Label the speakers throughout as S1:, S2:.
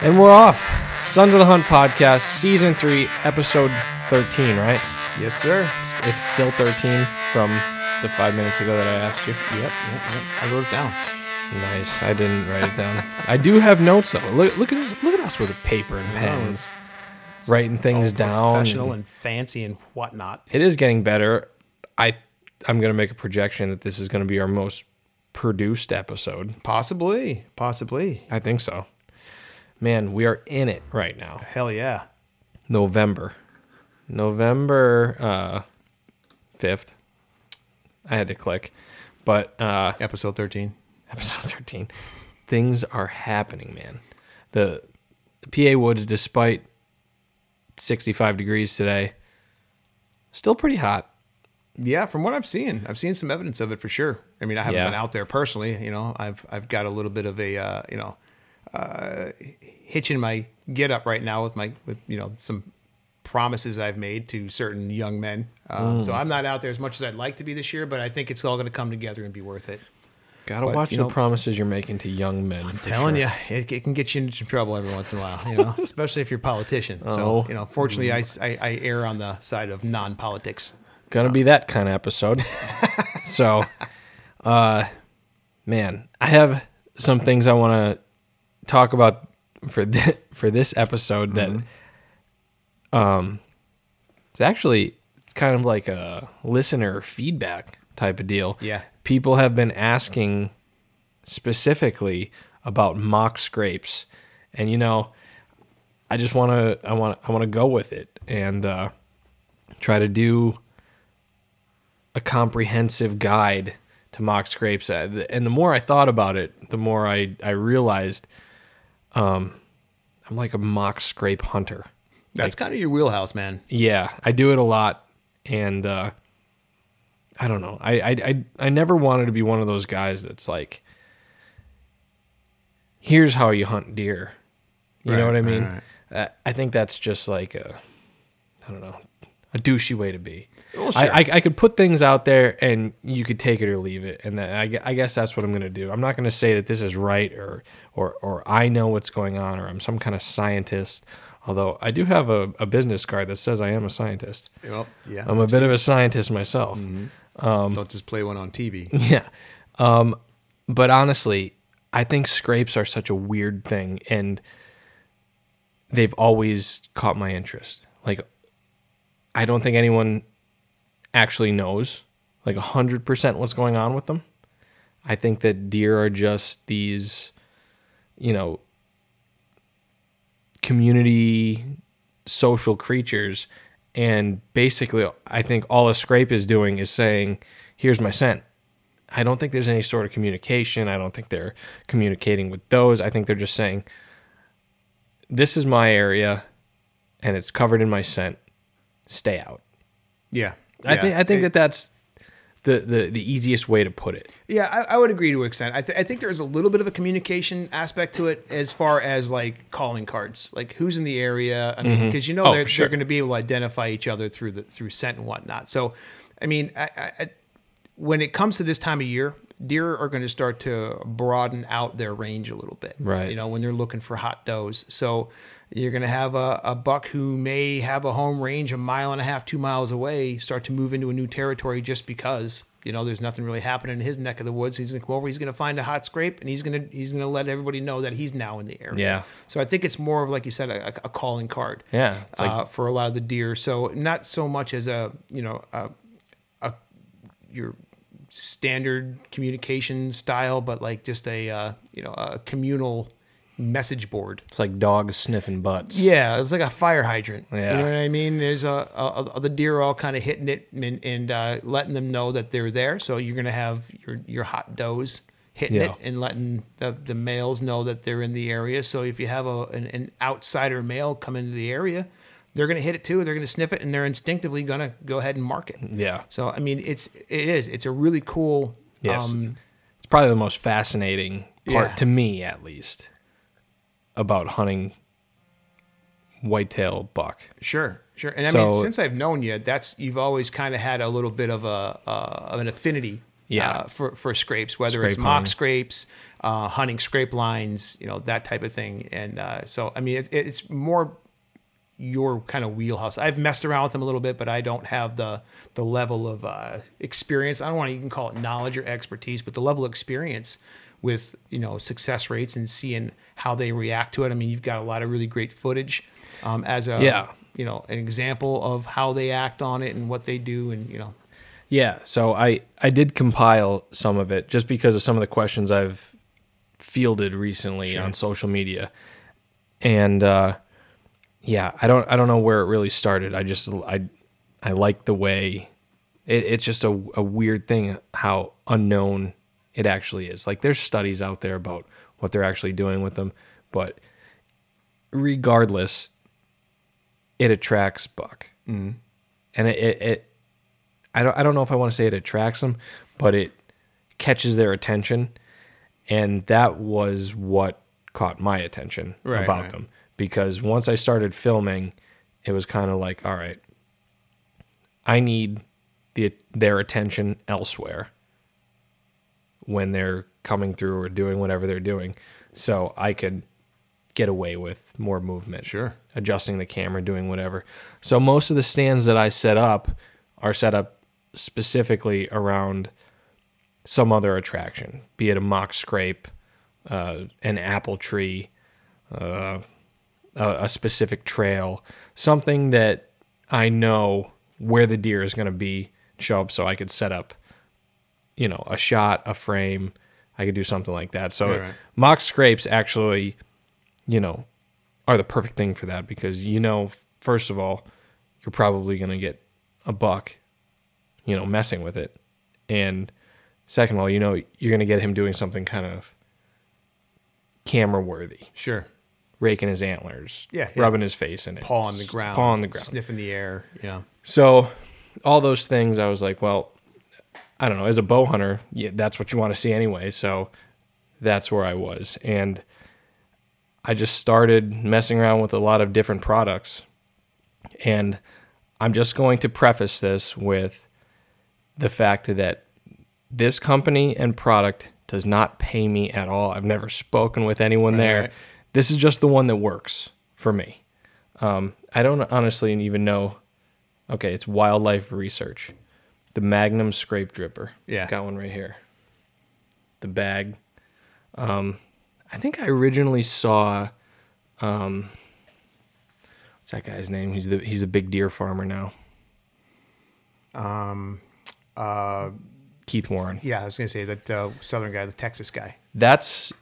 S1: And we're off. Sons of the Hunt podcast, season three, episode 13, right?
S2: Yes, sir.
S1: It's, it's still 13 from the five minutes ago that I asked you.
S2: Yep, yep, yep. I wrote it down.
S1: Nice. I didn't write it down. I do have notes though. Look, look at us, look at us with paper and pens, writing things down.
S2: Professional and fancy and whatnot.
S1: It is getting better. I I'm gonna make a projection that this is gonna be our most produced episode.
S2: Possibly, possibly.
S1: I think so. Man, we are in it right now.
S2: Hell yeah.
S1: November. November uh fifth. I had to click. But uh
S2: Episode 13.
S1: episode 13 things are happening man the, the pa woods despite 65 degrees today still pretty hot
S2: Yeah, from what I've seen, I've seen some evidence of it for sure. I mean, I haven't
S1: Yeah.
S2: been out there personally. You know, I've I've got a little bit of a uh, you know uh, hitch in my get up right now with my with you know some promises I've made to certain young men. Um, So I'm not out there as much as I'd like to be this year, but I think it's all going to come together and be worth it.
S1: gotta
S2: But,
S1: watch the
S2: know-
S1: promises you're making to young men I'm
S2: telling you, it, it can get you into some trouble every once in a while, you know, especially if you're a politician.
S1: Oh.
S2: So, you know, fortunately, I, I, I err on the side of non-politics.
S1: gonna be that kind of episode so uh man i have some things i want to talk about for this for this episode that um it's actually kind of like a listener feedback type of deal
S2: Yeah.
S1: people have been asking specifically about mock scrapes and you know i just want to i want i want to go with it and uh try to do a comprehensive guide to mock scrapes. Uh, And the more I thought about it, the more I, I realized um, I'm like a mock scrape hunter.
S2: That's kind of your wheelhouse, man.
S1: Yeah, I do it a lot. And uh, I don't know. I, I, I, I never wanted to be one of those guys that's like, here's how you hunt deer. You know what I
S2: right,
S1: mean? Uh, I think that's just like a, I don't know, a douchey way to be.
S2: Well,
S1: I,
S2: sure.
S1: I, I could put things out there and you could take it or leave it. And I, I guess that's what I'm going to do. I'm not going to say that this is right or, or, or I know what's going on or I'm some kind of scientist. Although I do have a, a business card that says I am a scientist.
S2: Well, yeah.
S1: I'm a bit of a scientist myself.
S2: Don't just play one on TV.
S1: Yeah. Um, but honestly, I think scrapes are such a weird thing and they've always caught my interest. Like, I don't think anyone actually knows like 100% what's going on with them. I think that deer are just these, you know, community social creatures. And basically, I think all a scrape is doing is saying, here's my scent. I don't think there's any sort of communication. I don't think they're communicating with those. I think they're just saying, this is my area and it's covered in my scent. Stay out.
S2: Yeah.
S1: I
S2: yeah.
S1: think I think
S2: It-
S1: that that's the, the the easiest way to put it.
S2: Yeah, I, I would agree to an extent. I, th- I think there's a little bit of a communication aspect to it as far as like calling cards, like who's in the area. I mean, mm-hmm. because you know
S1: Oh,
S2: they're,
S1: sure.
S2: they're going to be able to identify each other through the through scent and whatnot. So, I mean, I, I, I, when it comes to this time of year, deer are going to start to broaden out their range a little bit.
S1: Right.
S2: You know, when they're looking for hot does. So you're going to have a, a buck who may have a home range a mile and a half, two miles away, start to move into a new territory just because you know there's nothing really happening in his neck of the woods. He's going to come over. He's going to find a hot scrape, and he's going to he's going to let everybody know that he's now in the area.
S1: Yeah.
S2: So I think it's more of like you said, a, a calling card.
S1: Yeah, like-
S2: uh, for a lot of the deer. So not so much as a you know a, a your standard communication style, but like just a uh, you know a communal message board.
S1: It's like dogs sniffing butts.
S2: Yeah, it's like a fire hydrant.
S1: Yeah.
S2: You know what I mean? There's a, a, a the deer are all kind of hitting it and, and uh, letting them know that they're there. So you're gonna have your your hot does hitting
S1: Yeah.
S2: it and letting the, the males know that they're in the area. So if you have a an, an outsider male come into the area, they're going to hit it too. They're going to sniff it, and they're instinctively going to go ahead and mark it.
S1: Yeah.
S2: So I mean, it's it is it's a really cool.
S1: Yes.
S2: Um,
S1: It's probably the most fascinating part
S2: Yeah.
S1: to me, at least, about hunting whitetail buck.
S2: Sure, sure. And I mean, since I've known you, that's you've always kind of had a little bit of a uh, of an affinity,
S1: Yeah.
S2: uh, for for scrapes, whether it's mock
S1: hunting.
S2: scrapes, uh, hunting scrape lines, you know that type of thing. And uh, so, I mean, it, it's more your kind of wheelhouse. I've messed around with them a little bit, but I don't have the the level of uh, experience. I don't want to even call it knowledge or expertise, but the level of experience with you know success rates and seeing how they react to it. I mean, you've got a lot of really great footage um, as a
S1: Yeah.
S2: you know an example of how they act on it and what they do, and you know
S1: Yeah, so I I did compile some of it just because of some of the questions I've fielded recently on social media, and uh, yeah, I don't I don't know where it really started. I just I I like the way it, it's just a, a weird thing how unknown it actually is. Like there's studies out there about what they're actually doing with them, but regardless, it attracts buck, mm. and it, it, it I don't I don't know if I want to say it attracts them, but it catches their attention, and that was what caught my attention
S2: Right,
S1: about
S2: right.
S1: them because once I started filming, it was kind of like, all right, I need the their attention elsewhere when they're coming through or doing whatever they're doing, so I could get away with more movement
S2: Sure.
S1: adjusting the camera, doing whatever. So most of the stands that I set up are set up specifically around some other attraction, be it a mock scrape, uh, an apple tree, uh, a, a specific trail, something that I know where the deer is going to be, show up so I could set up, you know, a shot, a frame. I could do something like that. So
S2: Right,
S1: mock scrapes actually, you know, are the perfect thing for that because you know, first of all, you're probably going to get a buck, you know, messing with it. And second of all, you know, you're going to get him doing something kind of camera worthy,
S2: Sure.
S1: raking his antlers,
S2: Yeah, yeah.
S1: rubbing his face in it,
S2: Paw on the ground.
S1: paw on the ground.
S2: Sniffing the air. Yeah.
S1: So, all those things, I was like, well, I don't know. As a bow hunter, yeah, that's what you want to see anyway. So, that's where I was, and I just started messing around with a lot of different products. And I'm just going to preface this with the fact that this company and product does not pay me at all. I've never spoken with anyone there.
S2: right.
S1: This is just the one that works for me. Um, I don't honestly even know. Okay, it's wildlife research. The Magnum Scrape Dripper.
S2: Yeah.
S1: Got one right here. The bag. Um, I think I originally saw. Um, what's that guy's name? He's the he's a big deer farmer now.
S2: Um. Uh.
S1: Keith Warren.
S2: Yeah, I was gonna say that uh, southern guy, the Texas guy.
S1: That's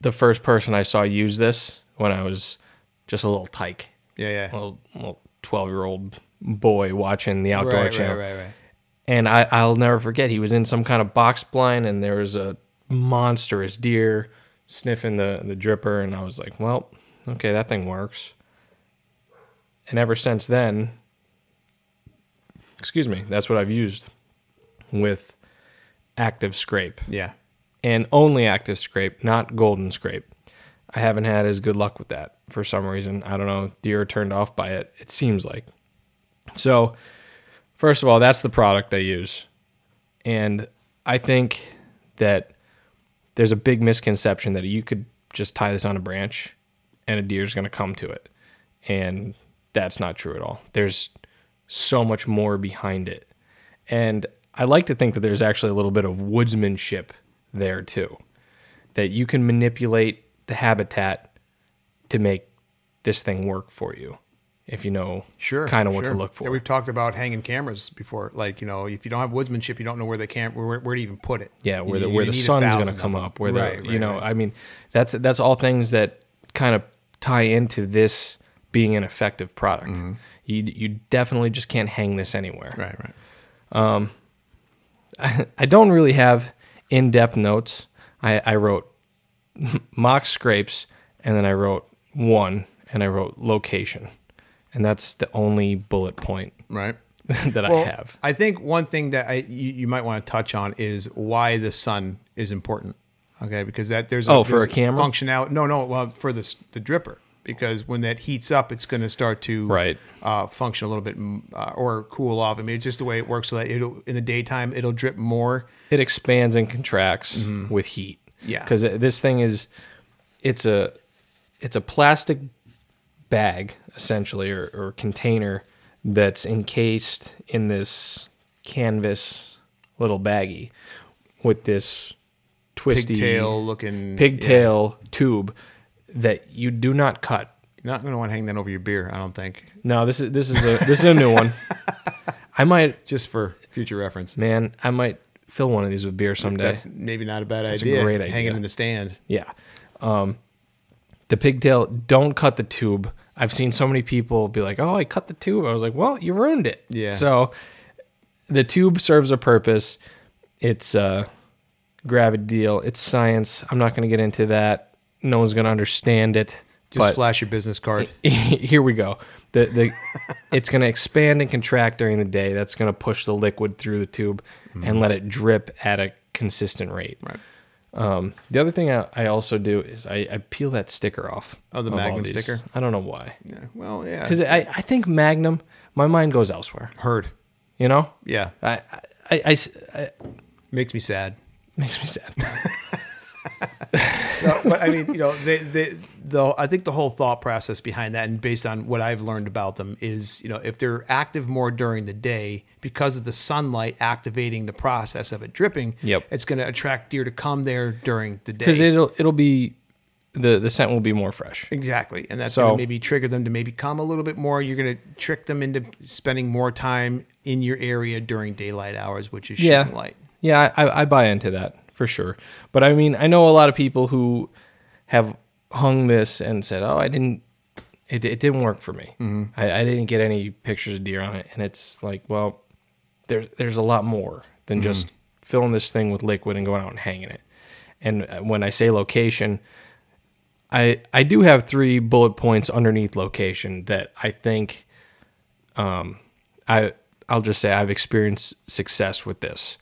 S1: the first person I saw use this when I was just a little tyke,
S2: Yeah, yeah.
S1: a little, little 12 year old boy watching the outdoor
S2: right, right,
S1: channel.
S2: right, right.
S1: And I, I'll never forget, he was in some kind of box blind and there was a monstrous deer sniffing the, the dripper. And I was like, well, okay, that thing works. And ever since then, excuse me, that's what I've used with active scrape
S2: Yeah.
S1: and only active scrape, not golden scrape. I haven't had as good luck with that for some reason. I don't know. Deer are turned off by it, it seems like. So, first of all, that's the product I use. And I think that there's a big misconception that you could just tie this on a branch and a deer's going to come to it. And that's not true at all. There's so much more behind it. And I like to think that there's actually a little bit of woodsmanship there too. That you can manipulate the habitat to make this thing work for you if you know
S2: Sure.
S1: kind of what
S2: sure.
S1: to look for.
S2: Yeah, we've talked about hanging cameras before. Like, you know, if you don't have woodsmanship, you don't know where they can where, where to even put it.
S1: Yeah, where
S2: You-
S1: the
S2: you
S1: where the sun's going to come up, where the
S2: Right,
S1: you
S2: right,
S1: know,
S2: right.
S1: I mean, that's that's all things that kind of tie into this being an effective product. You you definitely just can't hang this anywhere.
S2: Mm-hmm. right, right.
S1: I don't really have in-depth notes I, I wrote mock scrapes, and then I wrote one, and I wrote location, and that's the only bullet point
S2: Right.
S1: that I have.
S2: I think one thing that I you, you might want to touch on is why the sun is important. Okay, because that there's
S1: Oh, for a camera?
S2: functionality. No, no, well for the the dripper because when that heats up, it's going to start to
S1: Right.
S2: uh, function a little bit mm, uh, or cool off. I mean, it's just the way it works. So that it'll in the daytime it'll drip more.
S1: it expands and contracts with heat.
S2: Mm-hmm. Yeah.
S1: because this thing is, it's a, it's a plastic bag essentially or, or container that's encased in this canvas little baggie with this twisty
S2: Pigtail looking
S1: pigtail tube that you do not cut.
S2: You're not going to want to hang that over your beer. I don't think.
S1: No, this is this is a this is a new one. I might,
S2: Just for future reference.
S1: man, I might fill one of these with beer someday.
S2: That's maybe not a bad
S1: a
S2: idea.
S1: great idea.
S2: Hanging
S1: idea.
S2: in the stand.
S1: Yeah. Um, the pigtail, don't cut the tube. I've seen so many people be like, oh, I cut the tube. I was like, well, you ruined it.
S2: Yeah.
S1: So the tube serves a purpose. It's a gravity deal. It's science. I'm not going to get into that. No one's going to understand it.
S2: Just
S1: but
S2: flash your business card.
S1: here we go. The the it's going to expand and contract during the day. That's going to push the liquid through the tube and mm-hmm. let it drip at a consistent rate.
S2: Right.
S1: Um, the other thing I, I also do is I, I peel that sticker off.
S2: Oh, the
S1: of
S2: Magnum
S1: these.
S2: sticker?
S1: I don't know why.
S2: Yeah. Well, yeah.
S1: Because I, I think Magnum, my mind goes elsewhere.
S2: Heard.
S1: You know,
S2: Yeah.
S1: I, I, I, I- I-
S2: Makes me sad.
S1: makes me sad.
S2: no, but I mean, you know, they, they, the, I think the whole thought process behind that, and based on what I've learned about them, is you know, if they're active more during the day because of the sunlight activating the process of it dripping,
S1: Yep.
S2: it's going to attract deer to come there during the day.
S1: Because it'll it'll be the the scent will be more fresh.
S2: Exactly. And that's
S1: So-
S2: going to maybe trigger them to maybe come a little bit more. You're going to trick them into spending more time in your area during daylight hours, which is
S1: Yeah.
S2: light.
S1: Yeah, I, I buy into that for sure. But I mean, I know a lot of people who have hung this and said, "Oh, I didn't. It, it didn't work for me. I, I didn't get any pictures of deer on it." And it's like, well, there's there's a lot more than just filling this thing with liquid and going out and hanging it. And uh, when I say location, I I do have three bullet points underneath location that I think um I I'll just say I've experienced success with this.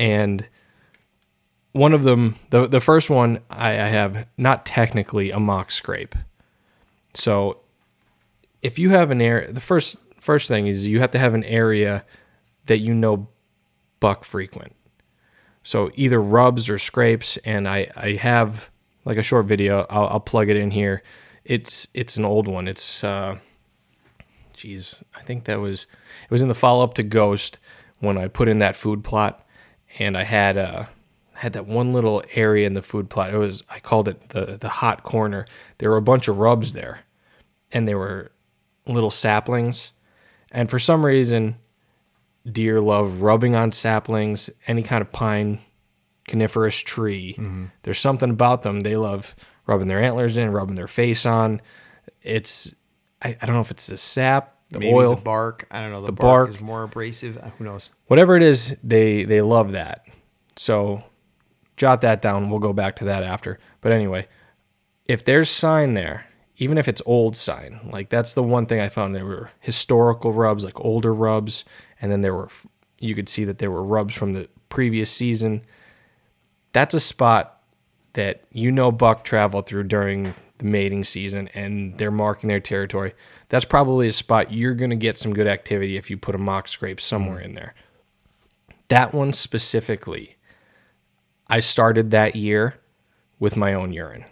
S1: And one of them the the first one I, I have not technically a mock scrape. So if you have an area the first first thing is you have to have an area that you know buck frequent. So either rubs or scrapes, and I I have like a short video. I'll, I'll plug it in here. It's it's an old one. It's uh, geez, I think that was it was in the follow up to Ghost when I put in that food plot, and I had uh had that one little area in the food plot. It was I called it the the hot corner. There were a bunch of rubs there, and they were little saplings, and for some reason deer love rubbing on saplings, any kind of pine, coniferous tree. Mm-hmm. There's something about them. They love rubbing their antlers in, rubbing their face on. It's, I, I don't know if it's the sap, the
S2: Maybe
S1: oil,
S2: the bark. I don't know. The,
S1: bark.
S2: bark, is more abrasive. Who knows?
S1: whatever it is, they, they love that. So jot that down. We'll go back to that after. But anyway, if there's sign there, even if it's old sign, like that's the one thing I found. There were historical rubs, like older rubs, and then there were you could see that there were rubs from the previous season. That's a spot that you know buck travel through during the mating season, and they're marking their territory. That's probably a spot you're going to get some good activity if you put a mock scrape somewhere hmm. in there. That one specifically, I started that year with my own urine.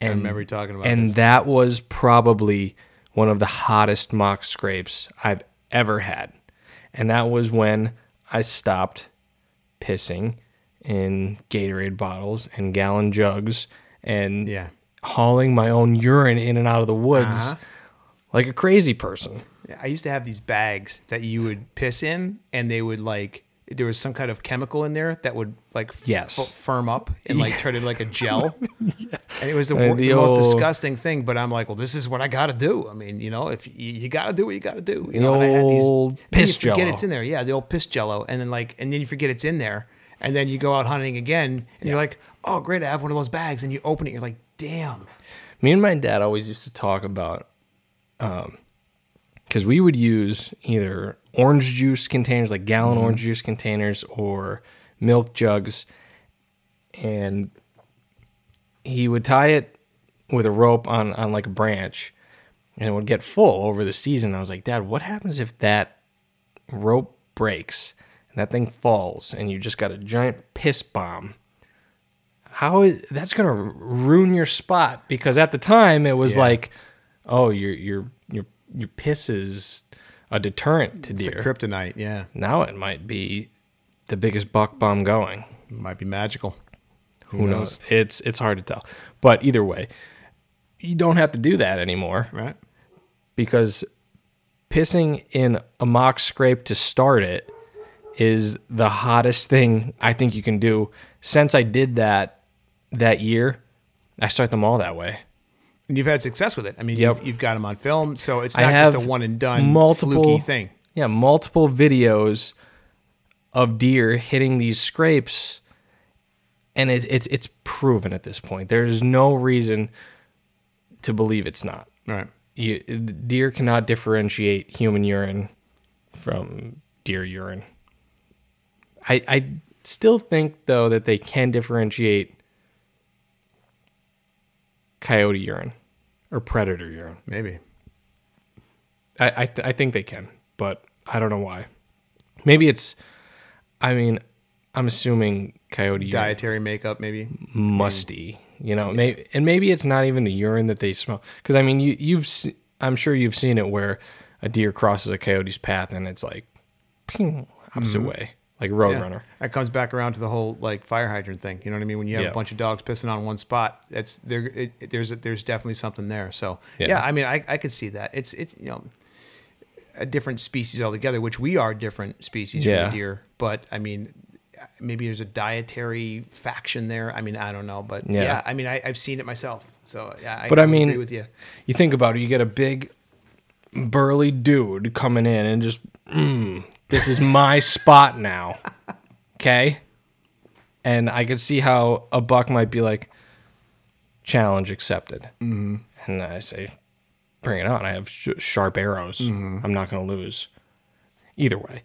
S2: And, I remember you talking about
S1: And
S2: this.
S1: that was probably one of the hottest mock scrapes I've ever had. And that was when I stopped pissing in Gatorade bottles and gallon jugs and
S2: Yeah.
S1: hauling my own urine in and out of the woods
S2: Uh-huh.
S1: like a crazy person.
S2: I used to have these bags that you would piss in, and they would like there was some kind of chemical in there that would like
S1: Yes.
S2: f- firm up and like turn into like a gel. And it was the, wor-
S1: the
S2: the most
S1: old-
S2: disgusting thing. But I'm like, well, this is what I got to do. I mean, you know, if you, you got to do what you got to do. You know, and I had these
S1: old
S2: and then
S1: piss
S2: you forget
S1: Jell-O.
S2: it's in there. Yeah, the old piss jello, and then like, and then you forget it's in there, And then you go out hunting again, and you're like, "Oh, great! I have one of those bags." And you open it, you're like, "Damn!"
S1: Me and my dad always used to talk about, um, because we would use either orange juice containers, like gallon mm-hmm. orange juice containers, or milk jugs, and he would tie it with a rope on on like a branch, and it would get full over the season. I was like, Dad, what happens if that rope breaks and that thing falls, and you just got a giant piss bomb? how is that's gonna ruin your spot because at the time it was
S2: Yeah.
S1: like oh your your your your piss is a deterrent to
S2: It's a
S1: deer
S2: kryptonite. Yeah,
S1: now it might be the biggest buck bomb going
S2: might be magical.
S1: who knows it's it's hard to tell but either way you don't have to do that anymore
S2: Right?
S1: because pissing in a mock scrape to start it is the hottest thing I think you can do. Since I did that that year, I start them all that way.
S2: And you've had success with it. I mean,
S1: Yep.
S2: you've, you've got them on film, so it's not just a one and done
S1: multiple
S2: fluky thing.
S1: Yeah, multiple videos of deer hitting these scrapes, and it, it's it's proven at this point. There's no reason to believe it's not.
S2: Right.
S1: You, deer cannot differentiate human urine from deer urine. I I still think though that they can differentiate coyote urine or predator urine.
S2: Maybe.
S1: I I, th- I think they can, but I don't know why. Maybe it's. I mean, I'm assuming coyote urine
S2: Dietary makeup, maybe.
S1: musty. You know, maybe and maybe it's not even the urine that they smell. Because I mean, you you've se- I'm sure you've seen it where a deer crosses a coyote's path and it's like, ping, opposite mm-hmm. way, like Roadrunner.
S2: Yeah. That comes back around to the whole like fire hydrant thing. You know what I mean? When you have
S1: Yeah.
S2: a bunch of dogs pissing on one spot, that's there. It, there's there's definitely something there. So yeah,
S1: Yeah.
S2: I mean, I I could see that. It's it's you know a different species altogether, which we are different species from deer. But I mean, maybe there's a dietary faction there. I mean, I don't know, but yeah. I mean, I, I've seen it myself. So yeah,
S1: But I
S2: would
S1: mean-
S2: agree with you.
S1: You think about it, you get a big burly dude coming in and just, mm, this is my spot now. Okay? And I could see how a buck might be like, challenge accepted. Mm-hmm. And I say, bring it on. I have sh- sharp arrows. I'm not going to lose. Either way,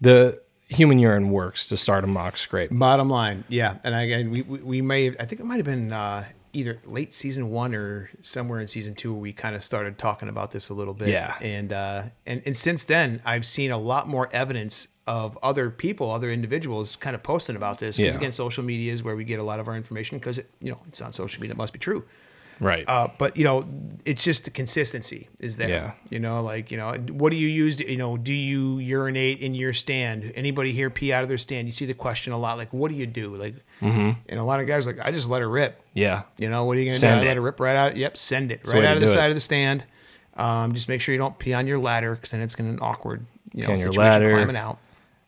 S1: the human urine works to start a mock scrape.
S2: Bottom line, yeah, and again, we we, we may I think it might have been uh, either late season one or somewhere in season two where we kind of started talking about this a little bit.
S1: Yeah.
S2: and uh, and and since then, I've seen a lot more evidence of other people, other individuals, kind of posting about this. Because
S1: Yeah.
S2: again, social media is where we get a lot of our information because it you know it's on social media, it must be true.
S1: Right.
S2: Uh, but you know, it's just the consistency is there.
S1: Yeah.
S2: You know, like you know, what do you use? To, You know, do you urinate in your stand? Anybody here pee out of their stand? You see the question a lot. Like, what do you do? Like, and a lot of guys like, I just let her rip.
S1: yeah.
S2: You know, what are you gonna
S1: Send
S2: do? I
S1: it.
S2: let her rip right out. Yep, send it right out of the side
S1: it.
S2: of the stand. Um, just make sure you don't pee on your ladder because then it's gonna an awkward, you know,
S1: on your
S2: situation
S1: ladder.
S2: climbing out.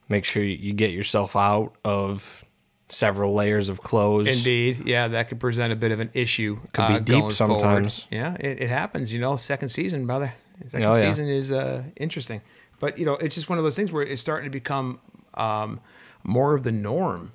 S1: Make sure you get yourself out of several layers of clothes.
S2: Indeed, yeah, that could present a bit of an issue.
S1: Could be
S2: uh,
S1: deep
S2: going forward.
S1: sometimes.
S2: Yeah, it, it happens. You know, second season, brother. Second
S1: Oh, yeah.
S2: season is uh, interesting, but you know, it's just one of those things where it's starting to become um, more of the norm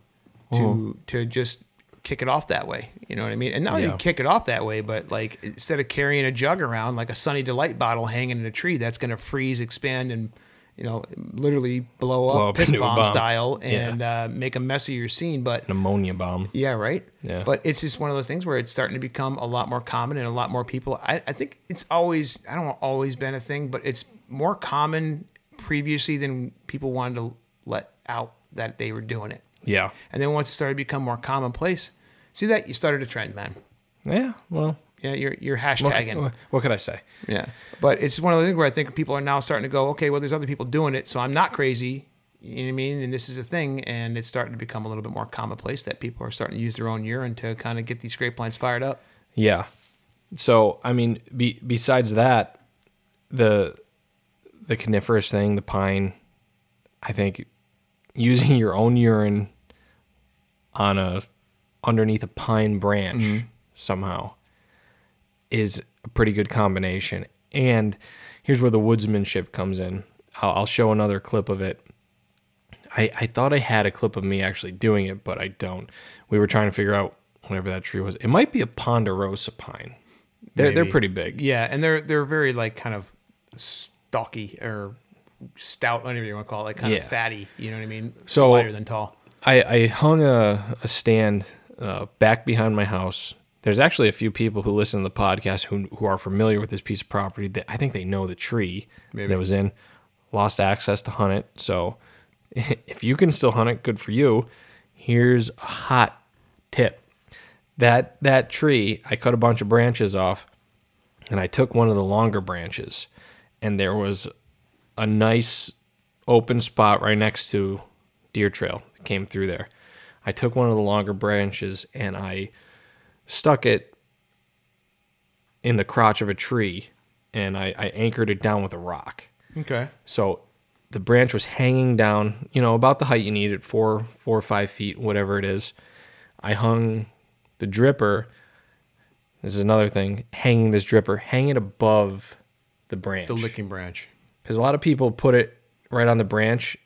S2: to
S1: Uh-huh.
S2: to just kick it off that way. You know what I mean? And not
S1: Yeah.
S2: even kick it off that way, but like instead of carrying a jug around like a Sunny Delight bottle hanging in a tree, that's going to freeze, expand, and you know, literally blow up,
S1: Blow up
S2: piss bomb,
S1: bomb.
S2: style,
S1: Yeah.
S2: and uh, make a mess of your scene. But
S1: An ammonia bomb.
S2: yeah, right.
S1: Yeah.
S2: But it's just one of those things where it's starting to become a lot more common and a lot more people. I, I think it's always, I don't know, always been a thing, but it's more common previously than people wanted to let out that they were doing it.
S1: Yeah.
S2: And then once it started to become more commonplace, see that you started a trend, man.
S1: Yeah. Well,
S2: Yeah, you're you're hashtagging.
S1: what could I say?
S2: Yeah. But it's one of the things where I think people are now starting to go, okay, well, there's other people doing it, so I'm not crazy. You know what I mean? And this is a thing, and it's starting to become a little bit more commonplace that people are starting to use their own urine to kind of get these scrape lines fired up.
S1: Yeah. So I mean, be, besides that, the the coniferous thing, the pine, I think using your own urine on a underneath a pine branch mm-hmm. somehow is a pretty good combination. And here's where the woodsmanship comes in. I'll, I'll show another clip of it. I, I thought I had a clip of me actually doing it, but I don't. We were trying to figure out whatever that tree was. It might be a ponderosa pine. They're they're pretty big.
S2: Yeah, and they're they're very like kind of stocky or stout, whatever you want to call it, like kind
S1: Yeah.
S2: of fatty. You know what I mean?
S1: So-
S2: wider than tall.
S1: I, I hung a, a stand uh, back behind my house. There's actually a few people who listen to the podcast who who are familiar with this piece of property. That I think they know the tree
S2: Maybe.
S1: that was in. Lost access to hunt it, so if you can still hunt it, good for you. Here's a hot tip: that that tree, I cut a bunch of branches off, and I took one of the longer branches, and there was a nice open spot right next to deer trail that came through there. I took one of the longer branches and I stuck it in the crotch of a tree and I, I anchored it down with a rock.
S2: Okay.
S1: So the branch was hanging down, you know, about the height you need it, four, four or five feet, whatever it is. I hung the dripper. This is another thing. Hanging this dripper, hang it above the branch.
S2: The licking branch.
S1: because a lot of people put it right on the branch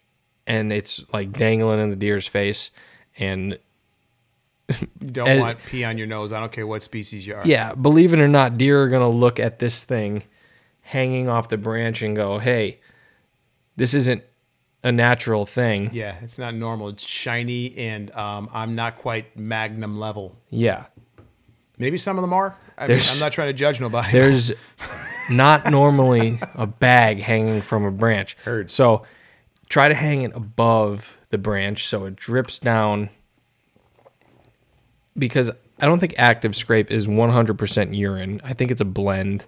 S1: and it's like dangling in the deer's face and
S2: You don't
S1: And-
S2: want pee on your nose. I don't care what species you are.
S1: yeah believe it or not deer are going to look at this thing hanging off the branch and go hey this isn't a natural thing
S2: Yeah, it's not normal. It's shiny, and um, I'm not quite magnum level.
S1: yeah
S2: Maybe some of them are. I mean, I'm not trying to judge nobody.
S1: there's not normally a bag hanging from a branch
S2: Heard.
S1: so try to hang it above the branch so it drips down because I don't think active scrape is 100% urine. I think it's a blend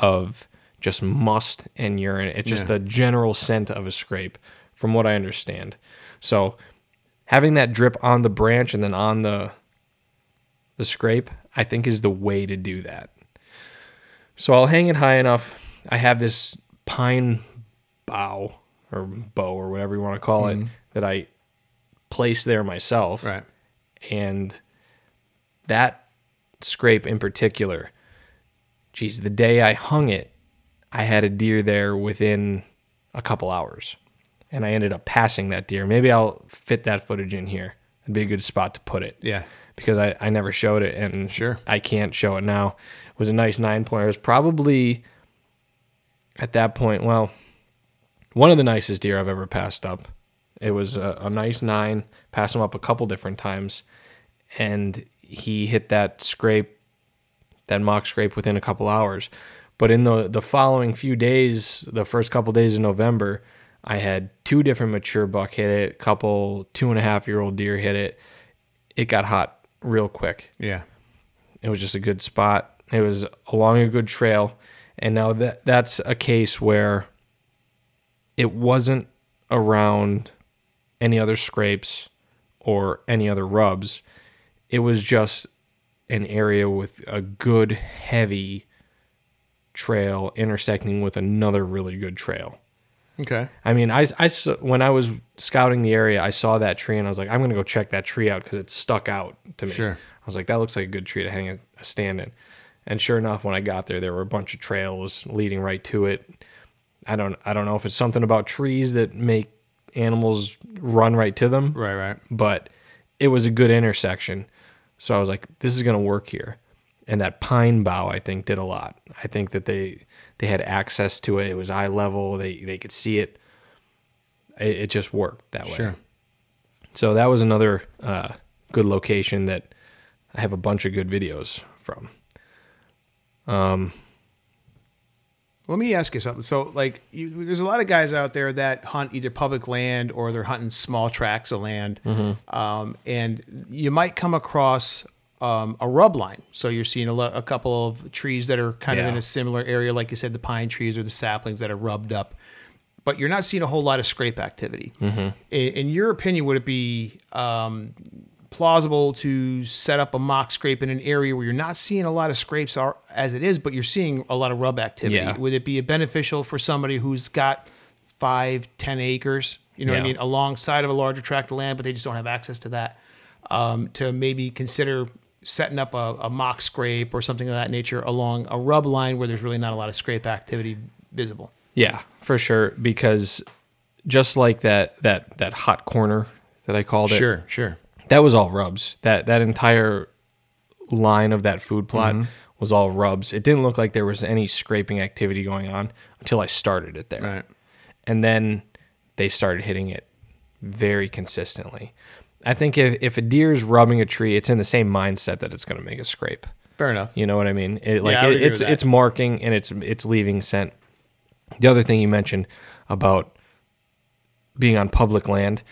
S1: of just must and urine. It's just
S2: Yeah.
S1: the general scent of a scrape, from what I understand. So having that drip on the branch and then on the the scrape, I think is the way to do that. So I'll hang it high enough. I have this pine bough or bow or whatever you want to call it mm-hmm. that I place there myself
S2: right.
S1: and that scrape in particular geez the day i hung it i had a deer there within a couple hours and i ended up passing that deer. Maybe i'll fit that footage in here. It'd be a good spot to put it.
S2: Yeah.
S1: because i, I never showed it and
S2: Sure.
S1: i can't show it now. It was a nice nine pointer. It was probably at that point well one of the nicest deer i've ever passed up. It was a, a nice nine passed him up a couple different times and he hit that scrape, that mock scrape within a couple hours. But in the the following few days, the first couple days of November, I had two different mature buck hit it, couple two and a half year old deer hit it. It got hot real quick.
S2: Yeah.
S1: It was just a good spot. It was along a good trail, and now that that's a case where it wasn't around any other scrapes or any other rubs. It was just an area with a good heavy trail intersecting with another really good trail.
S2: Okay.
S1: I mean, I, I when I was scouting the area, I saw that tree and I was like, I'm gonna go check that tree out because it stuck out to me.
S2: Sure.
S1: I was like, that looks like a good tree to hang a, a stand in. And sure enough, when I got there, there were a bunch of trails leading right to it. I don't I don't know if it's something about trees that make animals run right to them,
S2: Right. Right.
S1: but it was a good intersection. So I was like, this is gonna work here. And that pine bough, I think, did a lot. I think that they they had access to it. It was eye level. They they could see it. It, it just worked that way.
S2: Sure.
S1: So that was another uh, good location that I have a bunch of good videos from.
S2: Let me ask you something. So, like, you, there's a lot of guys out there that hunt either public land or they're hunting small tracts of land, um, and you might come across um, a rub line. So you're seeing a, lo- a couple of trees that are kind of in a similar area, like you said, the pine trees or the saplings that are rubbed up. But you're not seeing a whole lot of scrape activity. In, in your opinion, would it be um, plausible to set up a mock scrape in an area where you're not seeing a lot of scrapes are, as it is, but you're seeing a lot of rub activity?
S1: Yeah.
S2: Would it be beneficial for somebody who's got five, ten acres, you know what I mean, alongside of a larger tract of land, but they just don't have access to that, um, to maybe consider setting up a, a mock scrape or something of that nature along a rub line where there's really not a lot of scrape activity visible?
S1: Yeah, for sure. Because just like that that that hot corner that I called it.
S2: Sure, sure.
S1: That was all rubs. That that entire line of that food plot
S2: Mm-hmm.
S1: was all rubs. It didn't look like there was any scraping activity going on until I started it there.
S2: Right.
S1: And then they started hitting it very consistently. I think if, if a deer is rubbing a tree, it's in the same mindset that it's going to make a scrape.
S2: Fair enough.
S1: You know what I mean? It, like
S2: would
S1: it, it's it's marking and it's it's leaving scent. The other thing you mentioned about being on public land,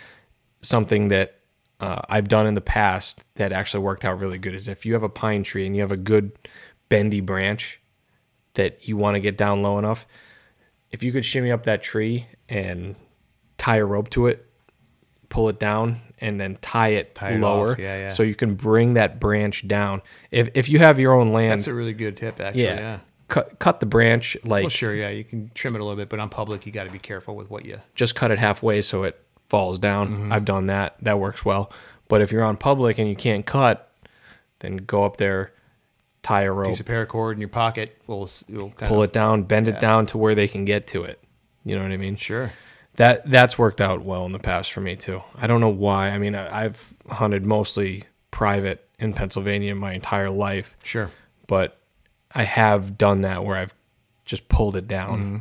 S1: something that uh, I've done in the past that actually worked out really good is if you have a pine tree and you have a good bendy branch that you want to get down low enough, if you could shimmy up that tree and tie a rope to it, pull it down, and then tie it
S2: Tie
S1: lower,
S2: off. Yeah, yeah.
S1: so you can bring that branch down. If if you have your own land,
S2: That's a really good tip, actually.
S1: yeah,
S2: Yeah.
S1: cut cut the branch like
S2: Well, sure. Yeah, you can trim it a little bit, but on public, you got to be careful with what you.
S1: just cut it halfway so it falls down.
S2: Mm-hmm.
S1: I've done that. That works well. But if you're on public and you can't cut, then go up there, tie a rope,
S2: Piece of paracord in your pocket will kind
S1: pull
S2: of
S1: it down, bend it down to where they can get to it. You know what I mean?
S2: Sure.
S1: That that's worked out well in the past for me too. I don't know why. I mean, I, I've hunted mostly private in Pennsylvania my entire life,
S2: Sure.
S1: but I have done that where I've just pulled it down.
S2: Mm-hmm.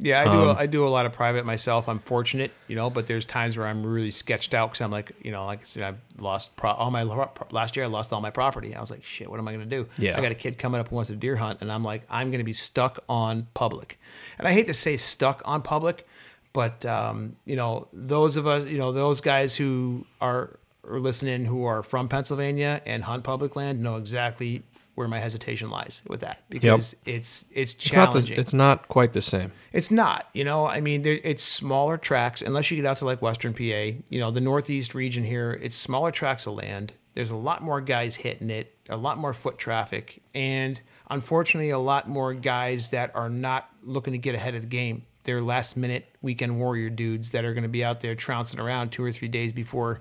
S2: Yeah, I do.
S1: Um,
S2: I do a lot of private myself. I'm fortunate, you know, but there's times where I'm really sketched out because I'm like, you know, like I said, I've lost pro- all my last year. I lost all my property. I was like, shit, what am I going to do?
S1: Yeah.
S2: I got a kid coming up who wants a deer hunt, and I'm like, I'm going to be stuck on public. And I hate to say stuck on public, but um, you know, those of us, you know, those guys who are, are listening who are from Pennsylvania and hunt public land know exactly where my hesitation lies with that because it's it's
S1: It's not the,
S2: challenging.
S1: it's not quite the same.
S2: It's not, you know. I mean, there, it's smaller tracks unless you get out to like Western PA. You know, the Northeast region here, it's smaller tracks of land. There's a lot more guys hitting it, a lot more foot traffic, and unfortunately, a lot more guys that are not looking to get ahead of the game. They're last minute weekend warrior dudes that are going to be out there trouncing around two or three days before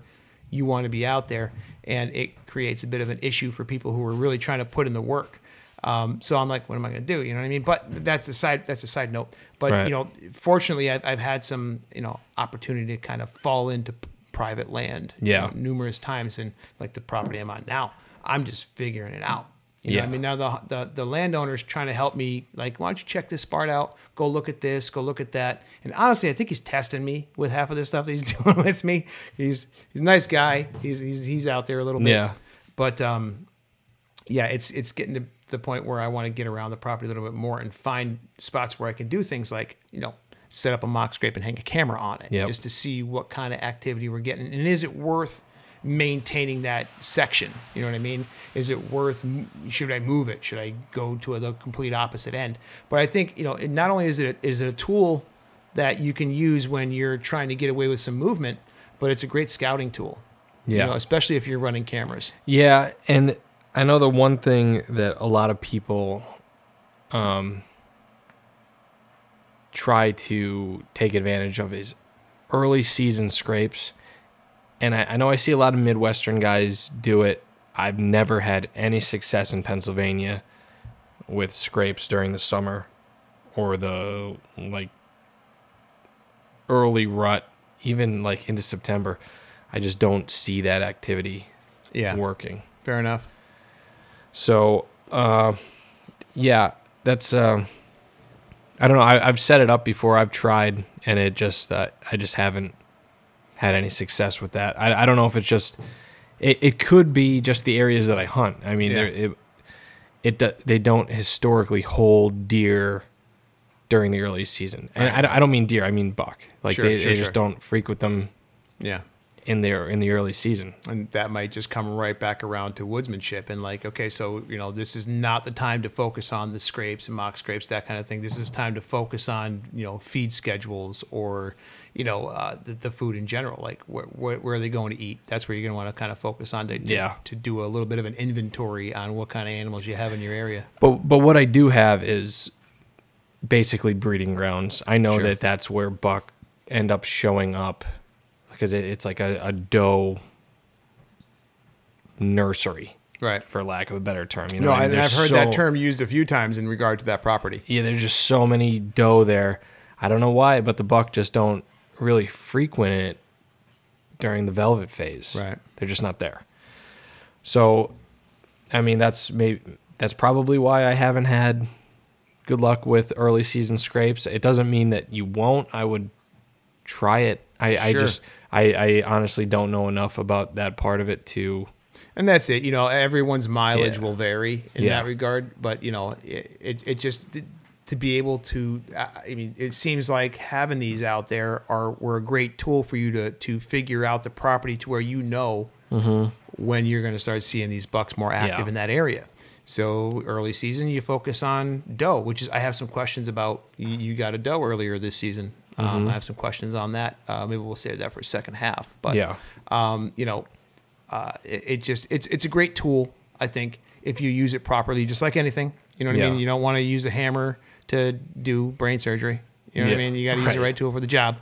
S2: you want to be out there, and it creates a bit of an issue for people who are really trying to put in the work. Um, so I'm like, what am I going to do? You know what I mean? But that's a side. That's a side note. But
S1: Right.
S2: you know, fortunately, I've, I've had some you know opportunity to kind of fall into p- private land. you know, numerous times, and like the property I'm on now, I'm just figuring it out. You know,
S1: Yeah.
S2: I mean, now the, the the landowner's trying to help me. Like, why don't you check this part out? Go look at this. Go look at that. And honestly, I think he's testing me with half of this stuff that he's doing with me. He's he's a nice guy. He's he's he's out there a little bit.
S1: Yeah.
S2: But um, yeah, it's it's getting to the point where I want to get around the property a little bit more and find spots where I can do things like you know set up a mock scrape and hang a camera on it
S1: Yep.
S2: just to see what kind of activity we're getting and is it worth maintaining that section you know what i mean is it worth should i move it should i go to the complete opposite end but i think you know it, not only is it a, is it a tool that you can use when you're trying to get away with some movement but it's a great scouting tool you
S1: Yeah.
S2: know, especially if you're running cameras
S1: Yeah, and I know the one thing that a lot of people um try to take advantage of is early season scrapes. And I, I know I see a lot of Midwestern guys do it. I've never had any success in Pennsylvania with scrapes during the summer or the like early rut, even like into September. I just don't see that activity
S2: yeah
S1: working.
S2: fair enough
S1: So, uh, yeah, that's. Uh, I don't know. I, I've set it up before. I've tried, and it just. Uh, I just haven't had any success with that. I, I don't know if it's just. It, it could be just the areas that I hunt. I mean,
S2: Yeah.
S1: it, it. They don't historically hold deer during the early season, and I, don't- I don't mean deer. I mean buck. Like
S2: Sure,
S1: they,
S2: sure,
S1: they
S2: sure.
S1: just don't frequent them
S2: yeah
S1: in their in the early season.
S2: and that might just come right back around to woodsmanship and like okay so you know this is not the time to focus on the scrapes and mock scrapes that kind of thing this is time to focus on you know feed schedules or you know uh, the, the food in general like where, where, where are they going to eat that's where you're going to want to kind of focus on to, to,
S1: Yeah.
S2: to do a little bit of an inventory on what kind of animals you have in your area
S1: But but what I do have is basically breeding grounds. I know
S2: Sure.
S1: that that's where buck end up showing up because it, it's like a, a doe nursery,
S2: right
S1: for lack of a better term. You know,
S2: no
S1: I
S2: and
S1: mean?
S2: i've heard that term used a few times in regard to that property
S1: Yeah, there's just so many doe there. I don't know why, but the buck just don't really frequent it during the velvet phase.
S2: Right.
S1: They're just not there. So, I mean, that's maybe that's probably why I haven't had good luck with early season scrapes. It doesn't mean that you won't. I would try it. I, I just I, I honestly don't know enough about that part of it to
S2: And that's it. You know, everyone's mileage
S1: Yeah.
S2: will vary in
S1: Yeah.
S2: that regard, but you know, it it, it just to be able to. I mean, it seems like having these out there are were a great tool for you to to figure out the property to where you know when you're going to start seeing these bucks more active
S1: Mm-hmm. Yeah.
S2: in that area. So early season, you focus on doe, which is I have some questions about. You, got a doe earlier this season.
S1: Mm-hmm.
S2: Um, I have some questions on that. Uh, maybe we'll save that for second half. But
S1: Yeah.
S2: um, you know, uh, it, it just it's it's a great tool. I think if you use it properly, just like anything, you know what I mean. You don't want to use a hammer to do brain surgery. You know what I mean. You got to use the
S1: Right.
S2: right tool for the job.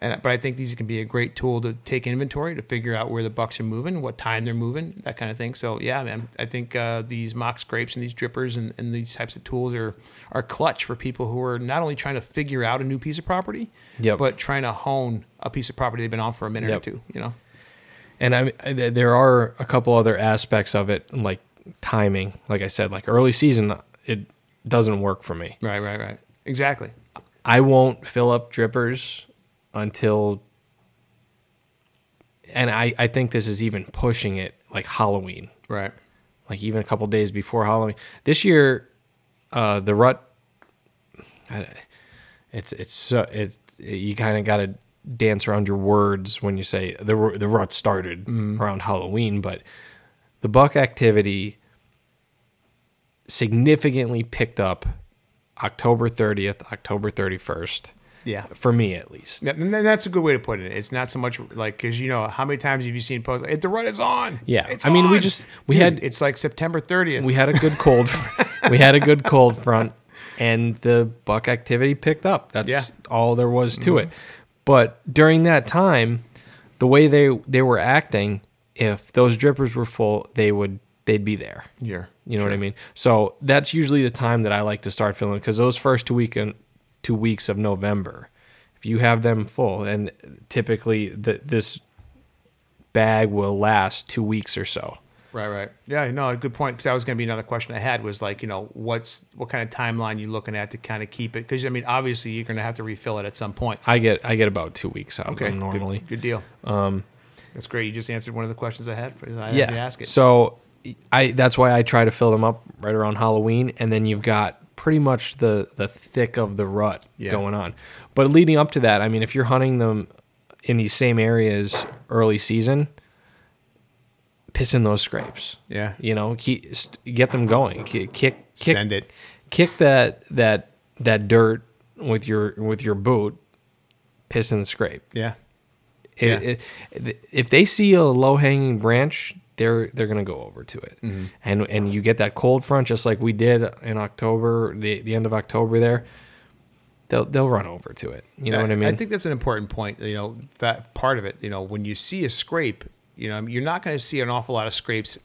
S2: And, but I think these can be a great tool to take inventory to figure out where the bucks are moving, what time they're moving, that kind of thing. So yeah, man, I think uh, these mock scrapes and these drippers and, and these types of tools are are clutch for people who are not only trying to figure out a new piece of property,
S1: Yep.
S2: but trying to hone a piece of property they've been on for a minute
S1: Yep.
S2: or two. You know.
S1: And I, I- there are a couple other aspects of it, like timing. Like I said, like early season, it doesn't work for me.
S2: Right, right, right. Exactly.
S1: I won't fill up drippers until, and I, I think this is even pushing it like Halloween,
S2: Right.
S1: like even a couple days before Halloween. This year, uh, the rut, it's it's so it's you kind of got to dance around your words when you say the the rut started around Halloween, but the buck activity significantly picked up October 30th, October 31st,
S2: Yeah.
S1: for me at least.
S2: Yeah, And that's a good way to put it. It's not so much like because you know how many times have you seen posts? Like, the run is on.
S1: Yeah.
S2: It's
S1: I mean, we just- we
S2: Dude,
S1: had-
S2: It's like September 30th.
S1: We had a good cold we had a good cold front and the buck activity picked up. That's
S2: Yeah. Mm-hmm.
S1: all there was to it. But during that time, the way they they were acting, if those drippers were full, they would they'd be there.
S2: yeah.
S1: You know what I mean? So that's usually the time that I like to start filling because those first two weekend two weeks of November, if you have them full, and typically the, this bag will last two weeks or so.
S2: Right, right. Yeah, no, a good point. Because that was going to be another question I had was like, you know, what's what kind of timeline you looking at to kind of keep it? Because I mean, obviously, you're going to have to refill it at some point.
S1: I get I get about two weeks out of
S2: Okay,
S1: normally.
S2: Good, good deal. Um, that's great. You just answered one of the questions I had. For, I had
S1: yeah.
S2: to ask it.
S1: So I that's why I try to fill them up right around Halloween, and then you've got pretty much the the thick of the rut
S2: Yeah.
S1: going on. But leading up to that, I mean, if you're hunting them in these same areas early season, piss in those scrapes.
S2: yeah,
S1: You know, keep, get them going. Kick, kick,
S2: send it.
S1: kick that that that dirt with your with your boot. Piss in the scrape.
S2: Yeah,
S1: It-
S2: Yeah.
S1: it- if they see a low hanging branch, they're they're gonna go over to it,
S2: Mm-hmm.
S1: and and you get that cold front just like we did in October, the the end of October there. They'll they'll run over to it. You know what I mean?
S2: I think that's an important point. You know, that part of it. You know, when you see a scrape, you know, you're not going to see an awful lot of scrapes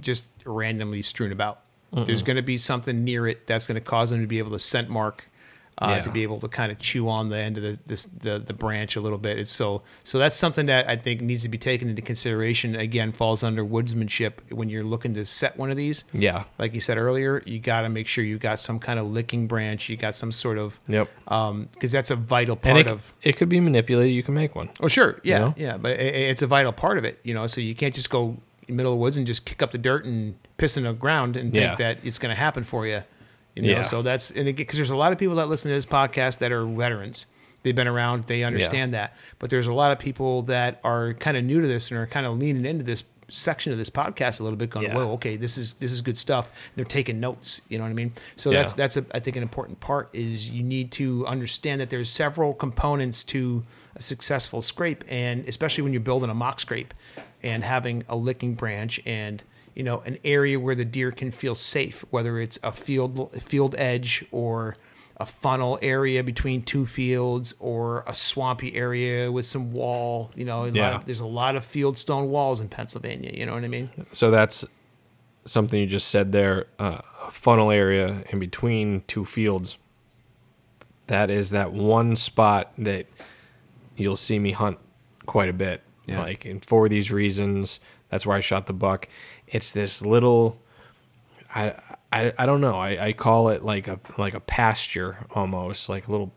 S2: just randomly strewn about. There's going to be something near it that's going to cause them to be able to scent mark, uh,
S1: Yeah.
S2: to be able to kind of chew on the end of the, this, the the branch a little bit. It's so so that's something that I think needs to be taken into consideration. Again, falls under woodsmanship when you're looking to set one of these.
S1: yeah.
S2: Like you said earlier, you got to make sure you got some kind of licking branch. You got some sort of
S1: Yep.
S2: because that's a vital part
S1: it,
S2: of
S1: it could be manipulated. You can make one.
S2: Oh, sure. Yeah.
S1: know?
S2: Yeah. But it, it's a vital part of it, you know, so you can't just go in the middle of the woods and just kick up the dirt and piss in the ground and
S1: Yeah.
S2: think that it's going to happen for you. You know,
S1: Yeah.
S2: so that's, and because there's a lot of people that listen to this podcast that are veterans. They've been around, they understand that. But there's a lot of people that are kind of new to this and are kind of leaning into this section of this podcast a little bit going
S1: Yeah.
S2: whoa okay this is this is good stuff they're taking notes you know what i mean so
S1: Yeah.
S2: that's that's a, i think an important part is you need to understand that there's several components to a successful scrape and especially when you're building a mock scrape and having a licking branch and you know an area where the deer can feel safe whether it's a field field edge or a funnel area between two fields or a swampy area with some wall you know a
S1: Yeah.
S2: of- there's a lot of field stone walls in pennsylvania you know what i mean
S1: So that's something you just said there. Uh, a funnel area in between two fields. That is that one spot that you'll see me hunt quite a bit.
S2: Yeah.
S1: Like, and for these reasons, that's where I shot the buck. It's this little, I, I, I don't know. I, I call it like a like a pasture almost, like a little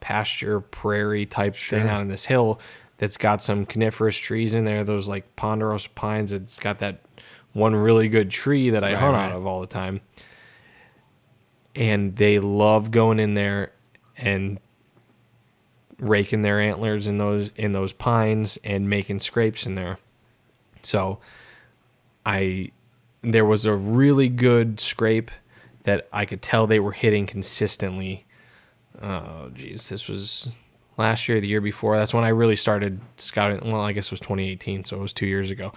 S1: pasture prairie type thing
S2: Sure.
S1: out on this hill that's got some coniferous trees in there. Those like ponderosa pines. It's got that one really good tree that I
S2: Right,
S1: hunt
S2: right.
S1: out of all the time. And they love going in there and raking their antlers in those in those pines and making scrapes in there. So I there was a really good scrape that I could tell they were hitting consistently. Oh geez, this was last year, the year before. That's when I really started scouting. Well, I guess it was 2018, so it was two years ago.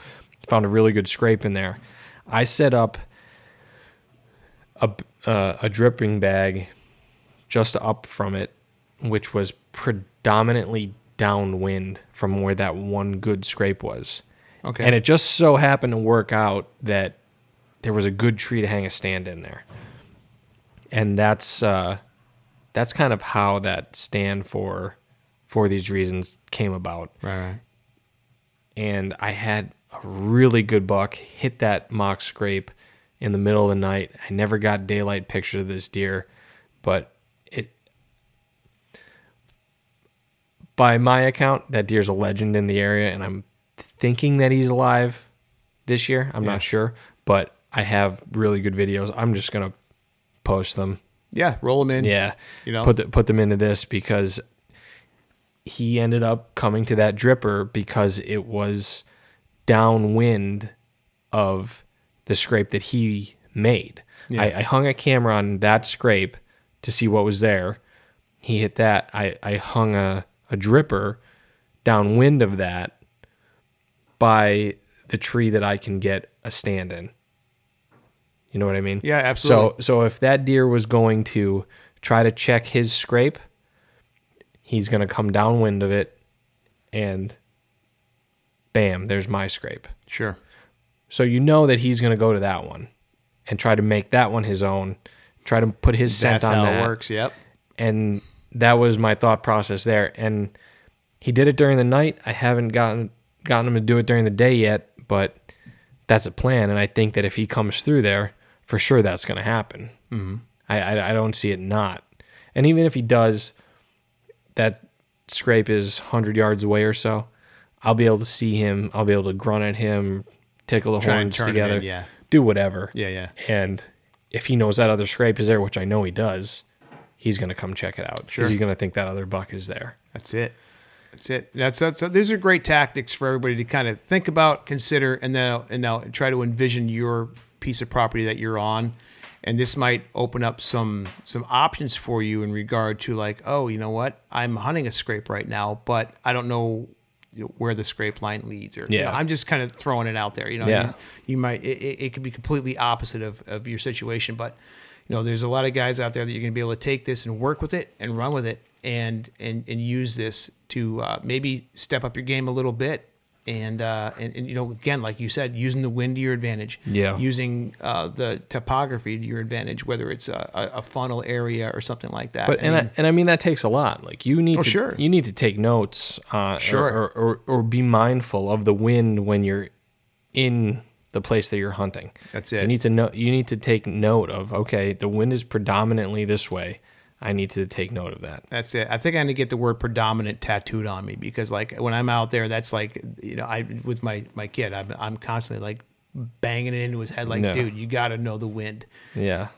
S1: Found a really good scrape in there. I set up a uh, a dripping bag just up from it, which was predominantly downwind from where that one good scrape was.
S2: Okay.
S1: And it just so happened to work out that there was a good tree to hang a stand in there. And that's uh, that's kind of how that stand for for these reasons came about.
S2: right.
S1: And I had a really good buck hit that mock scrape in the middle of the night. I never got daylight picture of this deer, but it by my account, that deer's a legend in the area, and I'm thinking that he's alive this year. I'm
S2: Yeah.
S1: not sure, but I have really good videos. I'm just gonna post them.
S2: Yeah, roll them in.
S1: Yeah,
S2: You know?
S1: put the, put them into this because he ended up coming to that dripper because it was downwind of the scrape that he made.
S2: Yeah.
S1: I, I hung a camera on that scrape to see what was there. He hit that. I, I hung a, a dripper downwind of that by the tree that I can get a stand in. You know what I mean?
S2: Yeah, absolutely.
S1: So so if that deer was going to try to check his scrape, he's going to come downwind of it and bam, there's my scrape.
S2: Sure.
S1: So you know that he's going to go to that one and try to make that one his own, try to put his scent
S2: That's
S1: on
S2: how
S1: that.
S2: it works. Yep.
S1: And that was my thought process there. And he did it during the night. I haven't gotten gotten him to do it during the day yet, but that's a plan. And I think that if he comes through there, for sure that's going to happen. Mm-hmm. I, I I don't see it not. And even if he does, that scrape is hundred yards away or so. I'll be able to see him. I'll be able to grunt at him, tickle the
S2: Try
S1: horns together,
S2: in, yeah.
S1: do whatever.
S2: Yeah, yeah.
S1: And if he knows that other scrape is there, which I know he does, he's going to come check it out.
S2: Sure.
S1: He's going to think that other buck is there.
S2: That's it. That's it. That's that's these are great tactics for everybody to kind of think about, consider, and then and now try to envision your piece of property that you're on. And this might open up some some options for you in regard to like, oh, you know what? I'm hunting a scrape right now, but I don't know where the scrape line leads, or you know, I'm just kind of throwing it out there. You know,
S1: Yeah.
S2: you, you might it, it, it could be completely opposite of, of your situation, but you know, there's a lot of guys out there that you're going to be able to take this and work with it and run with it and and and use this to uh, maybe step up your game a little bit. And, uh, and and you know again like you said using the wind to your advantage
S1: Yeah.
S2: using uh, the topography to your advantage whether it's a, a, funnel area or something like that
S1: But
S2: I
S1: and
S2: mean,
S1: I, and I mean that takes a lot. Like you need
S2: Oh,
S1: to
S2: sure.
S1: you need to take notes. Uh,
S2: Sure.
S1: Or, or or be mindful of the wind when you're in the place that you're hunting.
S2: That's it.
S1: You need to know. You need to take note of. Okay, the wind is predominantly this way. I need to take note of that.
S2: That's it. I think I need to get the word predominant tattooed on me because like when I'm out there, that's like you know I with my my kid, I'm I'm constantly like banging it into his head like,
S1: No.
S2: dude, you got to know the wind.
S1: Yeah.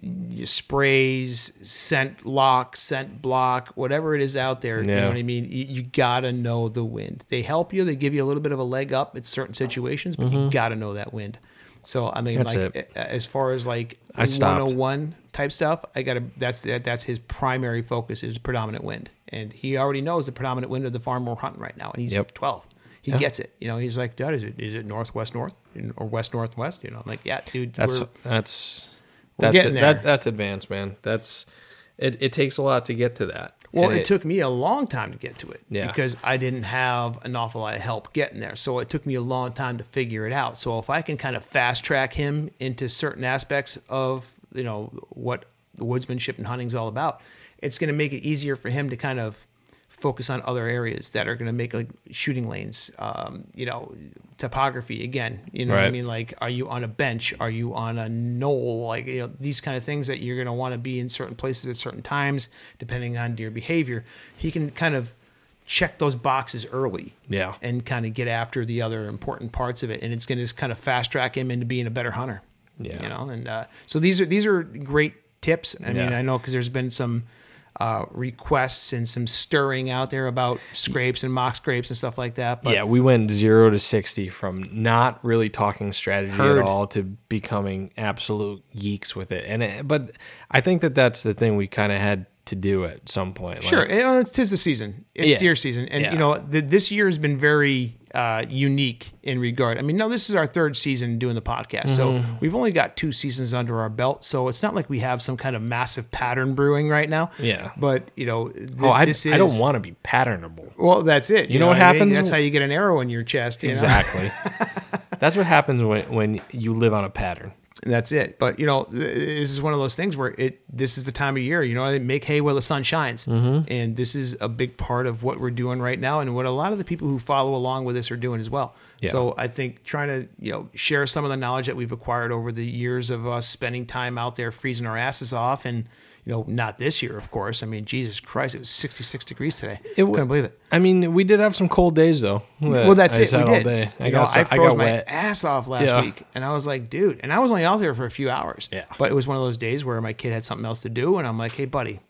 S2: Your sprays, scent lock, scent block, whatever it is out there. You know what I mean? You, you got to know the wind. They help you. They give you a little bit of a leg up in certain situations, but you mm-hmm. got to know that wind. So I mean.
S1: That's
S2: like
S1: it.
S2: as far as like
S1: I stopped.
S2: 101 type stuff, I gotta. That's that, that's his primary focus is predominant wind, and he already knows the predominant wind of the farm we're hunting right now, and he's
S1: Yep.
S2: 12. He gets it. You know, he's like, Dad, is it is it northwest north or west northwest? You know, I'm like, yeah, dude.
S1: That's
S2: we're,
S1: that's
S2: we're
S1: that's it. That, that's advanced, man. That's it. It takes a lot to get to that.
S2: Well,
S1: And
S2: it, took me a long time to get to it
S1: Yeah.
S2: because I didn't have an awful lot of help getting there. So it took me a long time to figure it out. So if I can kind of fast track him into certain aspects of you know what the woodsmanship and hunting's all about, it's going to make it easier for him to kind of focus on other areas that are going to make like shooting lanes. Um, you know, topography again. You know what I mean? Like, are you on a bench? Are you on a knoll? Like, you know, these kind of things that you're going to want to be in certain places at certain times, depending on deer behavior. He can kind of check those boxes early
S1: Yeah.
S2: and kind of get after the other important parts of it, and it's going to just kind of fast track him into being a better hunter.
S1: Yeah.
S2: you know, and uh, so these are these are great tips. I mean, I know because there's been some uh, requests and some stirring out there about scrapes and mock scrapes and stuff like that. But
S1: yeah, we went zero to sixty from not really talking strategy
S2: Heard.
S1: at all to becoming absolute geeks with it. And it, but I think that that's the thing we kind of had to do at some point.
S2: Sure,
S1: Like,
S2: it, uh, tis the season. It's
S1: Yeah.
S2: deer season, and
S1: Yeah.
S2: you know the, this year has been very uh, unique in regard. I mean, no, this is our third season doing the podcast, so
S1: Mm-hmm.
S2: we've only got two seasons under our belt. So it's not like we have some kind of massive pattern brewing right now.
S1: Yeah.
S2: but you know, th-
S1: oh, I,
S2: this is
S1: I don't want to be patternable.
S2: Well, that's it.
S1: You know what
S2: I mean?
S1: happens?
S2: That's how you get an arrow in your chest. You know?
S1: Exactly. that's what happens when when you live on a pattern.
S2: And that's it. But you know, this is one of those things where it. This is the time of year. You know, make hay while the sun shines,
S1: Mm-hmm.
S2: and this is a big part of what we're doing right now, and what a lot of the people who follow along with us are doing as well.
S1: Yeah.
S2: So I think trying to you know share some of the knowledge that we've acquired over the years of us spending time out there freezing our asses off, and you know, not this year, of course. I mean, Jesus Christ, it was 66 degrees today.
S1: It w-
S2: Couldn't believe it.
S1: I mean, we did have some cold days though.
S2: Well, that's
S1: I
S2: it. We did.
S1: day. I
S2: You know,
S1: got
S2: I
S1: I
S2: froze
S1: got
S2: my
S1: wet.
S2: ass off last
S1: Yeah.
S2: week, and I was like, dude. And I was only out there for a few hours.
S1: Yeah.
S2: But it was one of those days where my kid had something else to do, and I'm like, hey, buddy,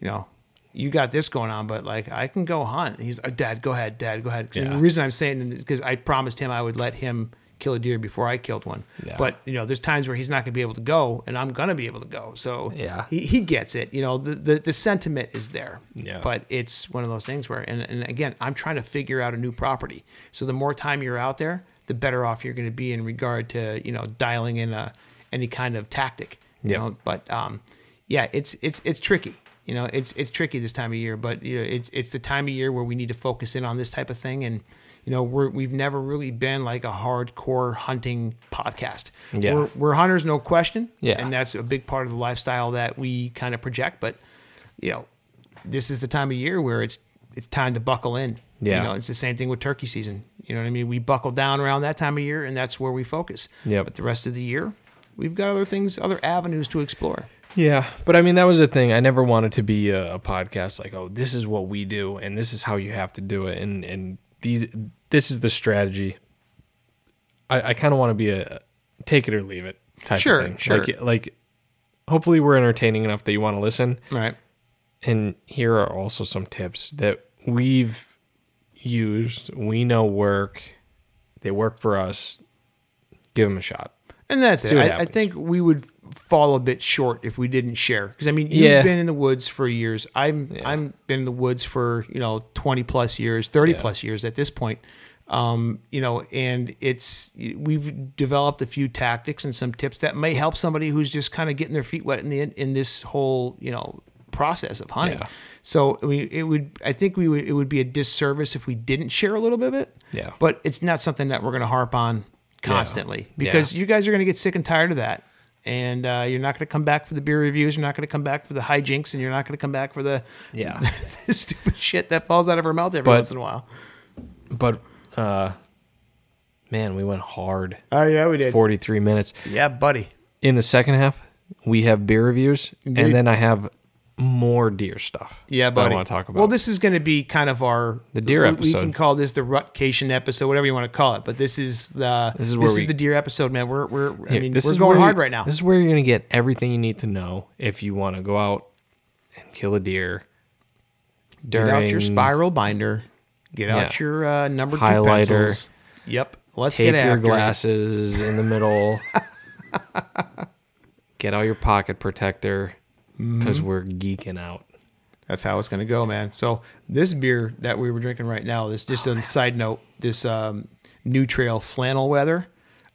S2: you know, you got this going on, but like I can go hunt. And he's, like, Dad, go ahead, Dad, go ahead.
S1: Yeah.
S2: The reason I'm saying because I promised him I would let him kill a deer before I killed one.
S1: Yeah.
S2: But you know, there's times where he's not going to be able to go, and I'm going to be able to go. So
S1: Yeah.
S2: he, he gets it. You know, the, the the sentiment is there.
S1: Yeah.
S2: But it's one of those things where, and, and again, I'm trying to figure out a new property. So the more time you're out there, the better off you're going to be in regard to you know dialing in a any kind of tactic. You
S1: Yeah.
S2: know, but um, yeah, it's it's it's tricky. You know, it's it's tricky this time of year, but you know, it's it's the time of year where we need to focus in on this type of thing and. You know, we're, we've never really been like a hardcore hunting podcast.
S1: Yeah.
S2: We're, we're hunters, no question.
S1: Yeah.
S2: And that's a big part of the lifestyle that we kind of project. But, you know, this is the time of year where it's it's time to buckle in.
S1: Yeah.
S2: You know, it's the same thing with turkey season. You know what I mean? We buckle down around that time of year and that's where we focus.
S1: Yeah.
S2: But the rest of the year, we've got other things, other avenues to explore.
S1: Yeah, but I mean that was the thing. I never wanted to be a, a podcast like, oh, this is what we do, and this is how you have to do it, and and these this is the strategy. I, I kind of want to be a take it or leave it type
S2: Sure,
S1: of thing.
S2: sure.
S1: Like, like, hopefully we're entertaining enough that you want to listen.
S2: Right.
S1: And here are also some tips that we've used. We know work. They work for us. Give them a shot.
S2: And that's
S1: See
S2: it. I, I think we would fall a bit short if we didn't share. Because I mean, you've
S1: Yeah.
S2: been in the woods for years. I'm I'm been in the woods for you know twenty plus years, thirty
S1: Yeah.
S2: plus years at this point. Um, you know, and it's we've developed a few tactics and some tips that may help somebody who's just kind of getting their feet wet in the in this whole you know process of hunting.
S1: Yeah.
S2: So we it would I think we would it would be a disservice if we didn't share a little bit of it.
S1: Yeah.
S2: But it's not something that we're going to harp on constantly because you guys are going to get sick and tired of that. And uh, you're not going to come back for the beer reviews. You're not going to come back for the hijinks, and you're not going to come back for the
S1: Yeah.
S2: stupid shit that falls out of our mouth every
S1: But-
S2: once in a while.
S1: but uh, man, we went hard.
S2: Oh yeah, we did.
S1: Forty three minutes.
S2: Yeah, buddy.
S1: in the second half, we have beer reviews,
S2: Indeed.
S1: and then I have more deer stuff.
S2: Yeah, buddy.
S1: I want to talk about.
S2: Well, this is going to be kind of our
S1: The deer
S2: we-
S1: episode.
S2: We can call this the rutcation episode, whatever you want to call it. But this is the
S1: This is
S2: this
S1: where
S2: is,
S1: we-
S2: the deer episode, man. We're we're I
S1: Here,
S2: mean
S1: this
S2: we're
S1: is
S2: going hard right now.
S1: This is where you're going to get everything you need to know if you want to go out and kill a deer.
S2: Get out your spiral binder. Get out
S1: Yeah.
S2: your uh, number two pencils. Yep. Let's
S1: Tape
S2: get
S1: your
S2: after it.
S1: glasses in the middle. get out your pocket protector
S2: Mm-hmm.
S1: because we're geeking out.
S2: That's how it's going to go, man. So this beer that we were drinking right now, this just a side note, this um, New Trail flannel weather.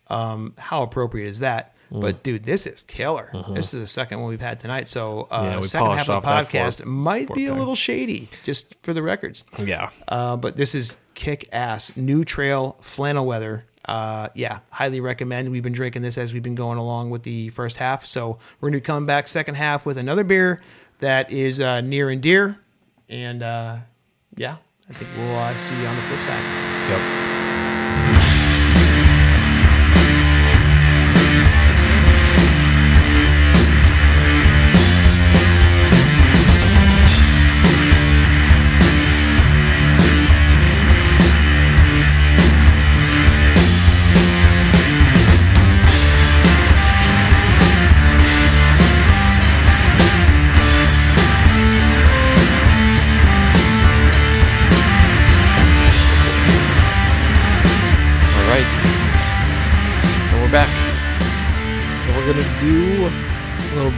S2: Um, how appropriate is that?
S1: Mm.
S2: But dude, this is killer. This is the second one we've had tonight. So uh,
S1: Mm-hmm. Yeah,
S2: second half of the podcast
S1: four-
S2: might
S1: four
S2: be a
S1: pack.
S2: little shady, just for the records.
S1: Yeah.
S2: Uh, but this is kick ass. New Trail flannel weather. Uh, yeah, highly recommend. We've been drinking this as we've been going along with the first half. So we're going to coming back second half with another beer that is uh, near and dear. And uh, Yeah, I think we'll uh, see you on the flip side.
S1: Yep.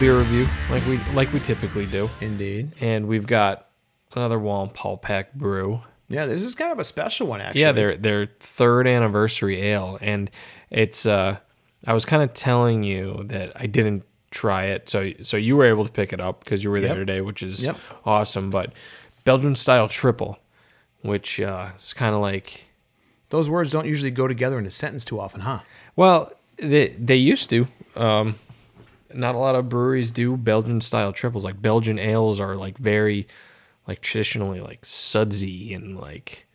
S1: Beer review, like we like we typically do.
S2: Indeed.
S1: And we've got another Wallenpaupack brew.
S2: Yeah, this is kind of a special one, actually.
S1: Yeah, their their third anniversary ale, and it's. uh I was kind of telling you that I didn't try it, so so you were able to pick it up because you were there
S2: Yep.
S1: today, which is
S2: Yep.
S1: awesome. But Belgian style triple, which uh, is kind of like
S2: Those words don't usually go together in a sentence too often, huh?
S1: Well, they they used to. Um, not a lot of breweries do Belgian style triples. Like Belgian ales are like very, like traditionally like sudsy and like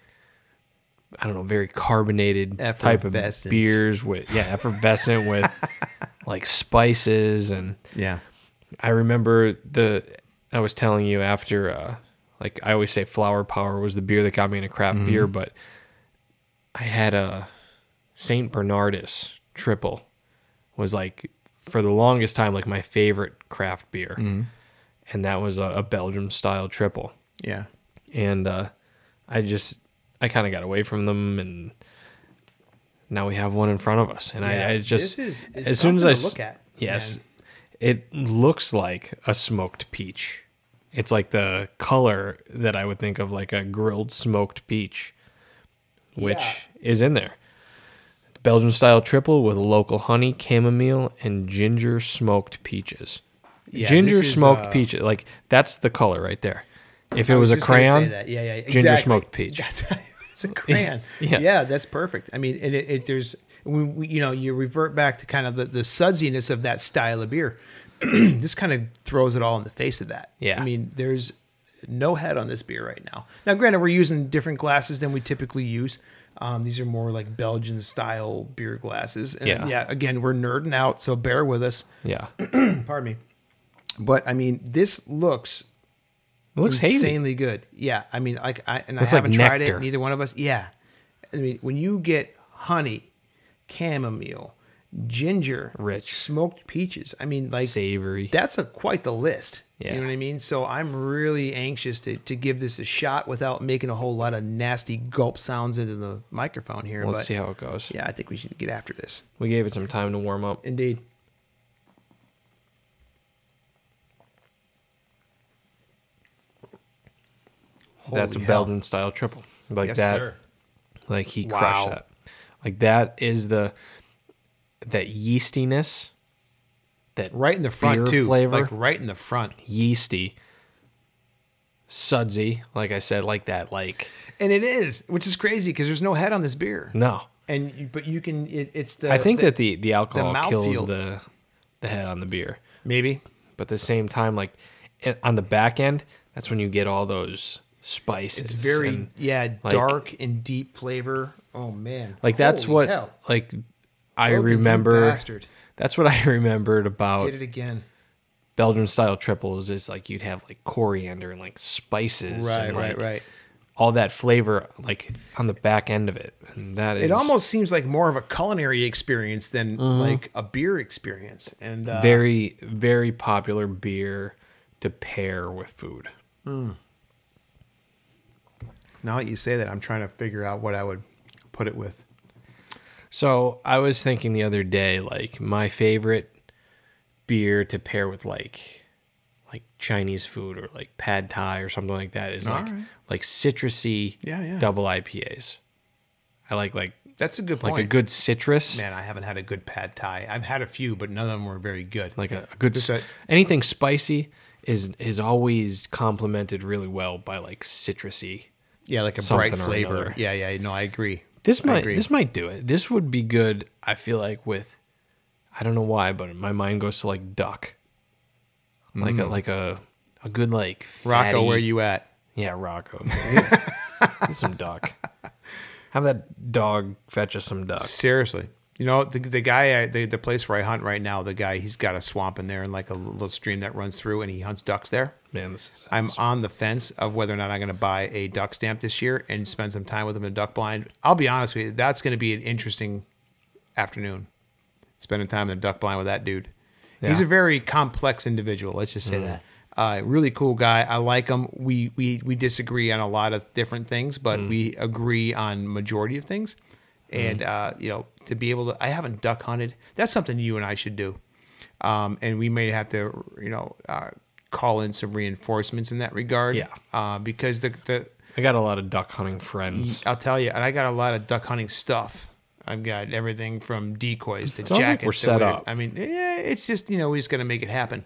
S1: I don't know, very carbonated type of beers with yeah, effervescent with like spices and
S2: Yeah.
S1: I remember the I was telling you after uh like I always say flower power was the beer that got me into craft beer, but I had a Saint Bernardus triple was like for the longest time like my favorite craft beer. And that was a, a Belgium style triple.
S2: Yeah.
S1: And uh I just I kind of got away from them and now we have one in front of us and I, I just
S2: is
S1: as soon as I
S2: look at.
S1: Yes.
S2: man.
S1: It looks like a smoked peach. It's like the color that I would think of like a grilled smoked peach, which
S2: Yeah.
S1: is in there. Belgian style triple with local honey, chamomile, and ginger smoked peaches.
S2: Yeah,
S1: ginger
S2: is,
S1: smoked
S2: uh,
S1: peaches. Like that's the color right there. If it
S2: I
S1: was, a
S2: just gonna say
S1: crayon,
S2: yeah, Yeah, yeah,
S1: ginger smoked peach.
S2: That's, it's a crayon.
S1: Yeah.
S2: yeah. that's perfect. I mean, and it, it there's we, we, you know you revert back to kind of the, the sudsiness of that style of beer. this kind of throws it all in the face of that.
S1: Yeah.
S2: I mean, there's no head on this beer right now. Now, granted, we're using different glasses than we typically use. Um, these are more like Belgian style beer glasses. And
S1: Yeah.
S2: yeah, again, we're nerding out, so bear with us.
S1: yeah,
S2: Pardon me. But I mean, this looks
S1: it looks hazy.
S2: insanely good. Yeah, I mean, like I and
S1: Looks
S2: I haven't tried it. Neither one of us. Yeah, I mean, when you get honey, chamomile, ginger,
S1: Rich.
S2: smoked peaches. I mean, like
S1: Savory.
S2: that's a quite the list.
S1: Yeah.
S2: You know what I mean? So I'm really anxious to, to give this a shot without making a whole lot of nasty gulp sounds into the microphone here.
S1: Let's
S2: but
S1: see how it goes.
S2: yeah, I think we should get after this.
S1: We gave it some time to warm up.
S2: Indeed.
S1: That's a
S2: Holy hell.
S1: Belgian style triple. Like
S2: Yes,
S1: that.
S2: sir.
S1: Like he
S2: Wow.
S1: crushed that. Like that is the that yeastiness, that
S2: Right in the front too.
S1: flavor,
S2: Like right in the front.
S1: yeasty, sudsy. Like I said, like that. Like
S2: And it is, which is crazy because there's no head on this beer.
S1: no,
S2: And you- but you can it, it's the
S1: I think
S2: the-
S1: that the the alcohol kills
S2: mouthfeel.
S1: the the head on the beer,
S2: maybe
S1: but at the same time, like on the back end, that's when you get all those spices.
S2: it's very
S1: and,
S2: yeah
S1: like-
S2: dark and deep flavor. Oh man,
S1: like that's
S2: Holy
S1: what
S2: hell.
S1: like I
S2: Logan,
S1: remember.
S2: bastard.
S1: That's what I remembered about
S2: did it again.
S1: Belgian style triples is like you'd have like coriander and like spices,
S2: Right,
S1: and,
S2: right,
S1: like,
S2: right.
S1: All that flavor like on the back end of it, and that is
S2: It almost seems like more of a culinary experience than like a beer experience. And uh,
S1: very very popular beer to pair with food.
S2: now that you say that, I'm trying to figure out what I would put it with.
S1: So I was thinking the other day, like my favorite beer to pair with like like Chinese food or like pad thai or something like that is like
S2: Alright.
S1: like citrusy
S2: Yeah, yeah.
S1: double IPAs. I like like
S2: That's a good
S1: like a good citrus.
S2: Man, I haven't had a good pad thai. I've had a few, but none of them were very good.
S1: like a, a good
S2: a-
S1: anything spicy is is always complemented really well by like citrusy.
S2: yeah, like a bright flavor.
S1: another.
S2: Yeah, yeah. No, I agree.
S1: This might this might do it. This would be good. I feel like with I don't know why, but my mind goes to like duck, like a like a a good like
S2: Mm. Rocco,
S1: fatty-
S2: where you at?
S1: Yeah, Rocco. Get some duck. Have that dog fetch us some duck.
S2: Seriously. You know, the, the guy, I, the, the place where I hunt right now, the guy, he's got a swamp in there and like a little stream that runs through and he hunts ducks there.
S1: Man, this is
S2: I'm on the fence of whether or not I'm going to buy a duck stamp this year and spend some time with him in duck blind. I'll be honest with you, that's going to be an interesting afternoon. Spending time in the duck blind with that dude. He's a very complex individual. Let's just say that. Uh, really cool guy. I like him. We we we disagree on a lot of different things, but we agree on majority of things. And uh, you know, to be able to, I haven't duck hunted. That's something you and I should do. Um, and we may have to, you know, uh, call in some reinforcements in that regard.
S1: Yeah.
S2: Uh, because the the
S1: I got a lot of duck hunting friends.
S2: I'll tell you, and I got a lot of duck hunting stuff. I've got everything from decoys to
S1: Sounds like
S2: jackets.
S1: we're
S2: to
S1: set
S2: whatever.
S1: up.
S2: I mean, yeah, it's just you know we just got to make it happen.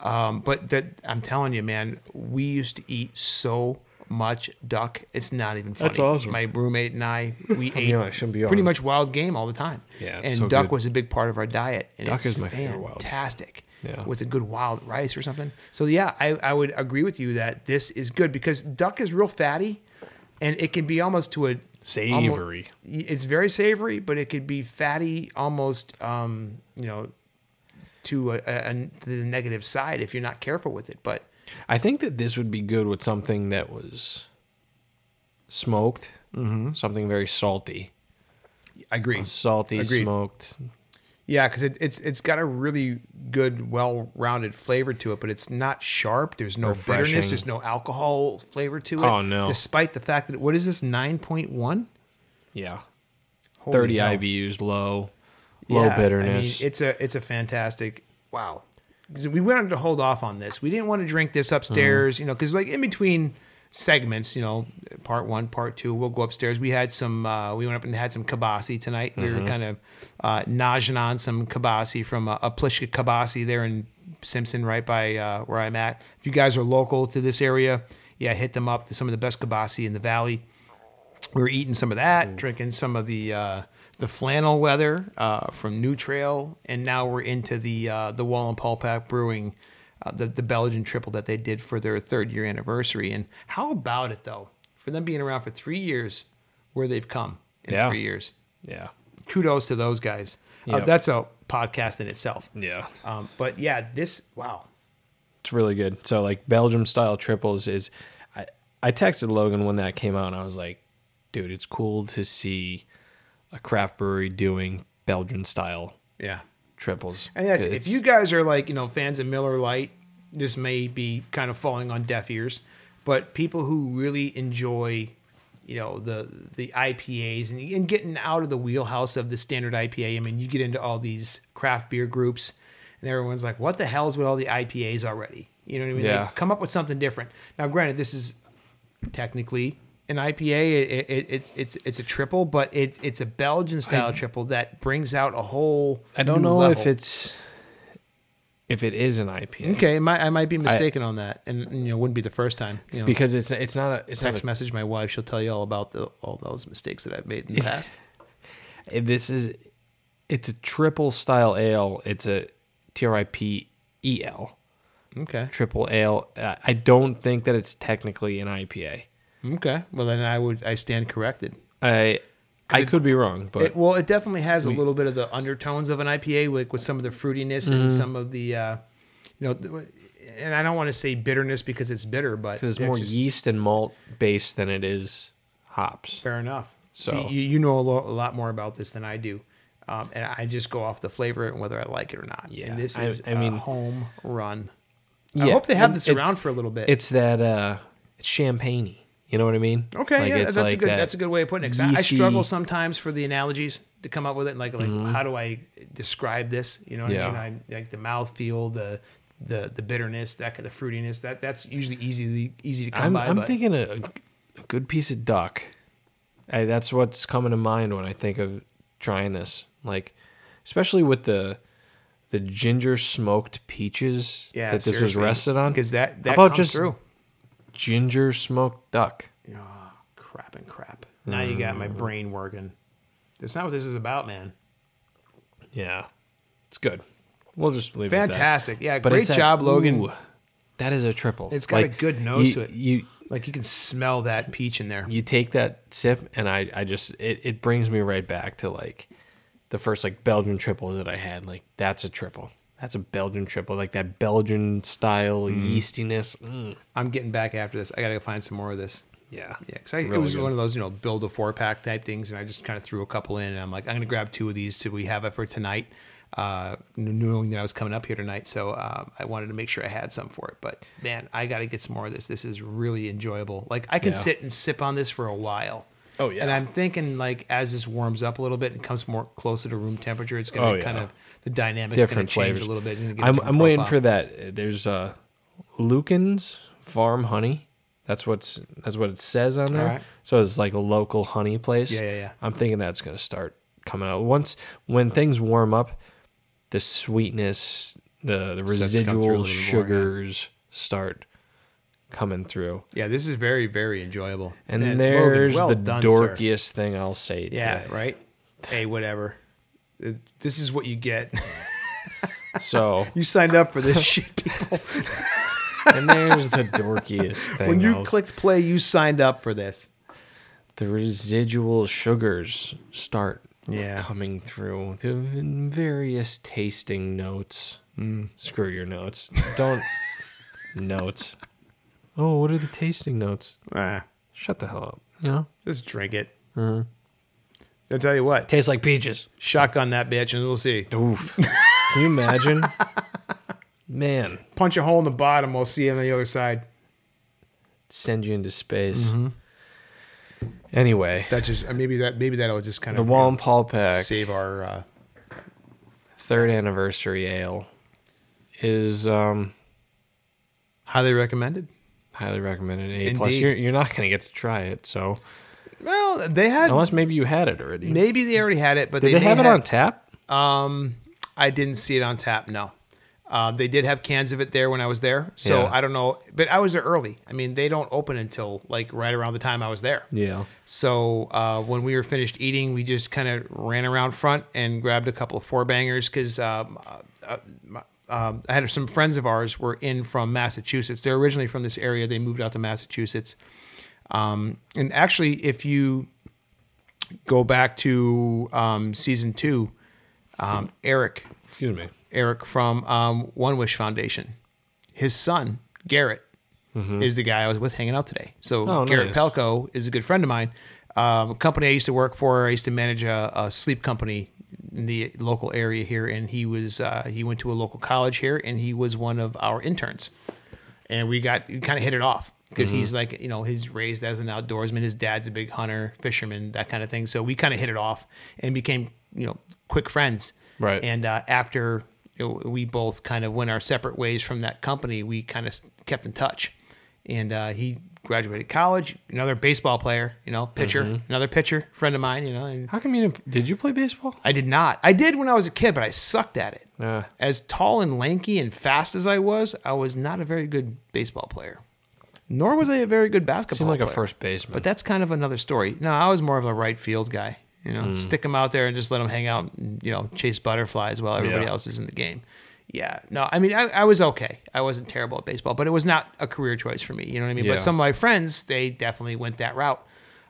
S2: Um, but that I'm telling you, man, we used to eat so much duck. It's not even funny.
S1: That's awesome.
S2: My roommate and I, we ate
S1: Yeah, I shouldn't be
S2: pretty
S1: on.
S2: much wild game all the time.
S1: Yeah,
S2: and
S1: so
S2: duck
S1: good.
S2: was a big part of our diet. And
S1: Duck
S2: it's
S1: is my favorite wild.
S2: Fantastic.
S1: Yeah.
S2: With a good wild rice or something. So yeah, I, I would agree with you that this is good because duck is real fatty, and it can be almost to a
S1: Savory.
S2: it's very savory, but it could be fatty, almost um, you know, to a, a, a- to the negative side if you're not careful with it. But
S1: I think that this would be good with something that was smoked, mm-hmm. something very salty.
S2: I agree.
S1: Salty,
S2: Agreed.
S1: smoked.
S2: Yeah, because it, it's it's got a really good, well-rounded flavor to it, but it's not sharp. There's no bitterness. There's no alcohol flavor to it.
S1: Oh, no.
S2: Despite the fact that what is this nine point one?
S1: Yeah. 30 IBUs, low, low bitterness.
S2: I mean, it's a it's a fantastic wow. We wanted to hold off on this. We didn't want to drink this upstairs, mm-hmm. you know, because like in between segments, you know, part one, part two, we'll go upstairs. We had some. Uh, we went up and had some kibasi tonight. We were kind of uh, nogging on some kibasi from uh, a Plishka kibasi there in Simpson, right by uh, where I'm at. If you guys are local to this area, yeah, hit them up. They're some of the best kibasi in the valley we were eating some of that, drinking some of the uh, the flannel weather uh, from New Trail, and now we're into the uh, the Wallenpaupack Brewing, uh, the the Belgian triple that they did for their third year anniversary. And how about it though, for them being around for three years, where they've come in
S1: Yeah.
S2: three years?
S1: yeah.
S2: Kudos to those guys. Uh, that's a podcast in itself.
S1: Yeah.
S2: Um, but yeah, this wow.
S1: It's really good. So like Belgium style triples is I I texted Logan when that came out and I was like, dude, it's cool to see a craft brewery doing Belgian style
S2: Yeah.
S1: Triples.
S2: And yes, if you guys are like, you know, fans of Miller Lite, this may be kind of falling on deaf ears. But people who really enjoy, you know, the the IPAs and, and getting out of the wheelhouse of the standard IPA, I mean, you get into all these craft beer groups and everyone's like, what the hell's with all the IPAs already? You know what I mean?
S1: Yeah.
S2: Like, come up with something different. Now, granted, this is technically an IPA. It, it, it's it's it's a triple, but it's it's a Belgian style triple that brings out a whole.
S1: I don't know if it's if it is an IPA
S2: Okay, my, I might be mistaken on that, and you know, wouldn't be the first time. You know,
S1: because it's it's not a it's not
S2: text message my wife; she'll tell you all about the all those mistakes that I've made in the past.
S1: a, this is it's a triple style ale. It's a T R I P E L
S2: okay,
S1: triple ale. I don't think that it's technically an IPA.
S2: Okay. Well, then I would I stand corrected.
S1: I I could be wrong, but
S2: It, well, it definitely has a little bit of the undertones of an IPA, like with some of the fruitiness and
S1: Mm-hmm.
S2: some of the, uh, you know, and I don't want to say bitterness because it's bitter, but
S1: it's more
S2: just-
S1: yeast and malt based than it is hops.
S2: Fair enough. So
S1: So-
S2: you, you know a, lo- a lot more about this than I do, um, and I just go off the flavor and whether I like it or not.
S1: Yeah,
S2: and this is
S1: I
S2: a
S1: mean-
S2: home run. I hope they have this around for a little bit.
S1: It's that uh, it's champagne You know what I mean?
S2: Okay,
S1: Like,
S2: yeah, that's a good
S1: that
S2: that's a good way of putting it. 'cause I, I struggle sometimes for the analogies to come up with it. Like, like mm-hmm. how do I describe this? You know, what
S1: Yeah.
S2: I mean, I, like the mouthfeel, the the the bitterness, that the fruitiness. That that's usually easy easy to come
S1: I'm,
S2: by.
S1: I'm
S2: but
S1: thinking a, a good piece of duck. I, that's what's coming to mind when I think of trying this. Like, especially with the the ginger smoked peaches
S2: yeah,
S1: that this was rested on.
S2: because that that
S1: about
S2: comes
S1: just-
S2: through.
S1: Ginger smoked duck.
S2: Oh, crap and crap. Now you got
S1: Mm.
S2: my brain working. That's not what this is about, man.
S1: Yeah, it's good. We'll just leave it at that.
S2: Fantastic. Yeah,
S1: But
S2: great
S1: it's that-
S2: job, Logan.
S1: ooh, that is a triple.
S2: It's got a good nose
S1: you,
S2: to it.
S1: You
S2: Like you can smell that peach in there.
S1: you take that sip and I, I just it, it brings me right back to like the first like Belgian triples that I had. Like that's a triple. That's a Belgian triple. Like that Belgian style yeastiness. Mm.
S2: I'm getting back after this. I gotta go find some more of this.
S1: Yeah.
S2: Yeah, because it
S1: Really
S2: was
S1: good.
S2: one of those, you know, build a four pack type things, and I just kind of threw a couple in, and I'm like, I'm gonna grab two of these so we have it for tonight, uh, knowing that I was coming up here tonight. So uh, I wanted to make sure I had some for it. But man, I got to get some more of this. This is really enjoyable. Like I can
S1: Yeah.
S2: sit and sip on this for a while.
S1: Oh, yeah.
S2: And I'm thinking like as this warms up a little bit and comes more closer to room temperature, it's gonna
S1: Oh, yeah.
S2: kind of the dynamics
S1: Different
S2: gonna change
S1: flavors.
S2: a little bit. It's gonna get a
S1: I'm I'm waiting for that. There's uh Lucan's Farm Honey. That's what's that's what it says on there.
S2: Alright.
S1: So it's like a local honey place.
S2: Yeah, yeah, yeah.
S1: I'm thinking that's gonna start coming out once when things warm up. The sweetness, the the
S2: Starts to come through a
S1: residual
S2: little more, yeah.
S1: sugars start coming through.
S2: Yeah, this is very very enjoyable.
S1: And
S2: Logan,
S1: there's
S2: well
S1: the
S2: done, sir.
S1: dorkiest thing I'll say.
S2: Yeah,
S1: today.
S2: right. Hey, whatever. This is what you get.
S1: So
S2: you signed up for this shit. people.
S1: and there's the dorkiest thing.
S2: When you
S1: I'll-
S2: clicked play, you signed up for this.
S1: the residual sugars start
S2: Yeah.
S1: coming through in various tasting notes.
S2: Mm.
S1: Screw your notes. Don't notes. Oh, what are the tasting notes?
S2: Ah,
S1: Shut the hell up. You know,
S2: just drink it.
S1: Mm-hmm.
S2: I'll tell you what.
S1: tastes like peaches.
S2: Shotgun that bitch, and we'll see.
S1: Oof. Can you imagine? Man,
S2: Punch a hole in the bottom. We'll see you on the other side.
S1: send you into space. Anyway,
S2: That just uh, maybe that maybe that'll just kind
S1: the
S2: of
S1: Wallenpaupack
S2: save our. Uh,
S1: third anniversary ale is um
S2: highly recommended.
S1: highly recommended. A plus. You're you're not gonna get to try it, so
S2: Well, they had
S1: unless maybe you had it already.
S2: maybe they already had it, but
S1: Did they,
S2: may
S1: have it on tap?
S2: Um, I didn't see it on tap. No, uh, they did have cans of it there when I was there. So
S1: Yeah.
S2: I don't know, but I was there early. I mean, they don't open until like right around the time I was there.
S1: Yeah.
S2: So uh, when we were finished eating, we just kind of ran around front and grabbed a couple of four bangers because um, uh, uh, my- um, I had some friends of ours were in from Massachusetts. They're originally from this area. They moved out to Massachusetts. Um, and actually, if you go back to um, season two, um, Eric,
S1: Excuse me.
S2: Eric from um, One Wish Foundation, his son Garrett is the guy I was with hanging out today. So
S1: Oh,
S2: Garrett
S1: nice.
S2: Pelko is a good friend of mine. Um, a company I used to work for, I used to manage a, a sleep company in the local area here, and he was uh, he went to a local college here, and he was one of our interns, and we got we kind of hit it off because he's like you know he's raised as an outdoorsman, his dad's a big hunter, fisherman, that kind of thing. So we kind of hit it off and became you know quick friends.
S1: Right.
S2: And uh, after you know, we both kind of went our separate ways from that company, we kind of kept in touch. And uh, he graduated college, another baseball player, you know, pitcher, another pitcher, friend of mine, you know. And
S1: How come you didn't, did you play baseball?
S2: I did not. I did when I was a kid, but I sucked at it. As tall and lanky and fast as I was, I was not a very good baseball player. Nor was I a very good basketball
S1: seemed like a first baseman.
S2: But that's kind of another story. No, I was more of a right field guy. You know,
S1: Hmm.
S2: stick him out there and just let him hang out and, you know, chase butterflies while everybody
S1: Yeah.
S2: else is in the game. Yeah. No, I mean, I, I was okay. I wasn't terrible at baseball, but it was not a career choice for me. You know what I mean?
S1: Yeah.
S2: But some of my friends, they definitely went that route.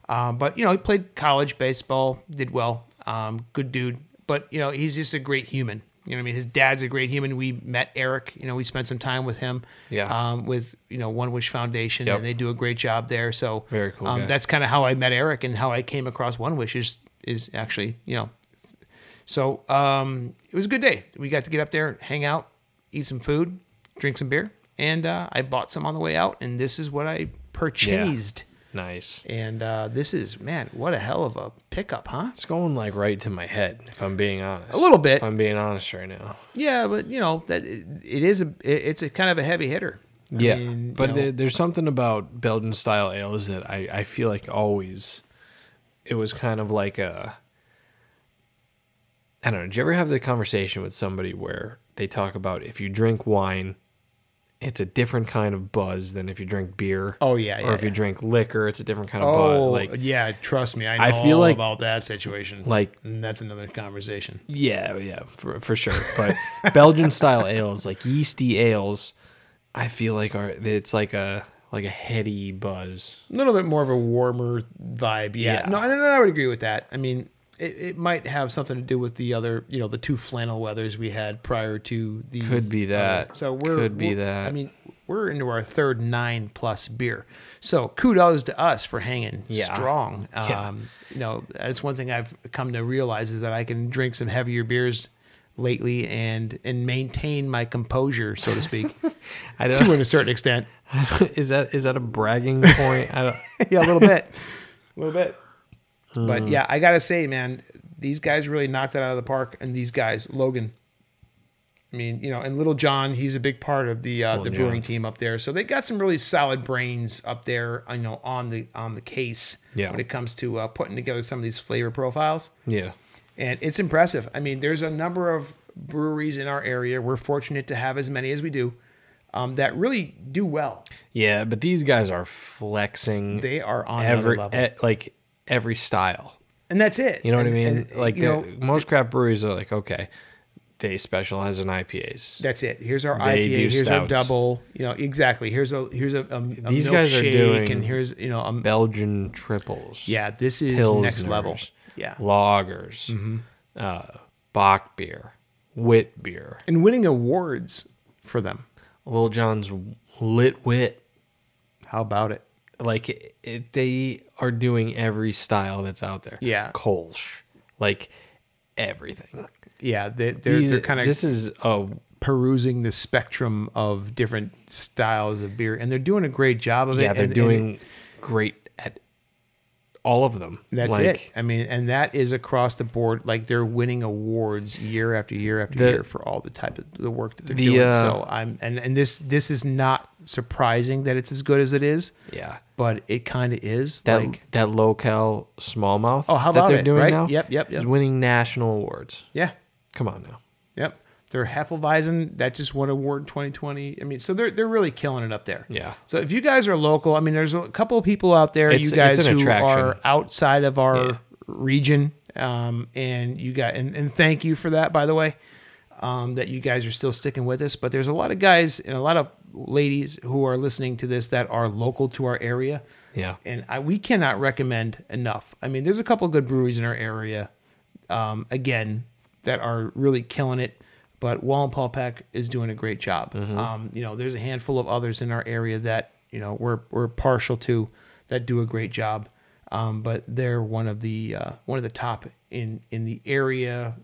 S2: Um, but, you know, he played college baseball, did well. Um, good dude. But, you know, he's just a great human. You know what I mean? His dad's a great human. We met Eric. You know, we spent some time with him.
S1: Yeah.
S2: Um, with you know One Wish Foundation,
S1: Yep.
S2: and they do a great job there. So
S1: Very cool
S2: Um, that's kind of how I met Eric and how I came across One Wish is is actually you know. So um, it was a good day. We got to get up there, hang out, eat some food, drink some beer, and uh, I bought some on the way out. And this is what I purchased.
S1: Nice.
S2: And uh, this is man, what a hell of a pickup, huh?
S1: It's going like right to my head, if I'm being honest.
S2: A little bit.
S1: If I'm being honest right now.
S2: Yeah, but you know that it, it is a it's a kind of a heavy hitter. I
S1: yeah,
S2: mean, you
S1: but
S2: know,
S1: there, there's something about Belgian style ales that I, I feel like always it was kind of like a I don't know. Did you ever have the conversation with somebody where they talk about if you drink wine, it's a different kind of buzz than if you drink beer?
S2: Oh, yeah,
S1: Or
S2: yeah,
S1: if you drink liquor, it's a different kind of
S2: Oh,
S1: buzz. Like
S2: yeah, trust me, I know
S1: I feel
S2: all
S1: like-
S2: about that situation.
S1: like
S2: and that's another conversation.
S1: Yeah, yeah, for, for sure. But Belgian style ales, like yeasty ales, I feel like are it's like a like a heady buzz.
S2: a little bit more of a warmer vibe. Yeah.
S1: Yeah.
S2: No, and I would agree with that. I mean, it, it might have something to do with the other, you know, the two flannel weathers we had prior to the.
S1: Could be that.
S2: uh, so we're
S1: Could be
S2: we're-
S1: that.
S2: I mean, we're into our third nine plus beer. So kudos to us for hanging
S1: Yeah.
S2: strong. Um,
S1: Yeah.
S2: You know, that's one thing I've come to realize is that I can drink some heavier beers lately and and maintain my composure, so to speak,
S1: I
S2: to
S1: don't.
S2: a certain extent.
S1: is that is that a bragging point? I don't,
S2: yeah, a little bit, a little bit.
S1: Hmm.
S2: But yeah, I gotta say, man, these guys really knocked it out of the park. And these guys, Logan. I mean, you know, and Little John, he's a big part of the uh, the
S1: Little
S2: brewing team up there. So they got some really solid brains up there. You know, on the on the case
S1: Yeah.
S2: when it comes to uh, putting together some of these flavor profiles
S1: yeah.
S2: and it's impressive. I mean, there's a number of breweries in our area. We're fortunate to have as many as we do um, that really do well.
S1: Yeah, but these guys are flexing
S2: They are on
S1: every
S2: level,
S1: e- like every style.
S2: and that's it.
S1: You know what
S2: And-
S1: I mean?
S2: and,
S1: like the,
S2: know,
S1: most craft breweries are like, okay, they specialize in IPAs.
S2: that's it. Here's our
S1: They
S2: IPA. Here's our double. You know exactly. Here's a here's a, a, a
S1: These guys are doing
S2: and here's you know a,
S1: Belgian triples.
S2: yeah. This is next level. Yeah,
S1: Lagers,
S2: Mm-hmm.
S1: uh, Bock beer, wit beer,
S2: and winning awards for them.
S1: Little John's lit wit.
S2: How about it?
S1: Like it, it, they are doing every style that's out there.
S2: Yeah.
S1: Kolsch, like everything.
S2: Yeah, they, they're
S1: These-
S2: they're kind of
S1: this is a
S2: perusing the spectrum of different styles of beer, and they're doing a great job of it.
S1: yeah. They're
S2: and- and
S1: doing great at all of them.
S2: That's
S1: Like,
S2: it. I mean, and that is across the board. Like they're winning awards year after year after
S1: The-
S2: year for all the type of the work that they're
S1: The,
S2: doing.
S1: uh,
S2: so I'm and and this this is not surprising that it's as good as it is,
S1: Yeah.
S2: but it kind of is.
S1: That
S2: like
S1: that local smallmouth.
S2: Oh, how
S1: that
S2: about
S1: they're
S2: it,
S1: doing
S2: right?
S1: now?
S2: Yep, yep, yep.
S1: winning national awards.
S2: yeah,
S1: Come on now.
S2: They're Hefeweizen that just won award 2020. I mean, so they're they're really killing it up there.
S1: Yeah.
S2: So if you guys are local, I mean, there's a couple of people out there,
S1: It's-
S2: you guys who
S1: attraction.
S2: are outside of our
S1: Yeah.
S2: region, um, and you got and, and thank you for that, by the way, um, that you guys are still sticking with us. But there's a lot of guys and a lot of ladies who are listening to this that are local to our area,
S1: Yeah.
S2: and I, we cannot recommend enough. I mean, there's a couple of good breweries in our area, um, again, that are really killing it. But Wallenpaupack is doing a great job.
S1: Mm-hmm.
S2: Um, you know, there's a handful of others in our area that you know we're we're partial to that do a great job. Um, but they're one of the uh, one of the top in in the area,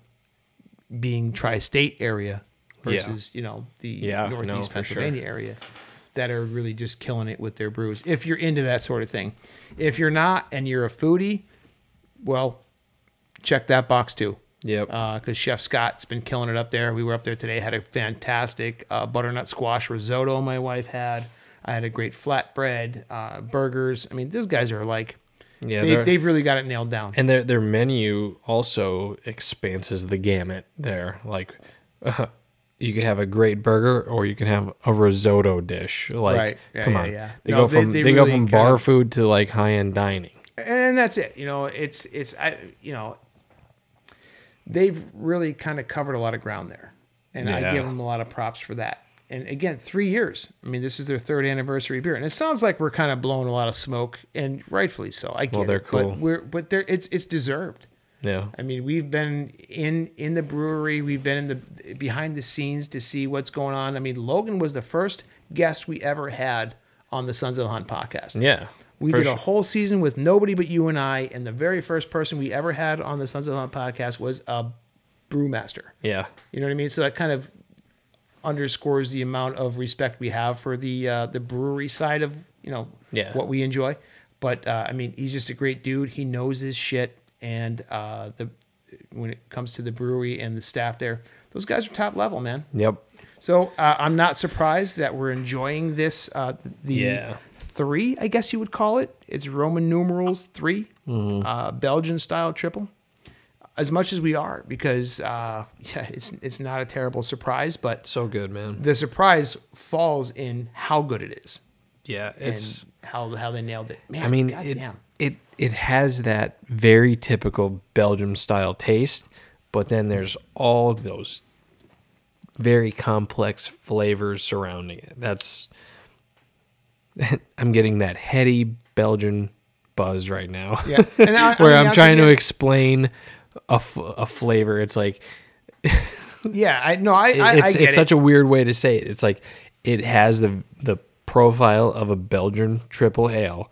S2: being tri-state area
S1: Yeah.
S2: versus you know the
S1: Yeah, no,
S2: northeast
S1: sure.
S2: Pennsylvania area that are really just killing it with their brews. If you're into that sort of thing, if you're not and you're a foodie, well, check that box too.
S1: Yep.
S2: Because Chef Scott's been killing it up there. We were up there today, had a fantastic uh, butternut squash risotto. My wife had. I had a great flatbread, uh, burgers. I mean, those guys are like,
S1: yeah.
S2: they, they've really got it nailed down.
S1: and their their menu also expanses the gamut there. Like you could have a great burger or you can have a risotto dish. Like
S2: Right. Yeah,
S1: come
S2: yeah,
S1: on.
S2: yeah.
S1: They
S2: No,
S1: go from
S2: they
S1: they, go
S2: really
S1: from bar food to like high end dining.
S2: and that's it. You know, it's it's I you know they've really kind of covered a lot of ground there, and I give them a lot of props for that. And again, three years. I mean, this is their third anniversary beer, and it sounds like we're kind of blowing a lot of smoke, and rightfully so. I get
S1: Well, they're
S2: it,
S1: cool.
S2: but we're but they're it's it's deserved.
S1: Yeah.
S2: I mean, we've been in in the brewery, we've been in the behind the scenes to see what's going on. I mean, Logan was the first guest we ever had on the Sons of the Hunt podcast.
S1: Yeah.
S2: We
S1: for
S2: did
S1: sure.
S2: a whole season with nobody but you and I, and the very first person we ever had on the Sons of the Hunt podcast was a brewmaster.
S1: Yeah.
S2: You know what I mean? So that kind of underscores the amount of respect we have for the uh, the brewery side of you know
S1: Yeah.
S2: what we enjoy. But uh, I mean, he's just a great dude. He knows his shit, and uh, the when it comes to the brewery and the staff there, those guys are top level, man.
S1: Yep.
S2: So uh, I'm not surprised that we're enjoying this. Uh, the
S1: Yeah.
S2: Three, I guess you would call it. It's Roman numerals 3
S1: Mm-hmm.
S2: uh, Belgian style triple. As much as we are, because uh, yeah, it's it's not a terrible surprise, but
S1: So good, man.
S2: the surprise falls in how good it is
S1: Yeah. It's
S2: how how they nailed it. Man,
S1: I mean, it, it it has that very typical Belgium style taste, but then there's all those very complex flavors surrounding it. That's I'm getting that heady Belgian buzz right now.
S2: Yeah, I,
S1: where
S2: I
S1: I'm
S2: mean,
S1: trying to explain a, f- a flavor. It's like
S2: Yeah, I know. I, I,
S1: it's it's
S2: it.
S1: such a weird way to say it. It's like it has the the profile of a Belgian triple ale,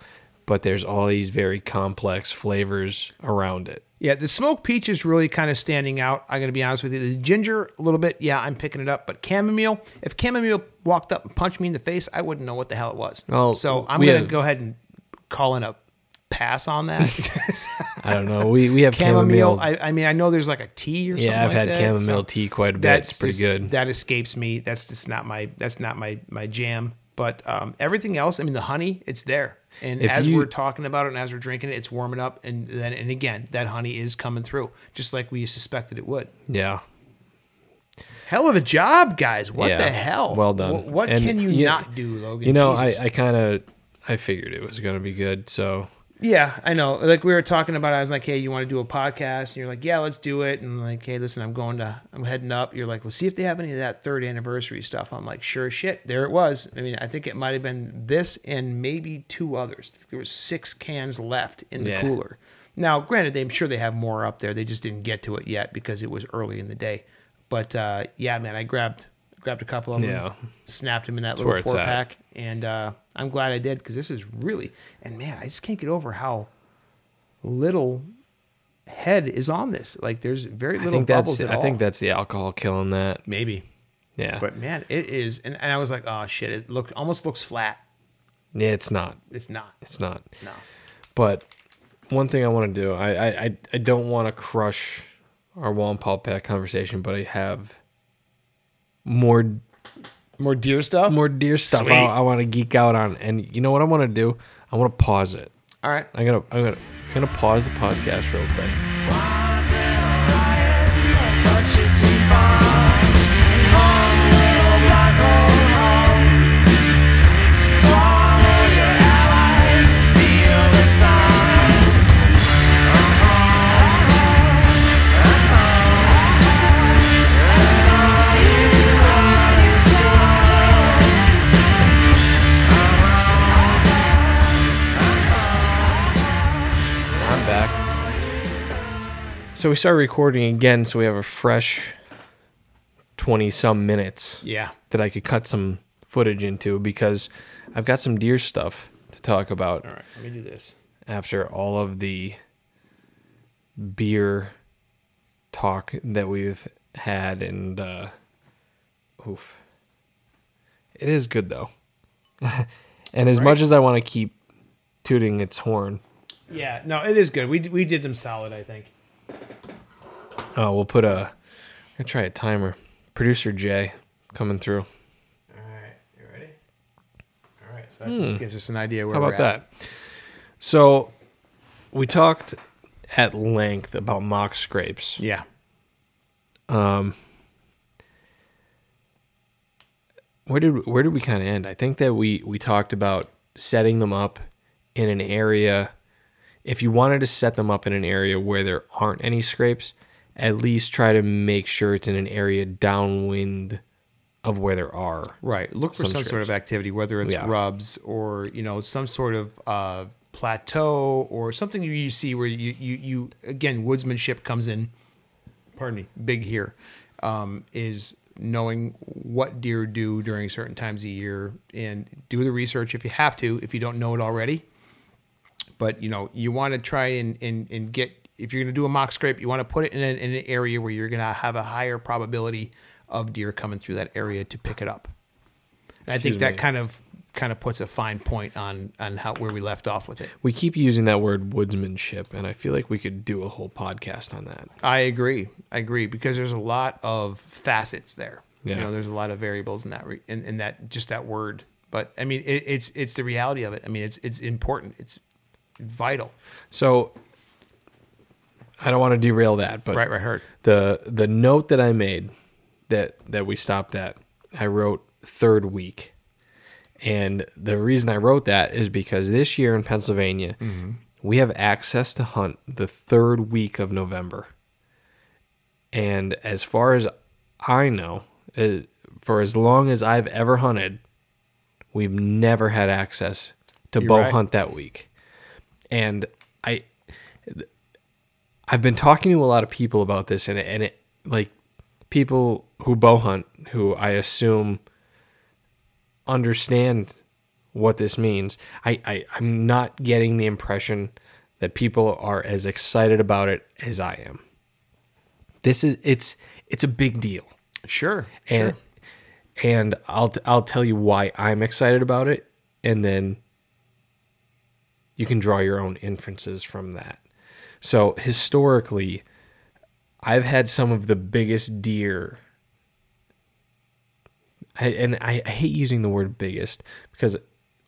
S1: but there's all these very complex flavors around it.
S2: Yeah, the smoked peach is really kind of standing out. I'm going to be honest with you. The ginger, a little bit, yeah, I'm picking it up. But chamomile, if chamomile walked up and punched me in the face, I wouldn't know what the hell it was.
S1: Well,
S2: so I'm going to go ahead and call in a pass on that.
S1: I don't know. We we have
S2: chamomile,
S1: chamomile.
S2: I, I mean, I know there's like a tea or something.
S1: yeah, I've
S2: like
S1: had
S2: that,
S1: chamomile
S2: so
S1: tea quite a bit.
S2: That's
S1: It's pretty
S2: just-
S1: good.
S2: That escapes me. That's just not my. That's not my my jam. But um, everything else, I mean, the honey, it's there. And
S1: If
S2: as
S1: you-
S2: we're talking about it and as we're drinking it, it's warming up. And then, and again, that honey is coming through, just like we suspected it would.
S1: yeah.
S2: Hell of a job, guys. What
S1: Yeah.
S2: the hell?
S1: Well done.
S2: Wh- What, can you not do, Logan?
S1: You know, I, I kind of I figured it was gonna be good. So
S2: yeah, I know. Like we were talking about, I was like, "Hey, you want to do a podcast?" And you're like, "Yeah, let's do it." And like, "Hey, listen, I'm going to, I'm heading up." You're like, "Let's see if they have any of that third anniversary stuff." I'm like, "Sure shit." There it was. I mean, I think it might have been this and maybe two others. There was six cans left in the
S1: Yeah.
S2: cooler. Now, granted, I'm sure they have more up there. They just didn't get to it yet because it was early in the day. But uh, yeah, man, I grabbed grabbed a couple of them,
S1: Yeah.
S2: snapped them in that
S1: where
S2: little four
S1: at.
S2: pack, and uh, I'm glad I did because this is really and man, I just can't get over how little head is on this. Like, there's very
S1: I
S2: little
S1: think that's
S2: bubbles at
S1: I
S2: all.
S1: think that's the alcohol killing that.
S2: maybe,
S1: Yeah.
S2: but man, it is. And, and I was like, oh shit, it look almost looks flat.
S1: yeah, it's not.
S2: It's not.
S1: It's not.
S2: No.
S1: But one thing I want to do, I I, I, I don't want to crush our Wallenpaupack conversation, but I have more
S2: More deer stuff.
S1: more deer stuff
S2: Sweet.
S1: I, I want to geek out on. And you know what I want to do? I want to pause it.
S2: All right.
S1: I'm gonna I'm gonna I'm gonna pause the podcast real quick. So we started recording again, so we have a fresh twenty some minutes
S2: Yeah.
S1: that I could cut some footage into because I've got some deer stuff to talk about
S2: All right. Let me do this.
S1: after all of the beer talk that we've had and uh oof. It is good though. and as much as I want to keep tooting its horn,
S2: Yeah. No, it is good. We we did them solid. I think.
S1: Oh, we'll put a I'm gonna try a timer. Producer Jay coming through.
S2: All right. You ready? All right. So that just gives us an idea where
S1: Hmm. How about that? So we talked at length about mock scrapes.
S2: Yeah. Um.
S1: Where did where did we kind of end? I think that we we talked about setting them up in an area. If you wanted to set them up in an area where there aren't any scrapes, at least try to make sure it's in an area downwind of where there are.
S2: Right. Look for some,
S1: Some
S2: sort of activity, whether it's
S1: Yeah.
S2: rubs or you know some sort of uh, plateau or something you see where you you, you again woodsmanship comes in. Pardon me, big here um, is knowing what deer do during certain times of year and do the research if you have to if you don't know it already. But you know you want to try and, and and get if you're going to do a mock scrape, you want to put it in, a, in an area where you're going to have a higher probability of deer coming through that area to pick it up. And I think
S1: Excuse
S2: that kind of kind of puts a fine point on on how where we left off with it.
S1: We keep using that word woodsmanship, and I feel like we could do a whole podcast on that.
S2: I agree. I agree because there's a lot of facets there. You
S1: Yeah.
S2: know, there's a lot of variables in that re- in, in that just that word. But I mean, it, it's it's the reality of it. I mean, it's it's important. It's vital.
S1: So I don't want to derail that, but
S2: Right, right, heard.
S1: the the note that I made that that we stopped at, I wrote third week. And the reason I wrote that is because this year in Pennsylvania, mm-hmm. we have access to hunt the third week of November. And as far as I know, as, for as long as I've ever hunted, we've never had access to bow
S2: right.
S1: hunt that week. And I I've been talking to a lot of people about this and it, and it like people who bow hunt who I assume understand what this means. I, I I'm not getting the impression that people are as excited about it as I am. This is it's it's a big deal.
S2: Sure.
S1: And and I'll I'll tell you why I'm excited about it and then you can draw your own inferences from that. So historically I've had some of the biggest deer and I, hate using the word biggest because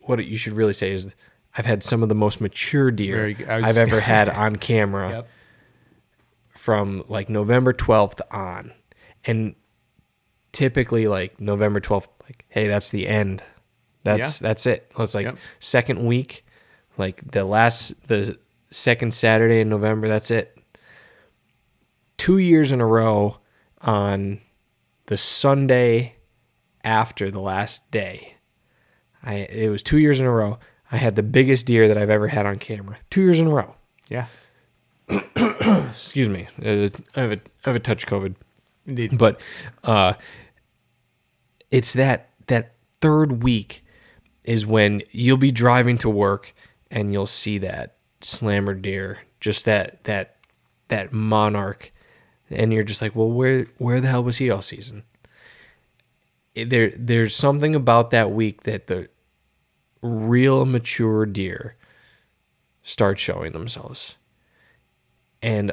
S1: what you should really say is I've had some of the most mature deer
S2: Very. I was-
S1: I've ever had on camera
S2: Yep.
S1: from like November 12th on. And typically like November 12th like hey, that's the end. That's
S2: Yeah.
S1: that's it. It's like
S2: Yep.
S1: second week, like the last the second Saturday in November, that's it. 2 years in a row on the Sunday after the last day. I it was 2 years in a row. I had the biggest deer that I've ever had on camera. 2 years in a row
S2: Yeah.
S1: excuse me. I have a, I have a touch COVID,
S2: Indeed.
S1: but uh, it's that that third week is when you'll be driving to work and you'll see that slammer deer, just that that that monarch, and you're just like, well, where where the hell was he all season? There there's something about that week that the real mature deer start showing themselves. And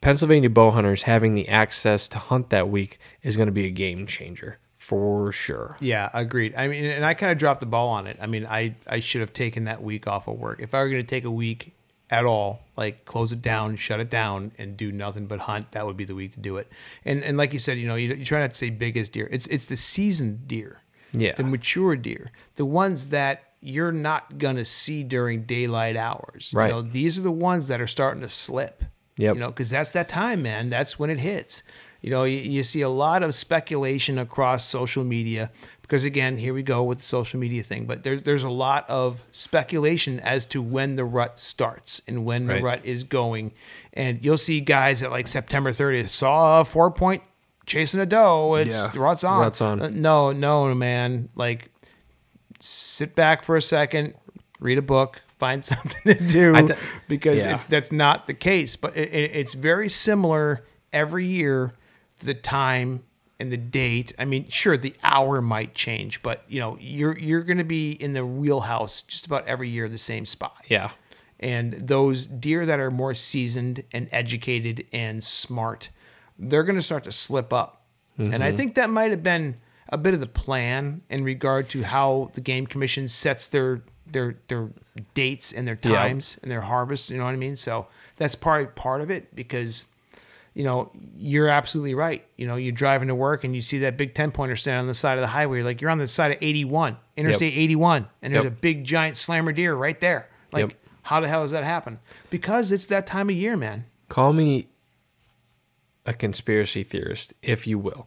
S1: Pennsylvania bow hunters having the access to hunt that week is going to be a game changer for sure.
S2: Yeah, agreed. I mean, and I kind of dropped the ball on it. I mean, I, I should have taken that week off of work. If I were going to take a week at all, like close it down, shut it down, and do nothing but hunt, that would be the week to do it. And and like you said, you know, you, you try not to say biggest deer. It's it's the seasoned deer,
S1: Yeah.
S2: the mature deer, the ones that you're not gonna see during daylight hours.
S1: Right.
S2: You know, these are the ones that are starting to slip.
S1: Yep.
S2: You know, because that's that time, man. That's when it hits. You know, you, you see a lot of speculation across social media because, again, here we go with the social media thing. But there's there's a lot of speculation as to when the rut starts and when the rut is going. And you'll see guys at like September 30th saw a four point chasing a doe. It's
S1: Yeah.
S2: the rut's on.
S1: Rut's on.
S2: Uh, no, no, man. Like, sit back for a second, read a book, find something to do
S1: th-
S2: because
S1: yeah.
S2: it's that's not the case. But it, it, it's very similar every year. The time and the date. I mean, sure, the hour might change, but you know, you're you're going to be in the wheelhouse just about every year, the same spot.
S1: Yeah.
S2: And those deer that are more seasoned and educated and smart, they're going to start to slip up. And I mm-hmm. think that might have been a bit of the plan in regard to how the game commission sets their their their dates and their
S1: Yeah.
S2: times and their harvests. You know what I mean? So that's probably part of it because you know, you're absolutely right. You know, you're driving to work and you see that big 10 pointer standing on the side of the highway. You're like, you're on the side of 81, Interstate 81, and there's
S1: Yep.
S2: a big giant slammer deer right there. Like,
S1: Yep.
S2: how the hell does that happen? Because it's that time of year, man.
S1: Call me a conspiracy theorist, if you will,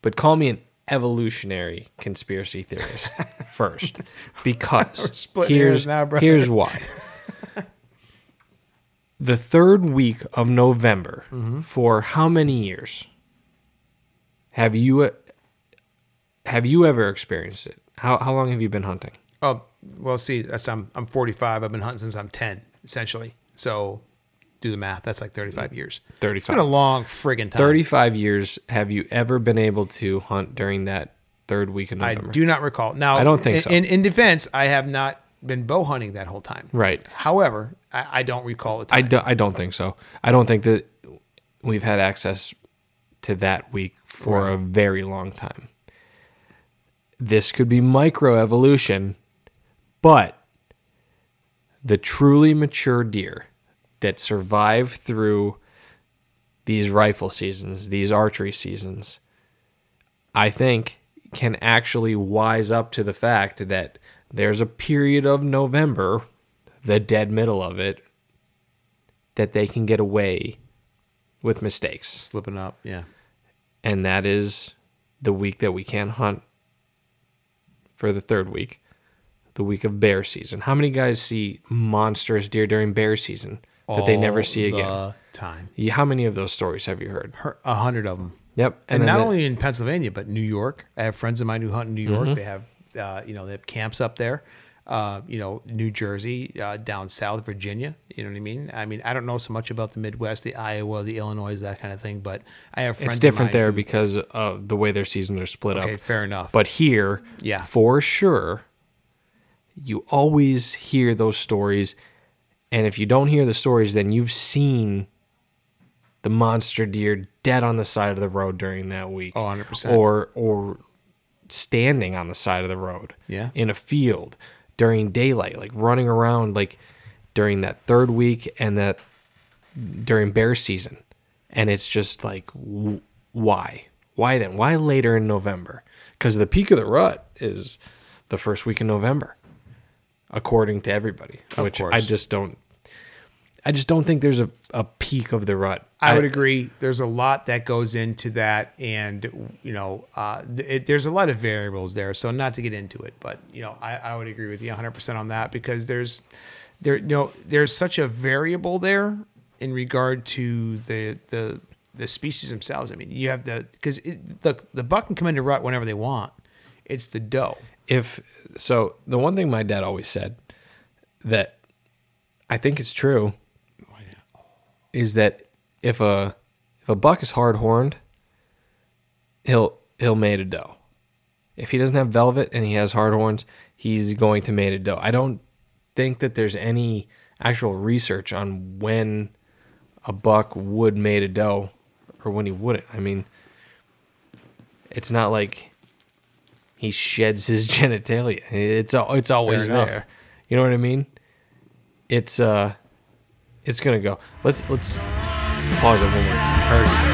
S1: but call me an evolutionary conspiracy theorist first, because here's
S2: now,
S1: here's why. The third week of November,
S2: Mm-hmm.
S1: for how many years have you have you ever experienced it? How how long have you been hunting?
S2: Oh, well, see, that's I'm I'm 45. I've been hunting since I'm 10, essentially. So do the math. That's like 35 years. 35. It's been a
S1: 35.
S2: long friggin' time.
S1: 35 years have you ever been able to hunt during that third week of November?
S2: I do not recall. Now,
S1: I don't think
S2: in,
S1: so.
S2: In, in defense, I have not been bow hunting that whole time.
S1: Right.
S2: However, I, I don't recall it.
S1: I, do, I don't think so. I don't think that we've had access to that week for a very long time. This could be microevolution, but the truly mature deer that survive through these rifle seasons, these archery seasons, I think can actually wise up to the fact that there's a period of November, the dead middle of it, that they can get away with mistakes.
S2: slipping up. Yeah.
S1: And that is the week that we can't hunt for the third week, the week of bear season. How many guys see monstrous deer during bear season that they never
S2: All
S1: see again?
S2: The time,
S1: Yeah, How many of those stories have you heard?
S2: A hundred of them.
S1: Yep.
S2: and,
S1: then
S2: not
S1: the-
S2: only in Pennsylvania, but New York. I have friends of mine who hunt in New York.
S1: Mm-hmm.
S2: They have, uh, you know, they have camps up there. Uh, you know, New Jersey, uh, down south, Virginia. You know what I mean? I mean, I don't know so much about the Midwest, the Iowa, the Illinois, that kind of thing. But I have friends.
S1: it's different there
S2: who-
S1: because of the way their seasons are split
S2: Okay,
S1: up.
S2: fair enough.
S1: But here,
S2: Yeah.
S1: for sure, you always hear those stories. And if you don't hear the stories, then you've seen the monster deer dead on the side of the road during that week.
S2: Oh, 100%.
S1: Or or standing on the side of the road.
S2: Yeah.
S1: In a field during daylight, like running around like during that third week and that during bear season. And it's just like why? Why then? Why later in November? Because the peak of the rut is the first week in November, according to everybody. which I just don't. I just don't think there's a, a peak of the rut.
S2: I would agree. There's a lot that goes into that, and you know, uh, it, there's a lot of variables there. So not to get into it, but you know, I, I would agree with you 100 percent on that because there's there you know there's such a variable there in regard to the the the species themselves. I mean, you have the because the the buck can come into rut whenever they want. It's the doe.
S1: if so the one thing my dad always said that I think it's true is that if a if a buck is hard horned, he'll he'll mate a doe. If he doesn't have velvet and he has hard horns, he's going to mate a doe. I don't think that there's any actual research on when a buck would mate a doe or when he wouldn't. I mean, it's not like he sheds his genitalia. It's it's always there. You know what I mean? It's uh, it's gonna go. Let's let's pause it one more time.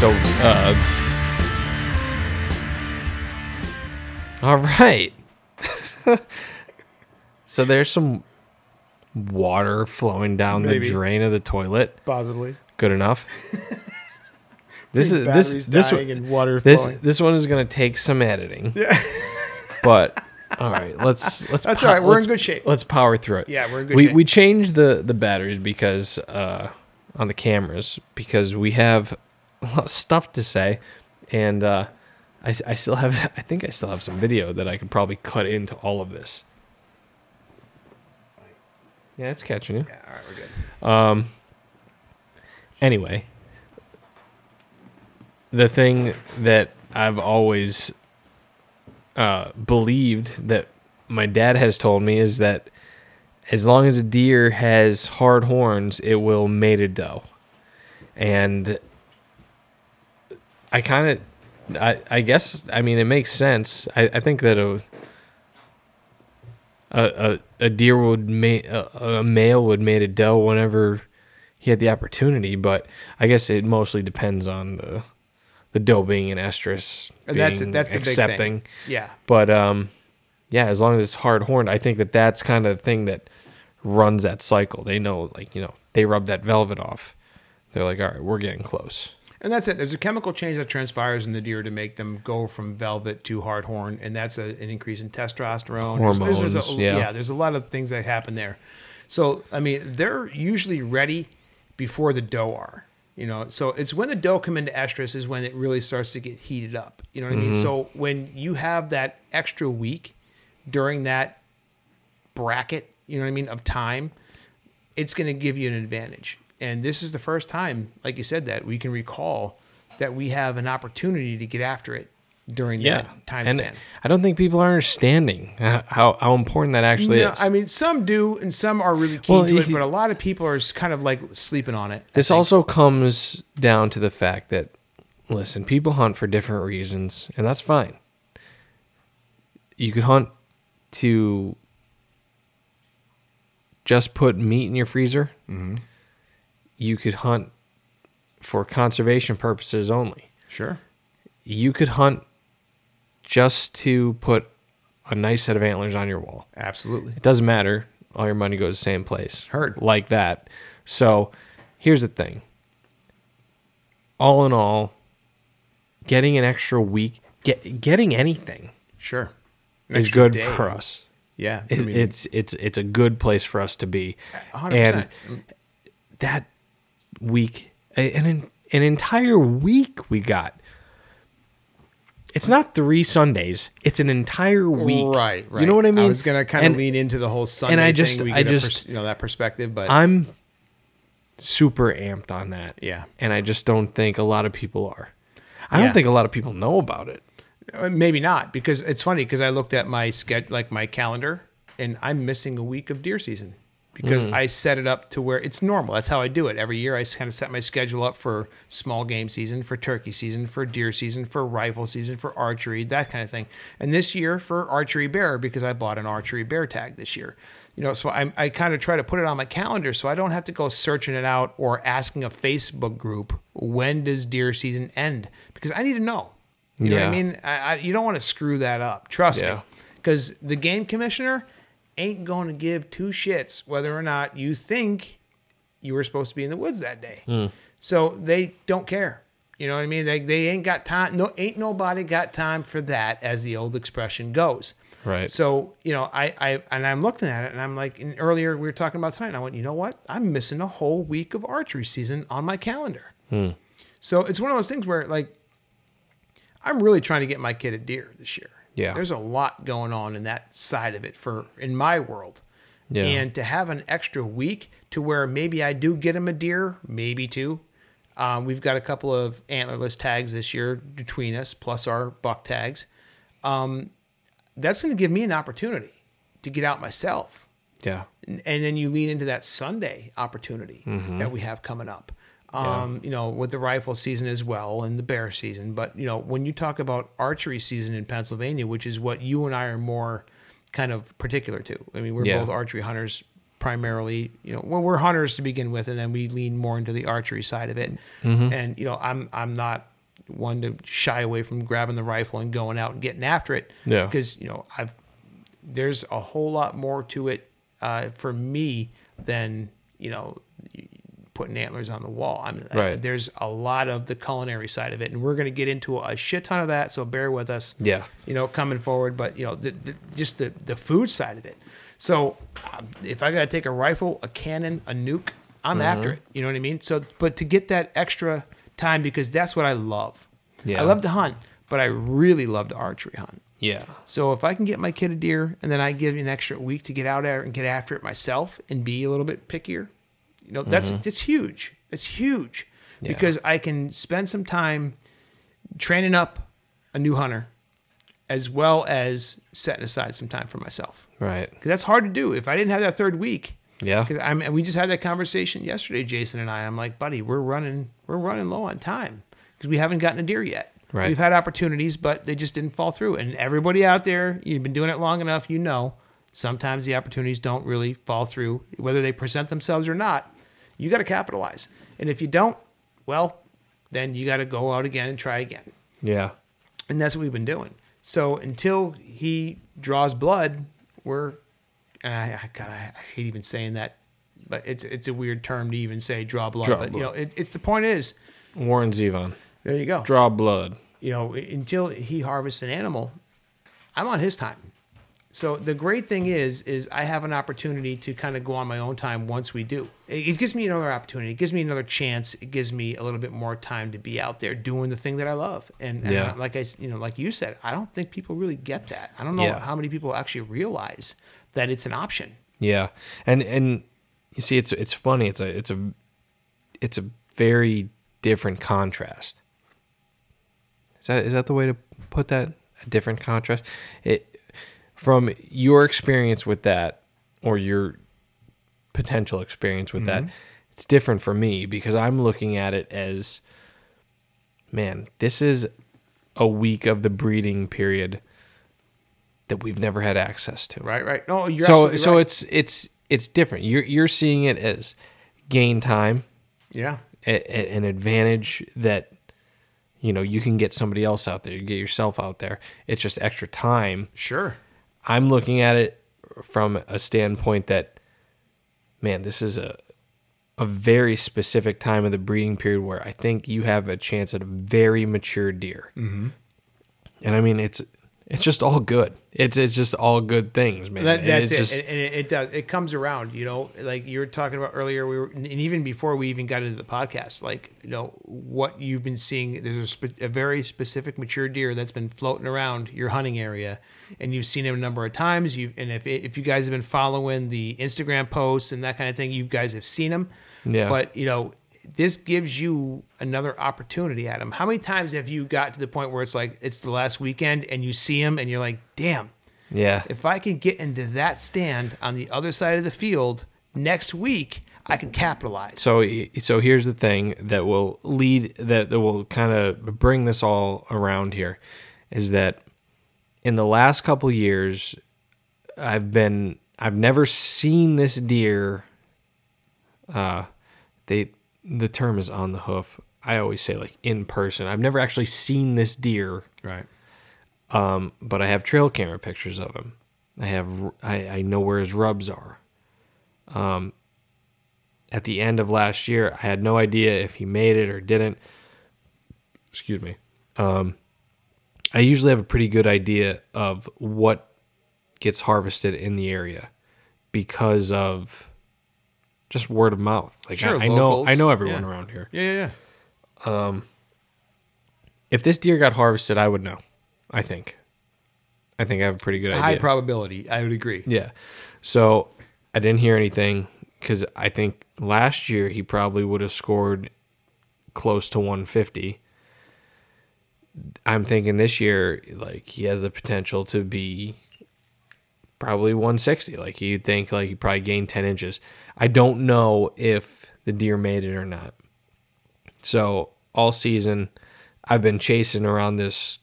S1: So uh, all right. so there's some water flowing down
S2: Maybe.
S1: the drain of the toilet.
S2: Possibly.
S1: Good enough. this is this this one,
S2: and water
S1: this
S2: flowing.
S1: this one is gonna take some editing. Yeah. but all right, let's let's.
S2: That's
S1: pow-
S2: all right, we're in good shape.
S1: Let's power through it.
S2: Yeah, we're in good
S1: we
S2: shape.
S1: we changed the the batteries because uh, on the cameras because we have a lot of stuff to say, and uh, I I still have I think I still have some video that I could probably cut into all of this. Yeah, it's catching you.
S2: Yeah, all right, we're good. Um.
S1: Anyway, the thing that I've always uh, believed that my dad has told me is that as long as a deer has hard horns, it will mate a doe. And I kind of, I, I guess, I mean, it makes sense. I, I think that a, a, a, deer would mate, a, a male would mate a doe whenever he had the opportunity, but I guess it mostly depends on the the doe being an estrus,
S2: And
S1: being
S2: that's that's the big
S1: accepting.
S2: thing. Yeah.
S1: But um, yeah, as long as it's hard horned, I think that that's kind of the thing that runs that cycle. They know, like you know, they rub that velvet off. They're like, all right, we're getting close.
S2: And that's it. There's a chemical change that transpires in the deer to make them go from velvet to hard horn, and that's a, an increase in testosterone. There's- there's- there's a-
S1: Hormones, yeah.
S2: there's a lot of things that happen there. So, I mean, they're usually ready before the doe are. You know, so it's when the doe come into estrus is when it really starts to get heated up. You know what I
S1: Mm-hmm.
S2: mean? So when you have that extra week during that bracket, you know what I mean, of time, it's going to give you an advantage. And this is the first time, like you said, that we can recall that we have an opportunity to get after it during
S1: Yeah,
S2: that time
S1: and
S2: span.
S1: I don't think people are understanding how how important that actually
S2: No,
S1: is.
S2: I mean, some do, and some are really keen
S1: Well,
S2: to it, but a lot of people are kind of like sleeping on it.
S1: This also comes down to the fact that listen, people hunt for different reasons, and that's fine. You could hunt to just put meat in your freezer. Mm-hmm. You could hunt for conservation purposes only.
S2: Sure.
S1: You could hunt just to put a nice set of antlers on your wall.
S2: Absolutely.
S1: It doesn't matter. All your money goes the same place.
S2: Heard.
S1: Like that. So here's the thing. All in all, getting an extra week, get, getting anything
S2: Sure. An
S1: is good
S2: day.
S1: for us.
S2: Yeah. I
S1: It's,
S2: mean,
S1: it's it's it's a good place for us to be.
S2: 100%.
S1: And that week, an an entire week we got. It's not three Sundays. It's an entire week.
S2: Right, right.
S1: You know what I mean?
S2: I was gonna kind of lean into the whole Sunday
S1: I just-
S2: thing. We
S1: I just-
S2: pers- you know that perspective, but
S1: I'm super amped on that.
S2: Yeah.
S1: And I just don't think a lot of people are. I
S2: Yeah.
S1: don't think a lot of people know about it.
S2: Uh, maybe not because it's funny because I looked at my sketch like my calendar and I'm missing a week of deer season because
S1: Mm.
S2: I set it up to where it's normal. That's how I do it every year. I kind of set my schedule up for small game season, for turkey season, for deer season, for rifle season, for archery, that kind of thing. And this year for archery bear because I bought an archery bear tag this year. You know, so I, I kind of try to put it on my calendar so I don't have to go searching it out or asking a Facebook group when does deer season end because I need to know. You know what I mean? I, I, you don't want to screw that up. Trust
S1: Yeah.
S2: me. Because the game commissioner ain't going to give two shits whether or not you think you were supposed to be in the woods that day.
S1: Hmm.
S2: So they don't care. You know what I mean? They, they ain't got time. No, ain't nobody got time for that, as the old expression goes.
S1: Right.
S2: So you know, I, I and I'm looking at it, and I'm like, and earlier we were talking about tonight. And I went, you know what? I'm missing a whole week of archery season on my calendar.
S1: Hmm.
S2: So it's one of those things where like I'm really trying to get my kid a deer this year.
S1: Yeah.
S2: There's a lot going on in that side of it for in my world.
S1: Yeah.
S2: And to have an extra week to where maybe I do get him a deer, maybe two. Um, we've got a couple of antlerless tags this year between us, plus our buck tags. Um, that's going to give me an opportunity to get out myself
S1: yeah.
S2: and and then you lean into that Sunday opportunity that we have coming up. Um, you know, with the rifle season as well and the bear season. But you know, when you talk about archery season in Pennsylvania, which is what you and I are more kind of particular to. I mean, we're
S1: Yeah.
S2: both archery hunters primarily. You know, well, we're hunters to begin with, and then we lean more into the archery side of it. And you know, I'm I'm not one to shy away from grabbing the rifle and going out and getting after it.
S1: Yeah.
S2: Because you know, I've there's a whole lot more to it uh, for me than you know putting antlers on the wall. I mean,
S1: Right.
S2: there's a lot of the culinary side of it, and we're going to get into a shit ton of that. So bear with us.
S1: Yeah.
S2: You know, coming forward, but you know, the, the, just the the food side of it. So um, if I got to take a rifle, a cannon, a nuke, I'm
S1: Mm-hmm.
S2: after it. You know what I mean? So, but to get that extra time because that's what I love.
S1: Yeah.
S2: I love to hunt, but I really love to archery hunt.
S1: Yeah.
S2: So if I can get my kid a deer and then I give you an extra week to get out there and get after it myself and be a little bit pickier, you know, that's mm-hmm. it's huge. It's huge because I can spend some time training up a new hunter as well as setting aside some time for myself.
S1: Right.
S2: Because that's hard to do. If I didn't have that third week,
S1: Yeah.
S2: because I'm and we just had that conversation yesterday, Jason and I. I'm like, buddy, we're running we're running low on time because we haven't gotten a deer yet.
S1: Right.
S2: We've had opportunities, but they just didn't fall through. And everybody out there, you've been doing it long enough, you know, sometimes the opportunities don't really fall through, whether they present themselves or not. You got to capitalize, and if you don't, well, then you got to go out again and try again.
S1: Yeah.
S2: And that's what we've been doing. So until he draws blood, we're and I, I God, I hate even saying that, but it's it's a weird term to even say draw blood.
S1: Draw
S2: but you know, it, it's the point is
S1: Warren Zevon.
S2: there you go.
S1: Draw blood.
S2: You know, until he harvests an animal, I'm on his time. So the great thing is, is I have an opportunity to kind of go on my own time once we do. It, it gives me another opportunity. It gives me another chance. It gives me a little bit more time to be out there doing the thing that I love. And, and
S1: Yeah.
S2: like I, you know, like you said, I don't think people really get that. I don't know
S1: Yeah.
S2: how many people actually realize that it's an option.
S1: Yeah, and and you see, it's it's funny. It's a it's a it's a very different contrast. Is that is that the way to put that? A different contrast. It from your experience with that, or your potential experience with that. Mm-hmm. It's different for me because I'm looking at it as man, this is a week of the breeding period that we've never had access to.
S2: Right, right. No, you're
S1: so so
S2: right.
S1: it's it's it's different. You're you're seeing it as gain time,
S2: yeah,
S1: a, a- an advantage that you know you can get somebody else out there, you get yourself out there. It's just extra time.
S2: sure.
S1: I'm looking at it from a standpoint that, man, this is a a very specific time of the breeding period where I think you have a chance at a very mature deer. Mm-hmm. And I mean, it's it's just all good. It's it's just all good things, man.
S2: That, that's it,
S1: just-
S2: and, and it, it does. It comes around, you know. Like you were talking about earlier, we were, and even before we even got into the podcast, like you know what you've been seeing. There's a, spe- a very specific mature deer that's been floating around your hunting area, and you've seen him a number of times. You and if if you guys have been following the Instagram posts and that kind of thing, you guys have seen him.
S1: Yeah.
S2: But you know, this gives you another opportunity Adam. How many times have you got to the point where it's like it's the last weekend and you see him and you're like, damn
S1: yeah.
S2: if I can get into that stand on the other side of the field next week, I can capitalize.
S1: So so here's the thing that will lead that that will kind of bring this all around here is that in the last couple years I've been I've never seen this deer uh they the term is on the hoof. I always say like in person. I've never actually seen this deer
S2: Right.
S1: um, but I have trail camera pictures of him. I have I, I know where his rubs are. Um, at the end of last year, I had no idea if he made it or didn't. Excuse me. Um, I usually have a pretty good idea of what gets harvested in the area because of just word of mouth. Like
S2: Sure,
S1: I, I know. I know everyone
S2: Yeah.
S1: around here.
S2: Yeah, yeah, yeah.
S1: Um, if this deer got harvested, I would know. I think. I think I have a pretty good idea.
S2: High probability. I would agree.
S1: Yeah. So I didn't hear anything because I think last year he probably would have scored close to 150. I'm thinking this year, like he has the potential to be probably 160. Like you'd think, like he probably gained 10 inches. I don't know if the deer made it or not. So all season, I've been chasing around this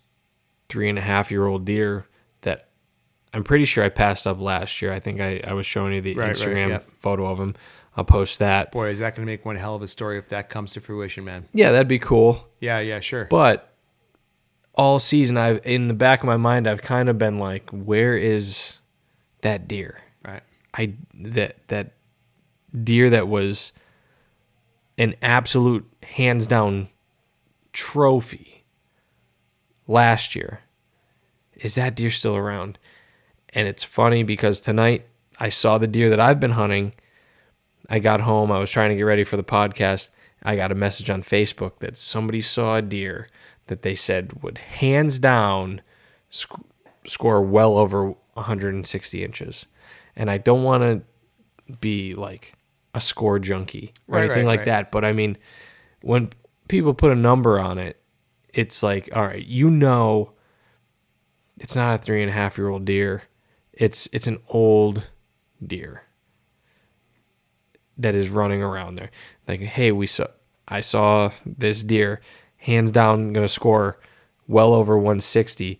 S1: three and a half year old deer that I'm pretty sure I passed up last year. I think I, I was showing you the
S2: Right, right,
S1: Instagram
S2: yep.
S1: photo of him. I'll post that.
S2: Boy, is that going to make one hell of a story if that comes to fruition, man.
S1: Yeah, that'd be cool.
S2: Yeah, yeah, sure.
S1: But all season, I've in the back of my mind, I've kind of been like, where is that deer?
S2: right.
S1: I that that deer that was an absolute hands down trophy last year. Is that deer still around? And it's funny because tonight I saw the deer that I've been hunting. I got home, I was trying to get ready for the podcast. I got a message on Facebook that somebody saw a deer that they said would hands down sc- score well over 160 inches. And I don't want to be like a score junkie or
S2: Right,
S1: anything
S2: right,
S1: like
S2: right.
S1: that, but I mean, when people put a number on it, it's like, all right, you know, it's not a three and a half year old deer. It's it's an old deer that is running around there. Like, hey, we saw I saw this deer, hands down gonna score well over 160,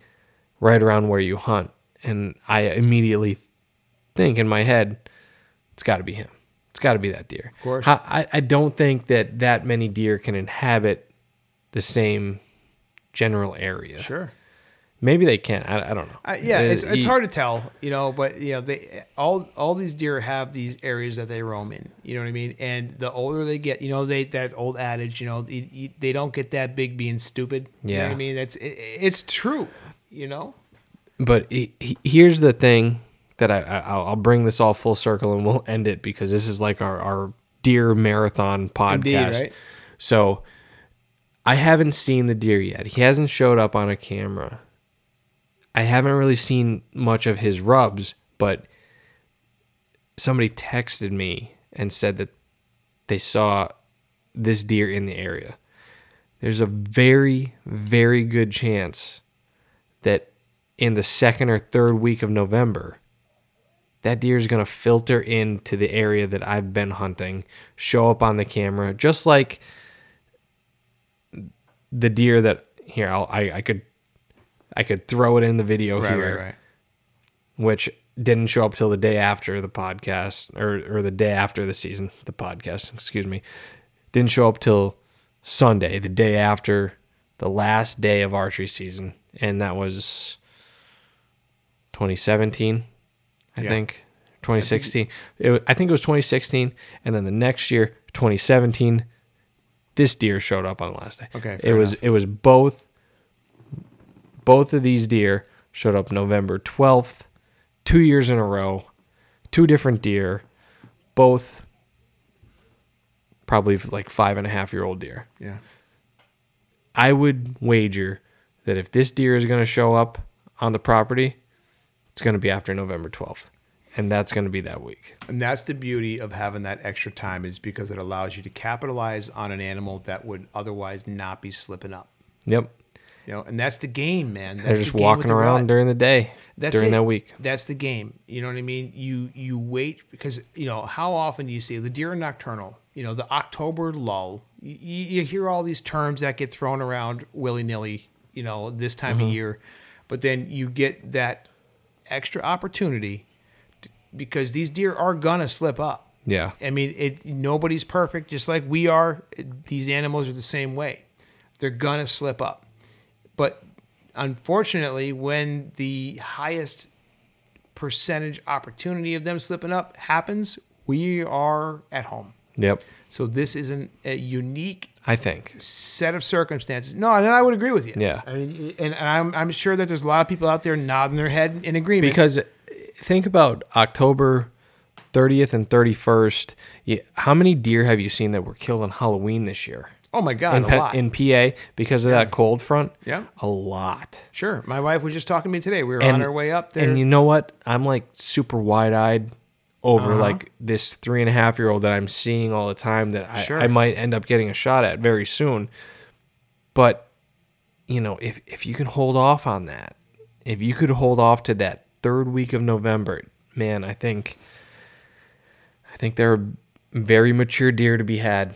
S1: right around where you hunt. And I immediately think in my head, it's got to be him. It's got to be that deer. Of
S2: course.
S1: I, I- don't think that that many deer can inhabit the same general area.
S2: Sure.
S1: Maybe they can. I, I don't know.
S2: Uh, yeah, it's, it's hard to tell, you know, but you know, they all all these deer have these areas that they roam in. You know what I mean? And the older they get, you know, they that old adage, you know, you- you- they don't get that big being stupid. You know what I mean? That's it, it's true. You know.
S1: But he, he- here's the thing that I, I I'll I'll bring this all full circle and we'll end it because this is like our our deer marathon podcast.
S2: Indeed, right?
S1: So I haven't seen the deer yet. He hasn't showed up on a camera. I haven't really seen much of his rubs, but somebody texted me and said that they saw this deer in the area. There's a very, very good chance that in the second or third week of November, that deer is going to filter into the area that I've been hunting, show up on the camera, just like the deer that here I'll, I I could I could throw it in the video
S2: Right,
S1: here,
S2: right, right.
S1: which didn't show up till the day after the podcast or or the day after the season, the podcast, excuse me. Didn't show up till Sunday, the day after the last day of archery season, and that was 2017, I
S2: Yeah.
S1: think. 2016. It, I think it was 2016, and then the next year, 2017. This deer showed up on the last day.
S2: Okay,
S1: it was
S2: enough.
S1: it was both. Both of these deer showed up November 12th, two years in a row, two different deer, both probably like five and a half year old deer.
S2: Yeah.
S1: I would wager that if this deer is going to show up on the property, it's going to be after November 12th. And that's going to be that week.
S2: And that's the beauty of having that extra time is because it allows you to capitalize on an animal that would otherwise not be slipping up.
S1: Yep.
S2: You know, and that's the game, man. That's
S1: They're
S2: the
S1: just
S2: game
S1: walking
S2: the
S1: around during the day,
S2: That's
S1: during
S2: it.
S1: that week.
S2: That's the game. You know what I mean? You you wait because you know how often do you see the deer nocturnal? You know the October lull. You, you hear all these terms that get thrown around willy nilly. You know this time
S1: Mm-hmm.
S2: of year, but then you get that extra opportunity because these deer are gonna slip up.
S1: Yeah.
S2: I mean, it nobody's perfect, just like we are. These animals are the same way. They're gonna slip up, but unfortunately, when the highest percentage opportunity of them slipping up happens, we are at home.
S1: Yep.
S2: So this isn't a unique
S1: I think.
S2: set of circumstances. No, and I would agree with you.
S1: Yeah.
S2: I mean, and, and I'm I'm sure that there's a lot of people out there nodding their head in agreement.
S1: Because uh, think about October 30th and 31st. Yeah, how many deer have you seen that were killed on Halloween this year?
S2: oh my god,
S1: in,
S2: a lot.
S1: in PA because of that cold front?
S2: Yeah.
S1: A lot.
S2: sure, my wife was just talking to me today. We were on our way up there.
S1: And you know what? I'm like super wide eyed over
S2: Uh-huh.
S1: like this three and a half year old that I'm seeing all the time that I,
S2: Sure.
S1: I might end up getting a shot at very soon. But, you know, if, if you can hold off on that, if you could hold off to that third week of November, man, I think I think there are very mature deer to be had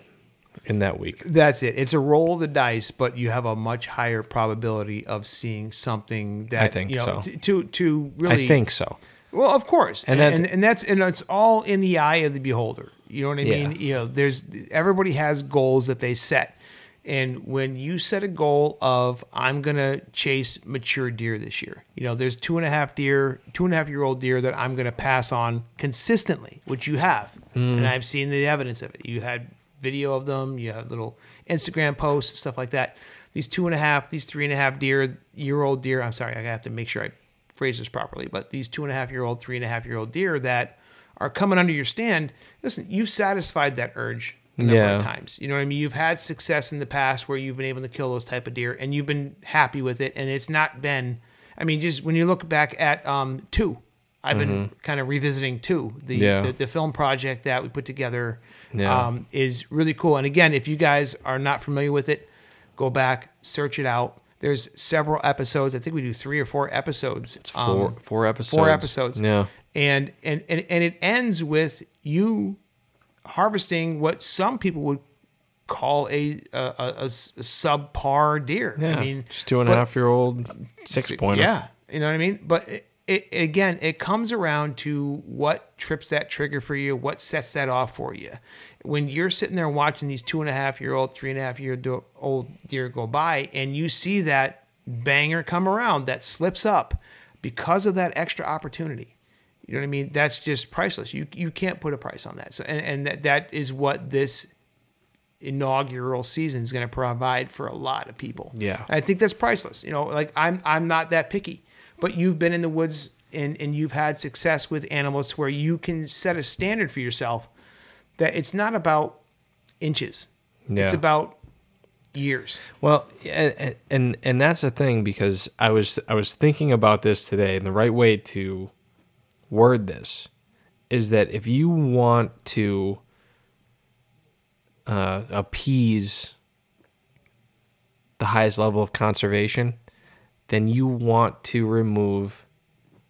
S1: in that week.
S2: That's it. It's a roll of the dice, but you have a much higher probability of seeing something that
S1: I think
S2: you know
S1: so.
S2: to to really
S1: I think so.
S2: Well, of course, and
S1: And
S2: and,
S1: that's-
S2: and that's and it's all in the eye of the beholder. You know what I
S1: Yeah.
S2: mean? You know, there's everybody has goals that they set, and when you set a goal of I'm gonna chase mature deer this year, you know, there's two and a half deer, two and a half year old deer that I'm gonna pass on consistently, which you have, hmm. and I've seen the evidence of it. You had video of them, you have little Instagram posts, stuff like that. These two and a half, these three and a half deer, year old deer. I'm sorry, I have to make sure I phrase this properly, but these two and a half year old, three and a half year old deer that are coming under your stand, listen, you've satisfied that urge a number of times. You know what I mean? You've had success in the past where you've been able to kill those type of deer and you've been happy with it. And it's not been, I mean, just when you look back at um, two, I've been kind of revisiting two, the,
S1: Mm-hmm. Yeah.
S2: the, the film project that we put together
S1: Yeah.
S2: um, is really cool. And again, if you guys are not familiar with it, go back, search it out. There's several episodes. I think we do three or four episodes. um,
S1: Four four episodes.
S2: four episodes.
S1: Yeah.
S2: And, and and and it ends with you harvesting what some people would call a a, a, a subpar deer.
S1: Yeah.
S2: I mean,
S1: just two and a half year old six pointer.
S2: yeah, you know what I mean. But it, again, it comes around to what trips that trigger for you, what sets that off for you. When you're sitting there watching these two and a half year old, three and a half year old deer go by, and you see that banger come around that slips up because of that extra opportunity. You know what I mean? That's just priceless. You you can't put a price on that. So and, and that, that is what this inaugural season is going to provide for a lot of people.
S1: Yeah.
S2: I think that's priceless. You know, like I'm I'm not that picky, but you've been in the woods and and you've had success with animals to where you can set a standard for yourself that it's not about inches. It's about years.
S1: Well, and, and and that's the thing because I was I was thinking about this today, and the right way to word this is that if you want to uh, appease the highest level of conservation, then you want to remove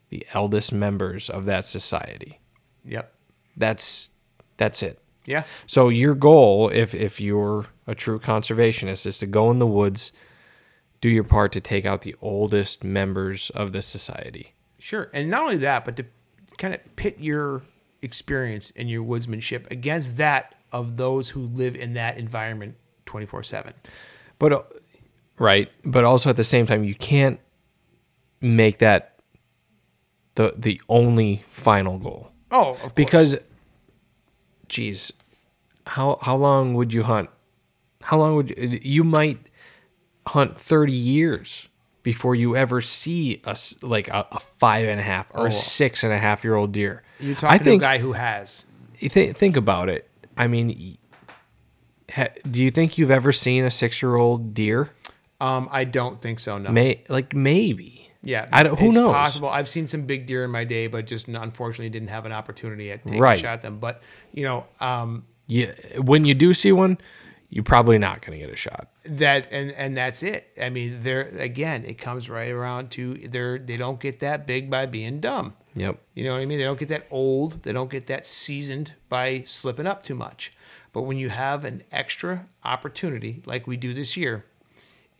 S1: the eldest members of that society.
S2: Yep.
S1: That's that's it.
S2: Yeah.
S1: So your goal, if if you're a true conservationist, is to go in the woods, do your part to take out the oldest members of the society.
S2: Sure. And not only that, but to kind of pit your experience and your woodsmanship against that of those who live in that environment 24 7.
S1: But uh, right, but also at the same time, you can't make that the the only final goal
S2: Oh, of course.
S1: because, geez, how how long would you hunt? How long would you, you might hunt thirty years before you ever see a like a, a five and a half or a oh. six and a half year old deer?
S2: you're talking
S1: I think
S2: to a guy who has.
S1: you think think about it. I mean, ha, do you think you've ever seen a six year old deer?
S2: Um, I don't think so. No.
S1: May like maybe.
S2: Yeah,
S1: I don't- who
S2: it's
S1: knows?
S2: Possible. I've seen some big deer in my day, but just unfortunately didn't have an opportunity at taking
S1: Right.
S2: a shot at them. But you know, um,
S1: Yeah, when you do see one, you're probably not going to get a shot.
S2: that and and that's it. I mean, there again, it comes right around to they're they don't get that big by being dumb.
S1: Yep.
S2: You know what I mean? They don't get that old. They don't get that seasoned by slipping up too much. But when you have an extra opportunity like we do this year,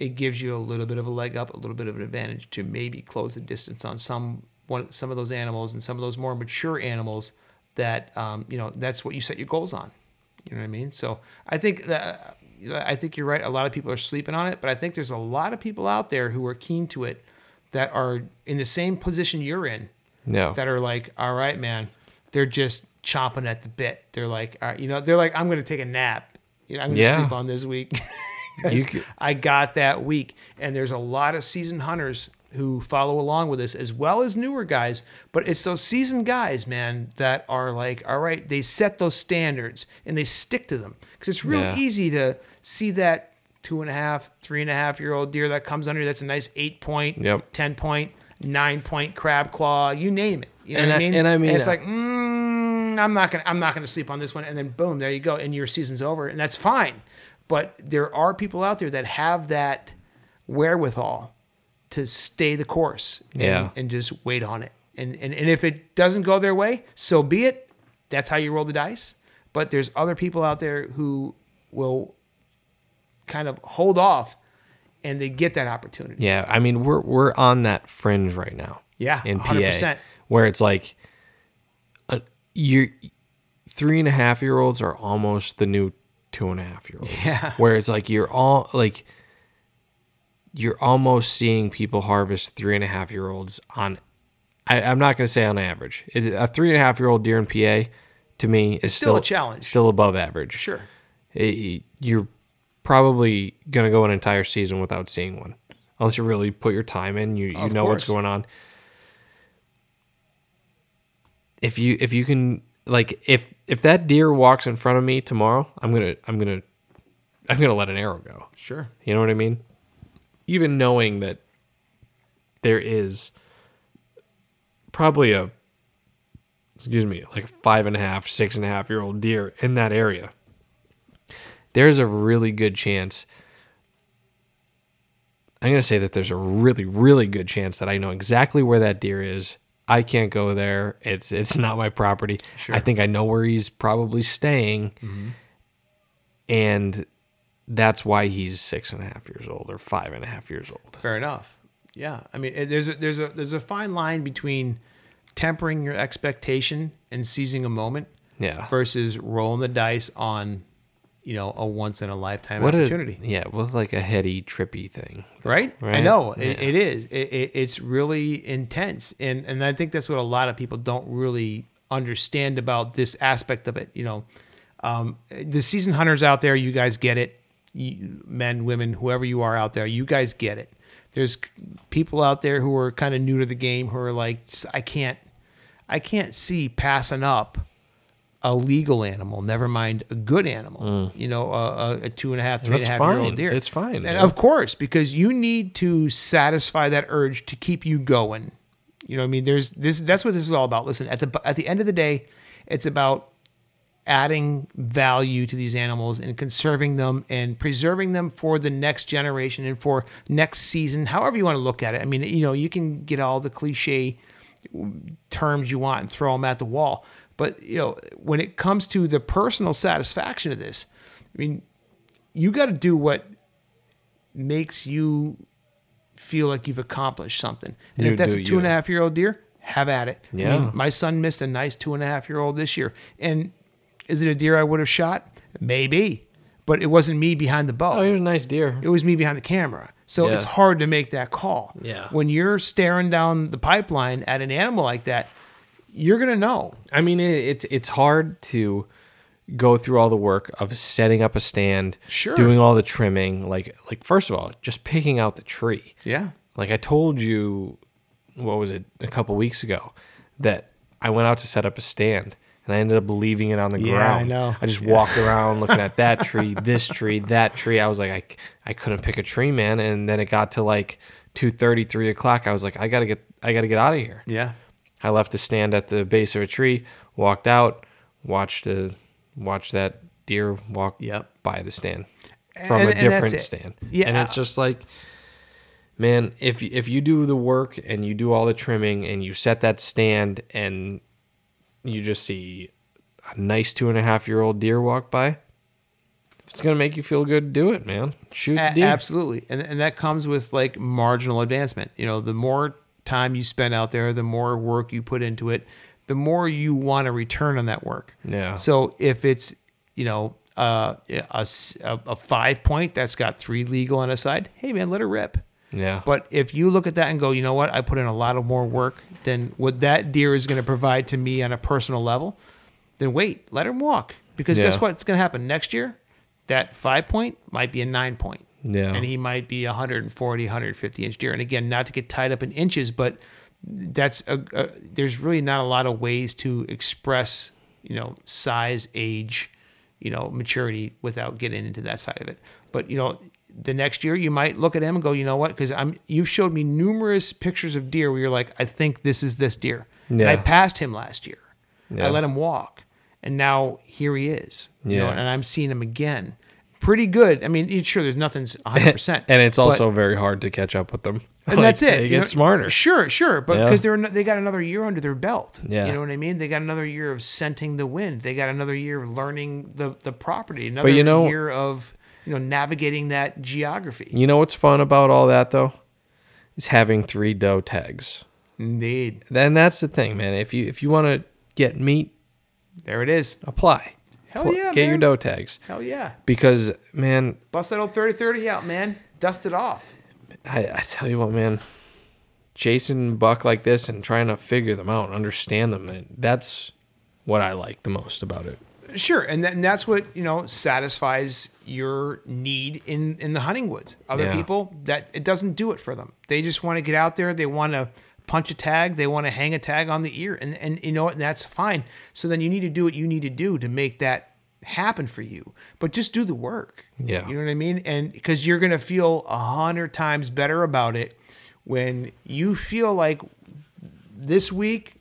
S2: it gives you a little bit of a leg up, a little bit of an advantage to maybe close the distance on some one some of those animals and some of those more mature animals that um, you know that's what you set your goals on. You know what I mean? So I think that I think you're right. A lot of people are sleeping on it, but I think there's a lot of people out there who are keen to it that are in the same position you're in
S1: No.
S2: that are like, all right, man, they're just chomping at the bit. They're like, all right, you know, they're like, I'm going to take a nap. You know, I'm going to
S1: Yeah.
S2: sleep on this week. 'Cause
S1: You could-
S2: I got that week. And there's a lot of seasoned hunters who follow along with us as well as newer guys. But it's those seasoned guys, man, that are like, all right, they set those standards and they stick to them. Because it's real
S1: Yeah.
S2: easy to see that two and a half, three and a half year old deer that comes under that's a nice eight point,
S1: Yep.
S2: 10 point, nine point crab claw, you name it. You know
S1: And
S2: what I
S1: I-
S2: mean?
S1: and I mean-
S2: it's like, mm, I'm not gonna, I'm not gonna sleep on this one, and then boom, there you go, and your season's over, and that's fine. But there are people out there that have that wherewithal to stay the course, and,
S1: Yeah.
S2: and just wait on it. And, and and if it doesn't go their way, so be it. That's how you roll the dice. But there's other people out there who will kind of hold off, and they get that opportunity.
S1: Yeah, I mean we're we're on that fringe right now.
S2: Yeah,
S1: in PA,
S2: 100%.
S1: where it's like, uh, you three and a half year olds are almost the new two and a half year olds.
S2: Yeah.
S1: where it's like you're all like, you're almost seeing people harvest three and a half year olds on. I, I'm not going to say on average. Is a three and a half year old deer in PA? To me, is
S2: still a challenge.
S1: Still above average.
S2: Sure.
S1: it- you're probably going to go an entire season without seeing one unless you really put your time in you you
S2: Of
S1: know what's going on if you if you can like if if that deer walks in front of me tomorrow i'm going to i'm going to i'm going to let an arrow go
S2: Sure.
S1: you know what i mean even knowing that there is probably a excuse me like five and a half six and a half year old deer in that area there's a really good chance i'm going to say that there's a really really good chance that i know exactly where that deer is i can't go there. It's it's not my property.
S2: Sure.
S1: i think i know where he's probably staying. Mm-hmm. And that's why he's six and a half years old or five and a half years old.
S2: Fair enough. Yeah, I mean, there's a, there's a there's a fine line between tempering your expectation and seizing a moment
S1: yeah.
S2: versus rolling the dice on, you know, a once in a lifetime
S1: what
S2: opportunity.
S1: a yeah with like a heady trippy thing
S2: right? I
S1: Right?
S2: know it, it is. It, it, it's really intense, and and I think that's what a lot of people don't really understand about this aspect of it. You know, um, the season hunters out there, you guys get it. You, men, women, whoever you are out there, you guys get it. There's people out there who are kind of new to the game who are like, I can't, I can't see passing up a legal animal, never mind a good animal. You know, a, a, a two and a half, three and a
S1: Mm. That's
S2: year
S1: fine.
S2: old deer.
S1: It's fine,
S2: And
S1: yeah.
S2: of course, because you need to satisfy that urge to keep you going. You know, I mean, there's this. That's what this is all about. Listen, at the at the end of the day, it's about adding value to these animals and conserving them and preserving them for the next generation and for next season. However you want to look at it. I mean, you know, you can get all the cliche terms you want and throw them at the wall. But you know, when it comes to the personal satisfaction of this, I mean, you got to do what makes you feel like you've accomplished something. And
S1: You
S2: if that's a two and a half year old deer, have at it. I
S1: Yeah.
S2: mean, my son missed a nice two and a half year old this year. And is it a deer I would have shot? Maybe. But it wasn't me behind the bow.
S1: Oh, he was a nice deer.
S2: It was me behind the camera. So
S1: Yeah.
S2: it's hard to make that call.
S1: Yeah.
S2: When you're staring down the pipeline at an animal like that, you're going to know.
S1: I mean, it, it's it's hard to go through all the work of setting up a stand,
S2: Sure.
S1: doing all the trimming. Like like first of all, just picking out the tree.
S2: Yeah.
S1: Like I told you, what was it a couple weeks ago, that I went out to set up a stand and I ended up leaving it on the
S2: Yeah,
S1: ground.
S2: I know.
S1: I just walked around looking at that tree, this tree, that tree. I was like, I, I couldn't pick a tree, man. And then it got to like two thirty, three o'clock. I was like, I gotta get, I gotta get out of here.
S2: Yeah.
S1: I left the stand at the base of a tree, walked out, watched the, watched that deer walk
S2: Yep.
S1: by the stand from
S2: And-
S1: a different stand.
S2: Yeah.
S1: and it's just like, man, if if you do the work and you do all the trimming and you set that stand and you just see a nice two and a half year old deer walk by, it's gonna make you feel good. Do it, man. Shoot the
S2: A-
S1: deer.
S2: absolutely. And, and that comes with like marginal advancement. You know, the more time you spend out there, the more work you put into it, the more you want to return on that work.
S1: Yeah.
S2: So if it's, you know, uh, a, a- a five point that's got three legal on a side, hey man, let her rip.
S1: Yeah.
S2: But if you look at that and go, you know what, I put in a lot of more work than what that deer is going to provide to me on a personal level, then wait, let him walk. Because
S1: Yeah.
S2: guess what's going to happen next year? That five point might be a nine point.
S1: Yeah.
S2: And he might be a 140, 150 inch deer. And again, not to get tied up in inches, but that's a, a there's really not a lot of ways to express, you know, size, age, you know, maturity without getting into that side of it. But you know, the next year you might look at him and go, you know what? Because I'm you've showed me numerous pictures of deer where you're like, I think this is this deer. And I passed him last year.
S1: Yeah.
S2: I let him walk, and now here he is. You know,
S1: Yeah.
S2: and I'm seeing him again. Pretty good. I mean, sure, there's nothing's 100. percent
S1: and it's also very hard to catch up with them.
S2: and
S1: Like,
S2: that's it.
S1: They
S2: you
S1: get
S2: know,
S1: smarter.
S2: Sure, sure, but
S1: Yeah.
S2: because they're they got another year under their belt.
S1: Yeah.
S2: you know what I mean. They got another year of scenting the wind. They got another year of learning the the property. Another
S1: you know-
S2: year of you know navigating that geography.
S1: You know what's fun about all that though? Is having three doe tags.
S2: Indeed,
S1: Then that's the thing, man. If you if you want to get meat,
S2: there it is.
S1: apply.
S2: Hell yeah,
S1: get your
S2: man.
S1: doe tags
S2: Hell yeah,
S1: because man,
S2: bust that old 30-30 out, man. Dust it off.
S1: I, I tell you what, man, chasing buck like this and trying to figure them out, and understand them, man, that's what I like the most about it.
S2: Sure, and, that, and that's what you know satisfies your need in in the hunting woods. Other
S1: Yeah.
S2: people that it doesn't do it for them. They just want to get out there. They want to punch a tag. They want to hang a tag on the ear, and and you know what? And that's fine. So then you need to do what you need to do to make that happen for you. But just do the work.
S1: Yeah.
S2: you know what I mean. And because you're gonna feel a hundred times better about it when you feel like this week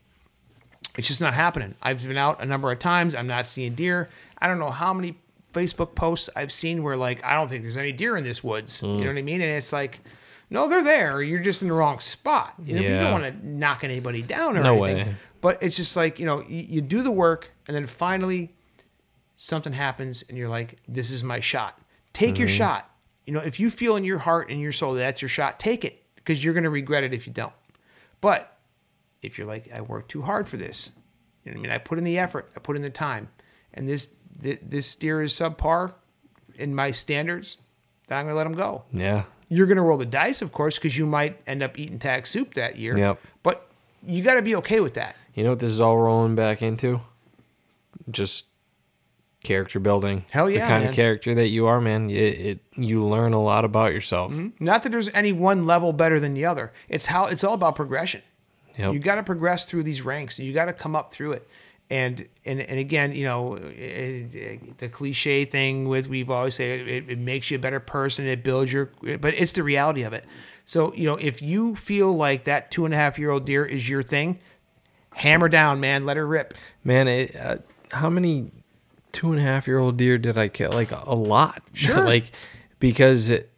S2: it's just not happening. I've been out a number of times. I'm not seeing deer. I don't know how many Facebook posts I've seen where like I don't think there's any deer in this woods. You mm. know what I mean? And it's like, no, they're there. You're just in the wrong spot. You know, you don't want to knock anybody down or
S1: No
S2: anything.
S1: way.
S2: But it's just like you know, you, you do the work, and then finally something happens, and you're like, this is my shot. Take your mm-hmm. shot. You know, if you feel in your heart and your soul that that's your shot, take it because you're going to regret it if you don't. But if you're like, I worked too hard for this, you know what I mean? I put in the effort, I put in the time, and this this, this deer is subpar in my standards, then I'm gonna let him go.
S1: Yeah,
S2: You're gonna roll the dice, of course, because you might end up eating tag soup that year.
S1: Yep.
S2: But you got to be okay with that.
S1: you know what this is all rolling back into? Just character building.
S2: Hell yeah, the
S1: kind
S2: man.
S1: of character that you are, man. It, it you learn a lot about yourself. Mm-hmm.
S2: Not that there's any one level better than the other. It's how it's all about progression.
S1: Yep.
S2: You got to progress through these ranks. You got to come up through it. And and and again, you know, it, it- the cliche thing with we've always said it, it makes you a better person. It builds your, but it's the reality of it. So you know, if you feel like that two and a half year old deer is your thing, hammer down, man. Let her rip.
S1: Man, it, uh, how many two and a half year old deer did I kill? Like a lot.
S2: Sure.
S1: like because it,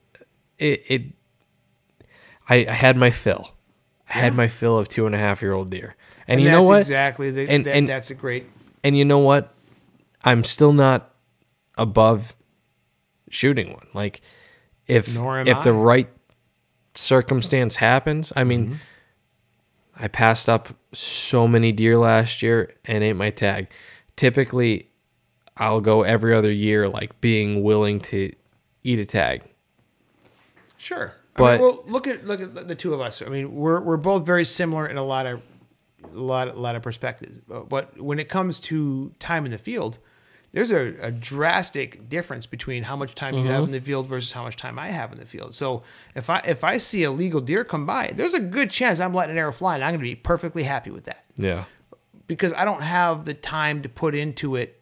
S1: it, it I, I had my fill. I had my fill of two and a half year old deer. And,
S2: And
S1: you know what?
S2: Exactly. The,
S1: And-
S2: that,
S1: and-
S2: that's a great
S1: and you know what? I'm still not above shooting one. Like if
S2: Nor am
S1: if the right circumstance happens, I mean,
S2: Mm-hmm.
S1: I passed up so many deer last year and ate my tag. Typically, I'll go every other year, like being willing to eat a tag.
S2: Sure.
S1: But-
S2: I mean, well, look at look at the two of us. I mean, we're we're both very similar in a lot of a lot a lot of perspectives. But when it comes to time in the field, there's a, a drastic difference between how much time you have mm-hmm. in the field versus how much time I have in the field. So if I if I see a legal deer come by, there's a good chance I'm letting an arrow fly, and I'm going to be perfectly happy with that
S1: Yeah.
S2: because I don't have the time to put into it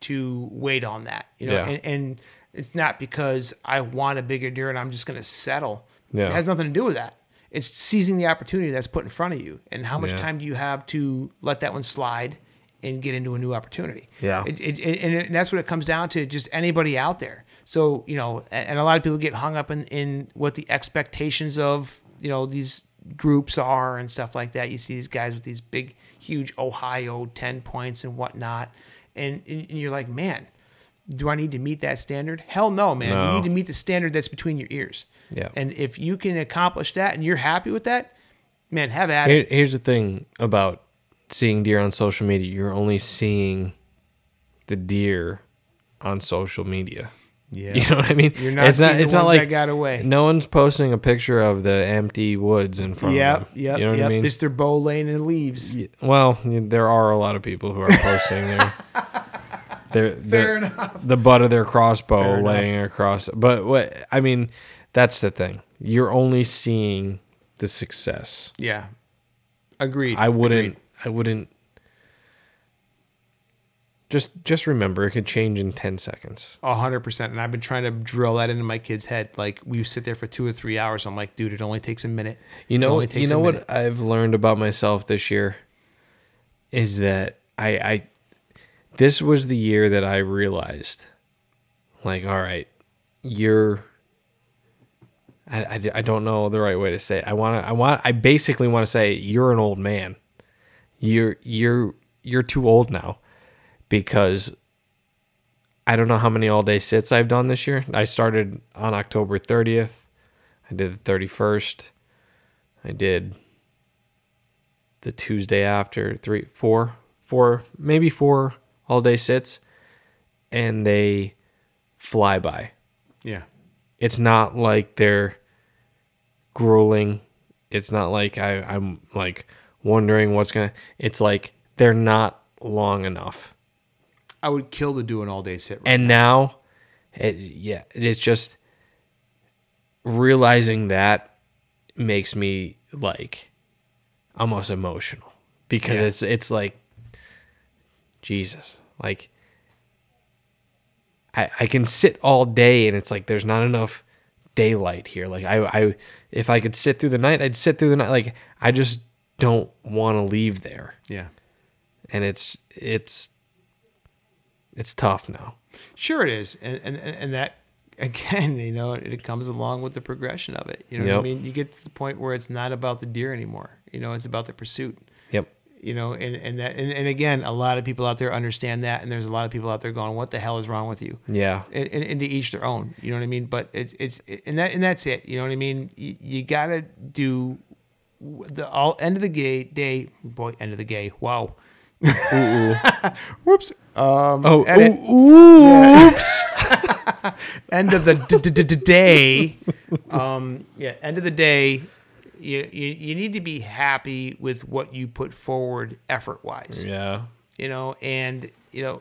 S2: to wait on that. You know,
S1: Yeah.
S2: and, and it's not because I want a bigger deer and I'm just going to settle.
S1: Yeah.
S2: It has nothing to do with that. It's seizing the opportunity that's put in front of you, and how much
S1: Yeah.
S2: time do you have to let that one slide and get into a new opportunity?
S1: Yeah.
S2: It, it, it- and, that's what it comes down to. Just anybody out there. So you know, and, a lot of people get hung up in in what the expectations of you know these groups are and stuff like that. You see these guys with these big, huge Ohio ten points and whatnot, and and, and you're like, man. Do I need to meet that standard? Hell no, man.
S1: No.
S2: You need to meet the standard that's between your ears.
S1: Yeah.
S2: And if you can accomplish that and you're happy with that, man, have at
S1: Here,
S2: it.
S1: here's the thing about seeing deer on social media. You're only seeing the deer on social media.
S2: Yeah.
S1: You know what I mean?
S2: You're not it's seeing the ones that got away.
S1: No one's posting a picture of the empty woods in front
S2: Yep,
S1: of them.
S2: yep,
S1: You know what
S2: yep.
S1: I mean?
S2: Just their bow laying in leaves.
S1: well, there are a lot of people who are posting their, their, their
S2: enough.
S1: the butt of their crossbow
S2: Fair enough.
S1: laying across. But what I mean, that's the thing. You're only seeing the success.
S2: Yeah. Agreed.
S1: I wouldn't.
S2: Agreed.
S1: I wouldn't. Just, just remember, it could change in ten seconds.
S2: A hundred percent. And I've been trying to drill that into my kid's head. Like we sit there for two or three hours. I'm like, dude, it only takes a minute.
S1: You know, you know what. I've learned about myself this year is that I, I, this was the year that I realized, like, all right, you're. I, I, I don't know the right way to say it. I want to I want I basically want to say you're an old man. You're you're you're too old now because I don't know how many all day sits I've done this year. I started on October 30th. I did the 31st. I did the Tuesday after three, four, four, maybe four all day sits, and they fly by. It's not like they're grueling. It's not like I, I'm like wondering what's gonna. It's like they're not long enough.
S2: I would kill to do an all day sit. Right?
S1: And now, it, yeah, it's just realizing that makes me like almost emotional because
S2: Yeah.
S1: it's it's like Jesus, like I I can sit all day and it's like there's not enough daylight here. Like I I if I could sit through the night, I'd sit through the night. Like I just don't want to leave there,
S2: yeah.
S1: and it's it's it's tough now.
S2: Sure it is. And, and, and that, again, you know, it, comes along with the progression of it. You know what I mean? You get to the point where it's not about the deer anymore. You know, it's about the pursuit. You know and and that and, and again a lot of people out there understand that and there's a lot of people out there going what the hell is wrong with you?
S1: Yeah.
S2: and, and, and to each their own you know what i mean? But it's it's and that and that's it you know what i mean? You, you gotta do the all end of the gay day boy end of the gay wow. Whoops. Um
S1: Oh,
S2: edit.
S1: ooh, oops.
S2: end of the d- d- d- day. Um yeah end of the day you, you you need to be happy with what you put forward effort wise
S1: yeah.
S2: you know and you know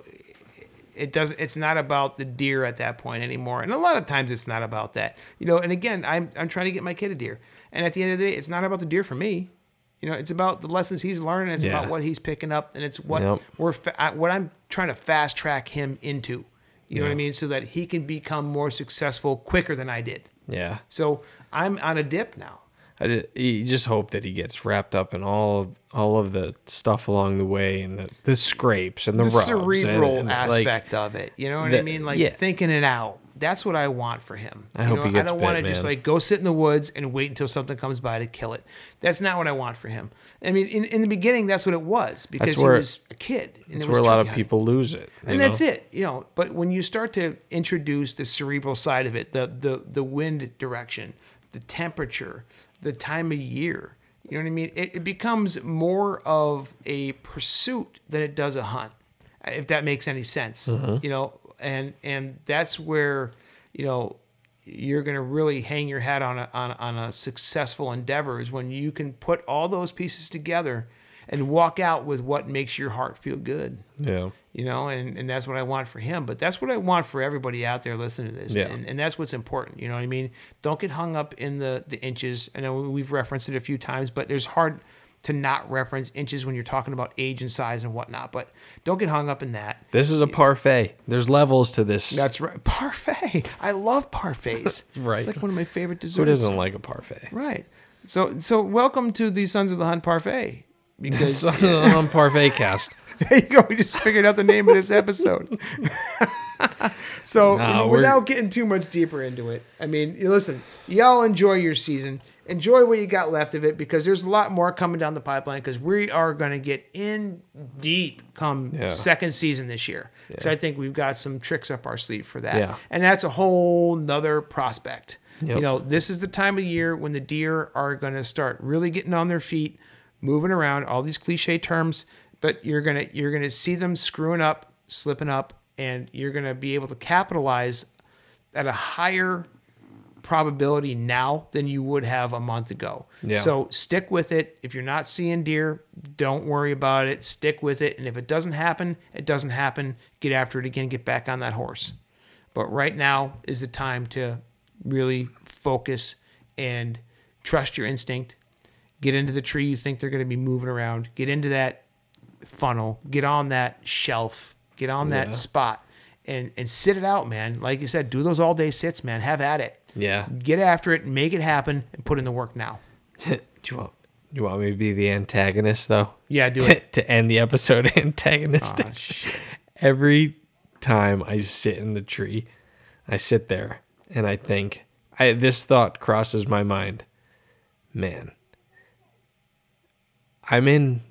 S2: it doesn't it's not about the deer at that point anymore. And a lot of times it's not about that. You know and again i'm i'm trying to get my kid a deer. And at the end of the day it's not about the deer for me. You know it's about the lessons he's learning it's
S1: Yeah.
S2: about what he's picking up and it's what
S1: Yep.
S2: we're fa- I- what i'm trying to fast track him into. You know what i mean? So that he can become more successful quicker than i did.
S1: Yeah.
S2: so i'm on a dip now
S1: I you just hope that he gets wrapped up in all of all of the stuff along the way and the, the scrapes and the,
S2: the cerebral
S1: and, and, like,
S2: aspect of it. You know what I mean? Like
S1: yeah.
S2: thinking it out. That's what I want for him.
S1: I hope he gets
S2: I
S1: don't
S2: want to just like go sit in the woods and wait until something comes by to kill it. That's not what I want for him. I mean, in, in the beginning, that's what it was because
S1: That's
S2: he was a kid. And
S1: That's
S2: it was
S1: where a lot of
S2: hunting
S1: people lose it. you
S2: and that's it you know but when you start to introduce the cerebral side of it the the the wind direction the temperature the time of year. You know what i mean? It, it becomes more of a pursuit than it does a hunt if that makes any sense
S1: Mm-hmm.
S2: you know? And and that's where you know you're going to really hang your hat on a, on, on a successful endeavor is when you can put all those pieces together and walk out with what makes your heart feel good
S1: Yeah.
S2: you know, and, and that's what I want for him. But that's what I want for everybody out there listening to this.
S1: Yeah.
S2: And, and that's what's important. You know what I mean? Don't get hung up in the, the inches. I know we've referenced it a few times, but there's hard to not reference inches when you're talking about age and size and whatnot. But don't get hung up in that.
S1: This is a parfait. There's levels to this.
S2: That's right. Parfait. I love parfaits.
S1: Right.
S2: It's like one of my favorite desserts.
S1: Who doesn't like a parfait?
S2: Right. So so welcome to the Sons of the Hunt parfait. Because
S1: on parfait cast.
S2: There you go. We just figured out the name of this episode. so,
S1: No,
S2: without getting too much deeper into it, I mean, you listen, y'all enjoy your season. Enjoy what you got left of it because there's a lot more coming down the pipeline because we are going to get in deep come
S1: Yeah.
S2: second season this year. So I think we've got some tricks up our sleeve for that.
S1: Yeah.
S2: And that's a whole nother prospect.
S1: Yep.
S2: You know, this is the time of year when the deer are going to start really getting on their feet, moving around, all these cliche terms, but you're going to you're going to see them screwing up, slipping up, and you're going to be able to capitalize at a higher probability now than you would have a month ago.
S1: Yeah.
S2: So stick with it. If you're not seeing deer, don't worry about it. Stick with it. And if it doesn't happen, it doesn't happen. Get after it again. Get back on that horse. But right now is the time to really focus and trust your instinct. Get into the tree you think they're going to be moving around. Get into that funnel. Get on that shelf. Get on that spot and and sit it out, man. Like you said, do those all day sits, man. Have at it.
S1: Yeah.
S2: Get after it, make it happen, and put in the work now.
S1: do you want? Do you want me to be the antagonist though?
S2: Yeah, do it.
S1: to end the episode antagonistic.
S2: Aw, shit.
S1: Every time I sit in the tree, I sit there and I think. I this thought crosses my mind. Man, I'm in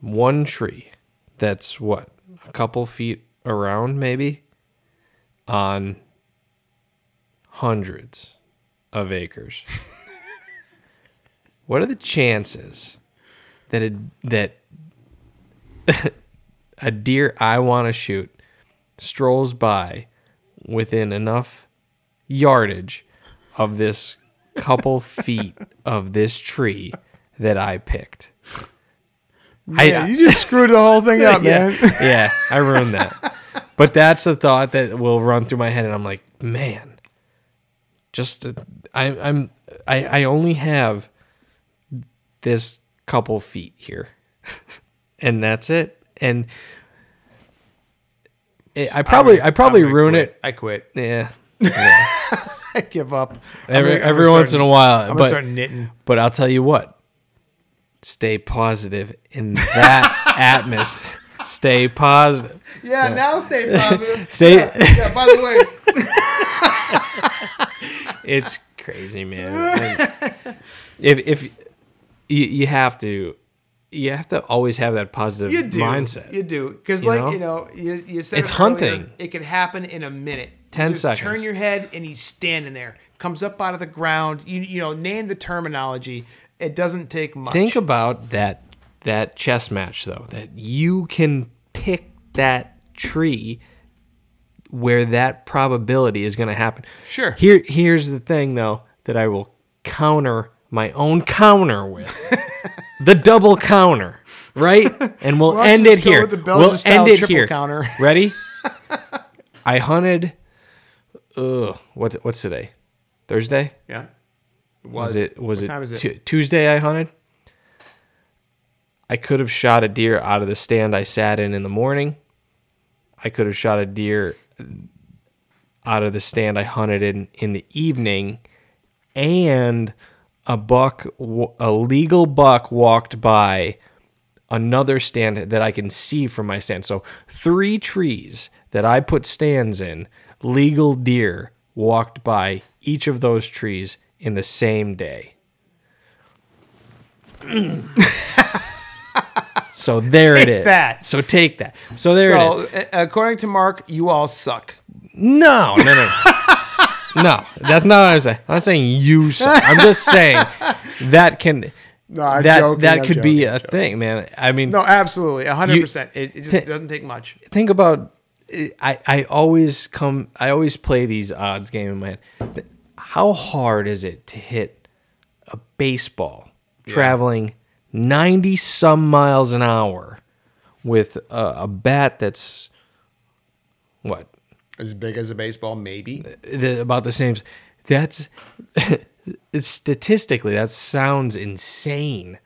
S1: one tree that's what a couple feet around, maybe on hundreds of acres. what are the chances that a, that a deer I want to shoot strolls by within enough yardage of this couple feet of this tree that I picked?
S2: Yeah, you just screwed the whole thing up,
S1: yeah,
S2: man.
S1: yeah, I ruined that. But that's the thought that will run through my head, and I'm like, man, just uh, I, I'm I, I only have this couple feet here, and that's it. And it, I probably I, probably
S2: I'm gonna
S1: ruin
S2: quit.
S1: it.
S2: I quit.
S1: Yeah. yeah.
S2: I give up. I'm
S1: Every,
S2: gonna- I'm
S1: every once
S2: start-
S1: in a while,
S2: I'm
S1: but
S2: start knitting.
S1: but I'll tell you what. Stay positive in that atmosphere. Stay positive.
S2: Yeah, now stay positive.
S1: Stay-
S2: Yeah, yeah, by the way,
S1: it's crazy, man. If if you, you have to, you have to always have that positive
S2: you do.
S1: mindset.
S2: You do because, like
S1: know?
S2: you know, you, you said
S1: It's
S2: it earlier,
S1: hunting.
S2: It could happen in a minute. You
S1: 10
S2: just
S1: seconds.
S2: Turn your head, and he's standing there. Comes up out of the ground. You you know, name the terminology. It doesn't take much.
S1: Think about that that chess match though. That you can pick that tree where that probability is going to happen.
S2: Sure.
S1: Here here's the thing though that I will counter my own counter with. the double counter, right? And we'll end it here.
S2: with the
S1: We'll end it here.
S2: counter?
S1: Ready? I hunted ugh, what's what's today? Thursday?
S2: yeah. It
S1: Was it was
S2: what
S1: it,
S2: time is it?
S1: Tu- Tuesday I hunted? I could have shot a deer out of the stand I sat in in the morning. I could have shot a deer out of the stand I hunted in in the evening and a buck a legal buck walked by another stand that I can see from my stand. So three trees that I put stands in, legal deer walked by each of those trees in the same day. so there it is.
S2: that.
S1: So take that. So there it is.
S2: So, a- according to Mark, you all suck.
S1: No, no, no. no, that's not what I'm saying. I'm not saying you suck. I'm just saying that can
S2: No, I'm
S1: that
S2: joking,
S1: that
S2: I'm
S1: could be
S2: joking,
S1: a
S2: I'm
S1: thing, man. I mean,
S2: No, absolutely, hundred percent. It, it just doesn't take much.
S1: think about I I always come I always play these odds game in my head. How hard is it to hit a baseball traveling 90 some miles an hour with a, a bat that's what
S2: As big as a baseball, maybe.
S1: the, about the same that's statistically that sounds insane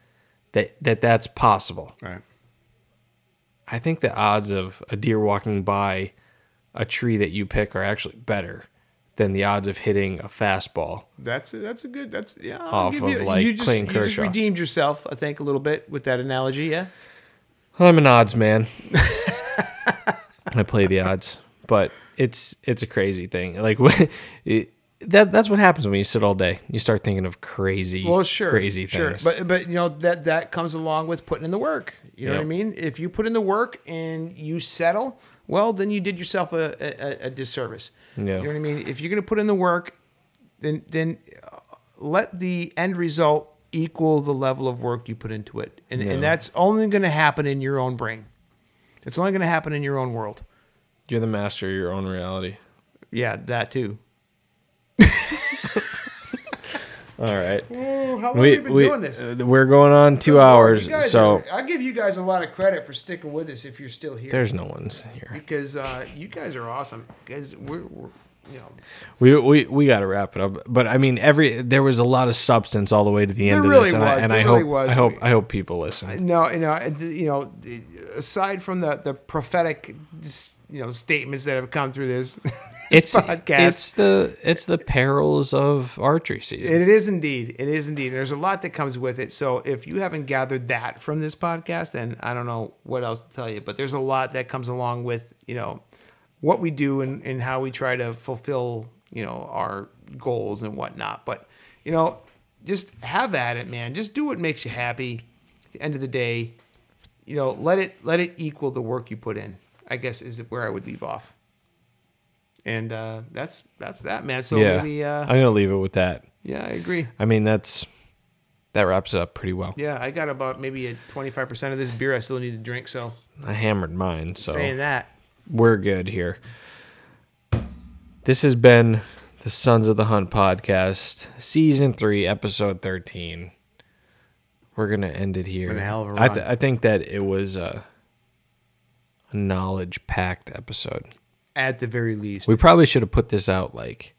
S1: that that that's possible.
S2: Right.
S1: I think the odds of a deer walking by a tree that you pick are actually better than the odds of hitting a fastball.
S2: That's a, that's a good. That's yeah. I'll
S1: Off
S2: give
S1: of,
S2: you,
S1: like,
S2: you just,
S1: Clayton
S2: you just redeemed yourself, I think, a little bit with that analogy. Yeah.
S1: I'm an odds man. I play the odds, but it's it's a crazy thing. Like when it, that that's what happens when you sit all day. You start thinking of crazy,
S2: Well, sure,
S1: crazy
S2: sure,
S1: things.
S2: but but you know that that comes along with putting in the work. You know what I mean? If you put in the work and you settle, well, then you did yourself a, a, a disservice.
S1: Yeah.
S2: You know what I mean? If you're going to put in the work, then then uh, let the end result equal the level of work you put into it, and
S1: Yeah.
S2: and that's only going to happen in your own brain. It's only going to happen in your own world.
S1: You're the master of your own reality.
S2: Yeah, that too.
S1: All right.
S2: Oh, how long
S1: We,
S2: have been
S1: we,
S2: doing this?
S1: uh, we're going on two hours, so
S2: are- I give you guys a lot of credit for sticking with us if you're still here.
S1: there's no one's here.
S2: because uh, you guys are awesome. Guys, we're, we're you know
S1: We we we got to wrap it up. But I mean, every there was a lot of substance all the way to the end
S2: There
S1: of this,
S2: really
S1: and I, and
S2: There
S1: I
S2: really
S1: hope
S2: was.
S1: I hope I hope people listen.
S2: no you know you know aside from the the prophetic you know statements that have come through this, this
S1: It's
S2: podcast.
S1: it's the it's the perils of archery season.
S2: it is indeed. It is indeed. There's a lot that comes with it. So if you haven't gathered that from this podcast, then I don't know what else to tell you. But there's a lot that comes along with you know what we do and, and how we try to fulfill you know our goals and whatnot. But you know, just have at it, man. Just do what makes you happy. At the end of the day, you know, let it let it equal the work you put in. I guess is where I would leave off. And uh, that's that's that, man. So
S1: yeah,
S2: maybe uh,
S1: I'm gonna leave it with that.
S2: yeah, I agree.
S1: I mean, that's that wraps it up pretty well.
S2: Yeah, I got about maybe a 25% of this beer I still need to drink. So
S1: I hammered mine, so
S2: saying that,
S1: we're good here. This has been the Sons of the Hunt podcast, season three, episode thirteen. We're gonna end it here.
S2: Been a hell of a
S1: I, th- I think that it was a, a knowledge-packed episode.
S2: at the very least,
S1: We probably should have put this out like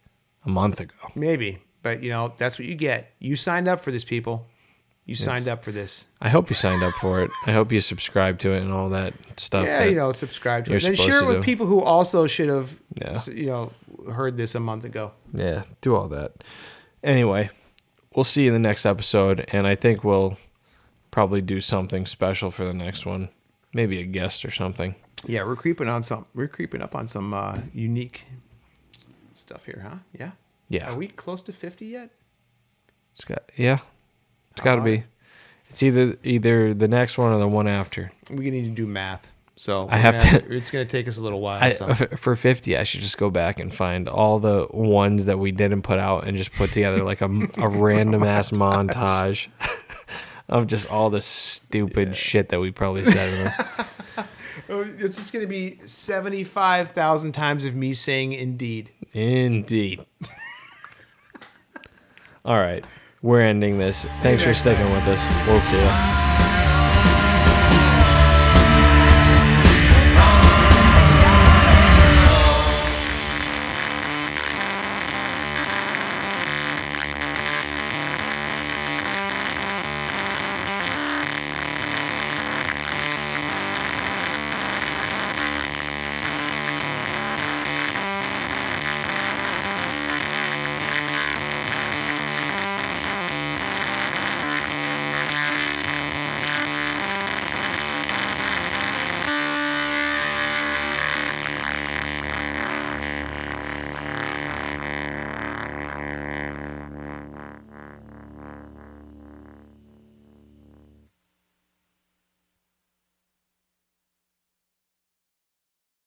S1: a month ago.
S2: maybe. But you know, that's what you get. You signed up for this, people. You signed up for this.
S1: I hope you signed up for it. I hope you subscribe to it and all that stuff.
S2: Yeah,
S1: that-
S2: you know, subscribe to it. Then
S1: supposed
S2: share it with
S1: do.
S2: people who also should have,
S1: Yeah.
S2: you know, heard this a month ago.
S1: Yeah, do all that. Anyway, we'll see you in the next episode, and I think we'll probably do something special for the next one. Maybe a guest or something.
S2: Yeah, we're creeping on some. We're creeping up on some uh, unique stuff here, huh? Yeah.
S1: Yeah,
S2: Are we close to 50 yet?
S1: it's got yeah, it's got to be. It's either either the next one or the one after.
S2: We need to do math. So
S1: I have to-
S2: It's going to take us a little while.
S1: I,
S2: so.
S1: for fifty, I should just go back and find all the ones that we didn't put out and just put together like a, a random ass montage of just all the stupid shit that we probably said.
S2: Oh, It's just going to be 75,000 times of me saying indeed.
S1: Indeed. All right. We're ending this. Thanks for sticking with us. We'll see you.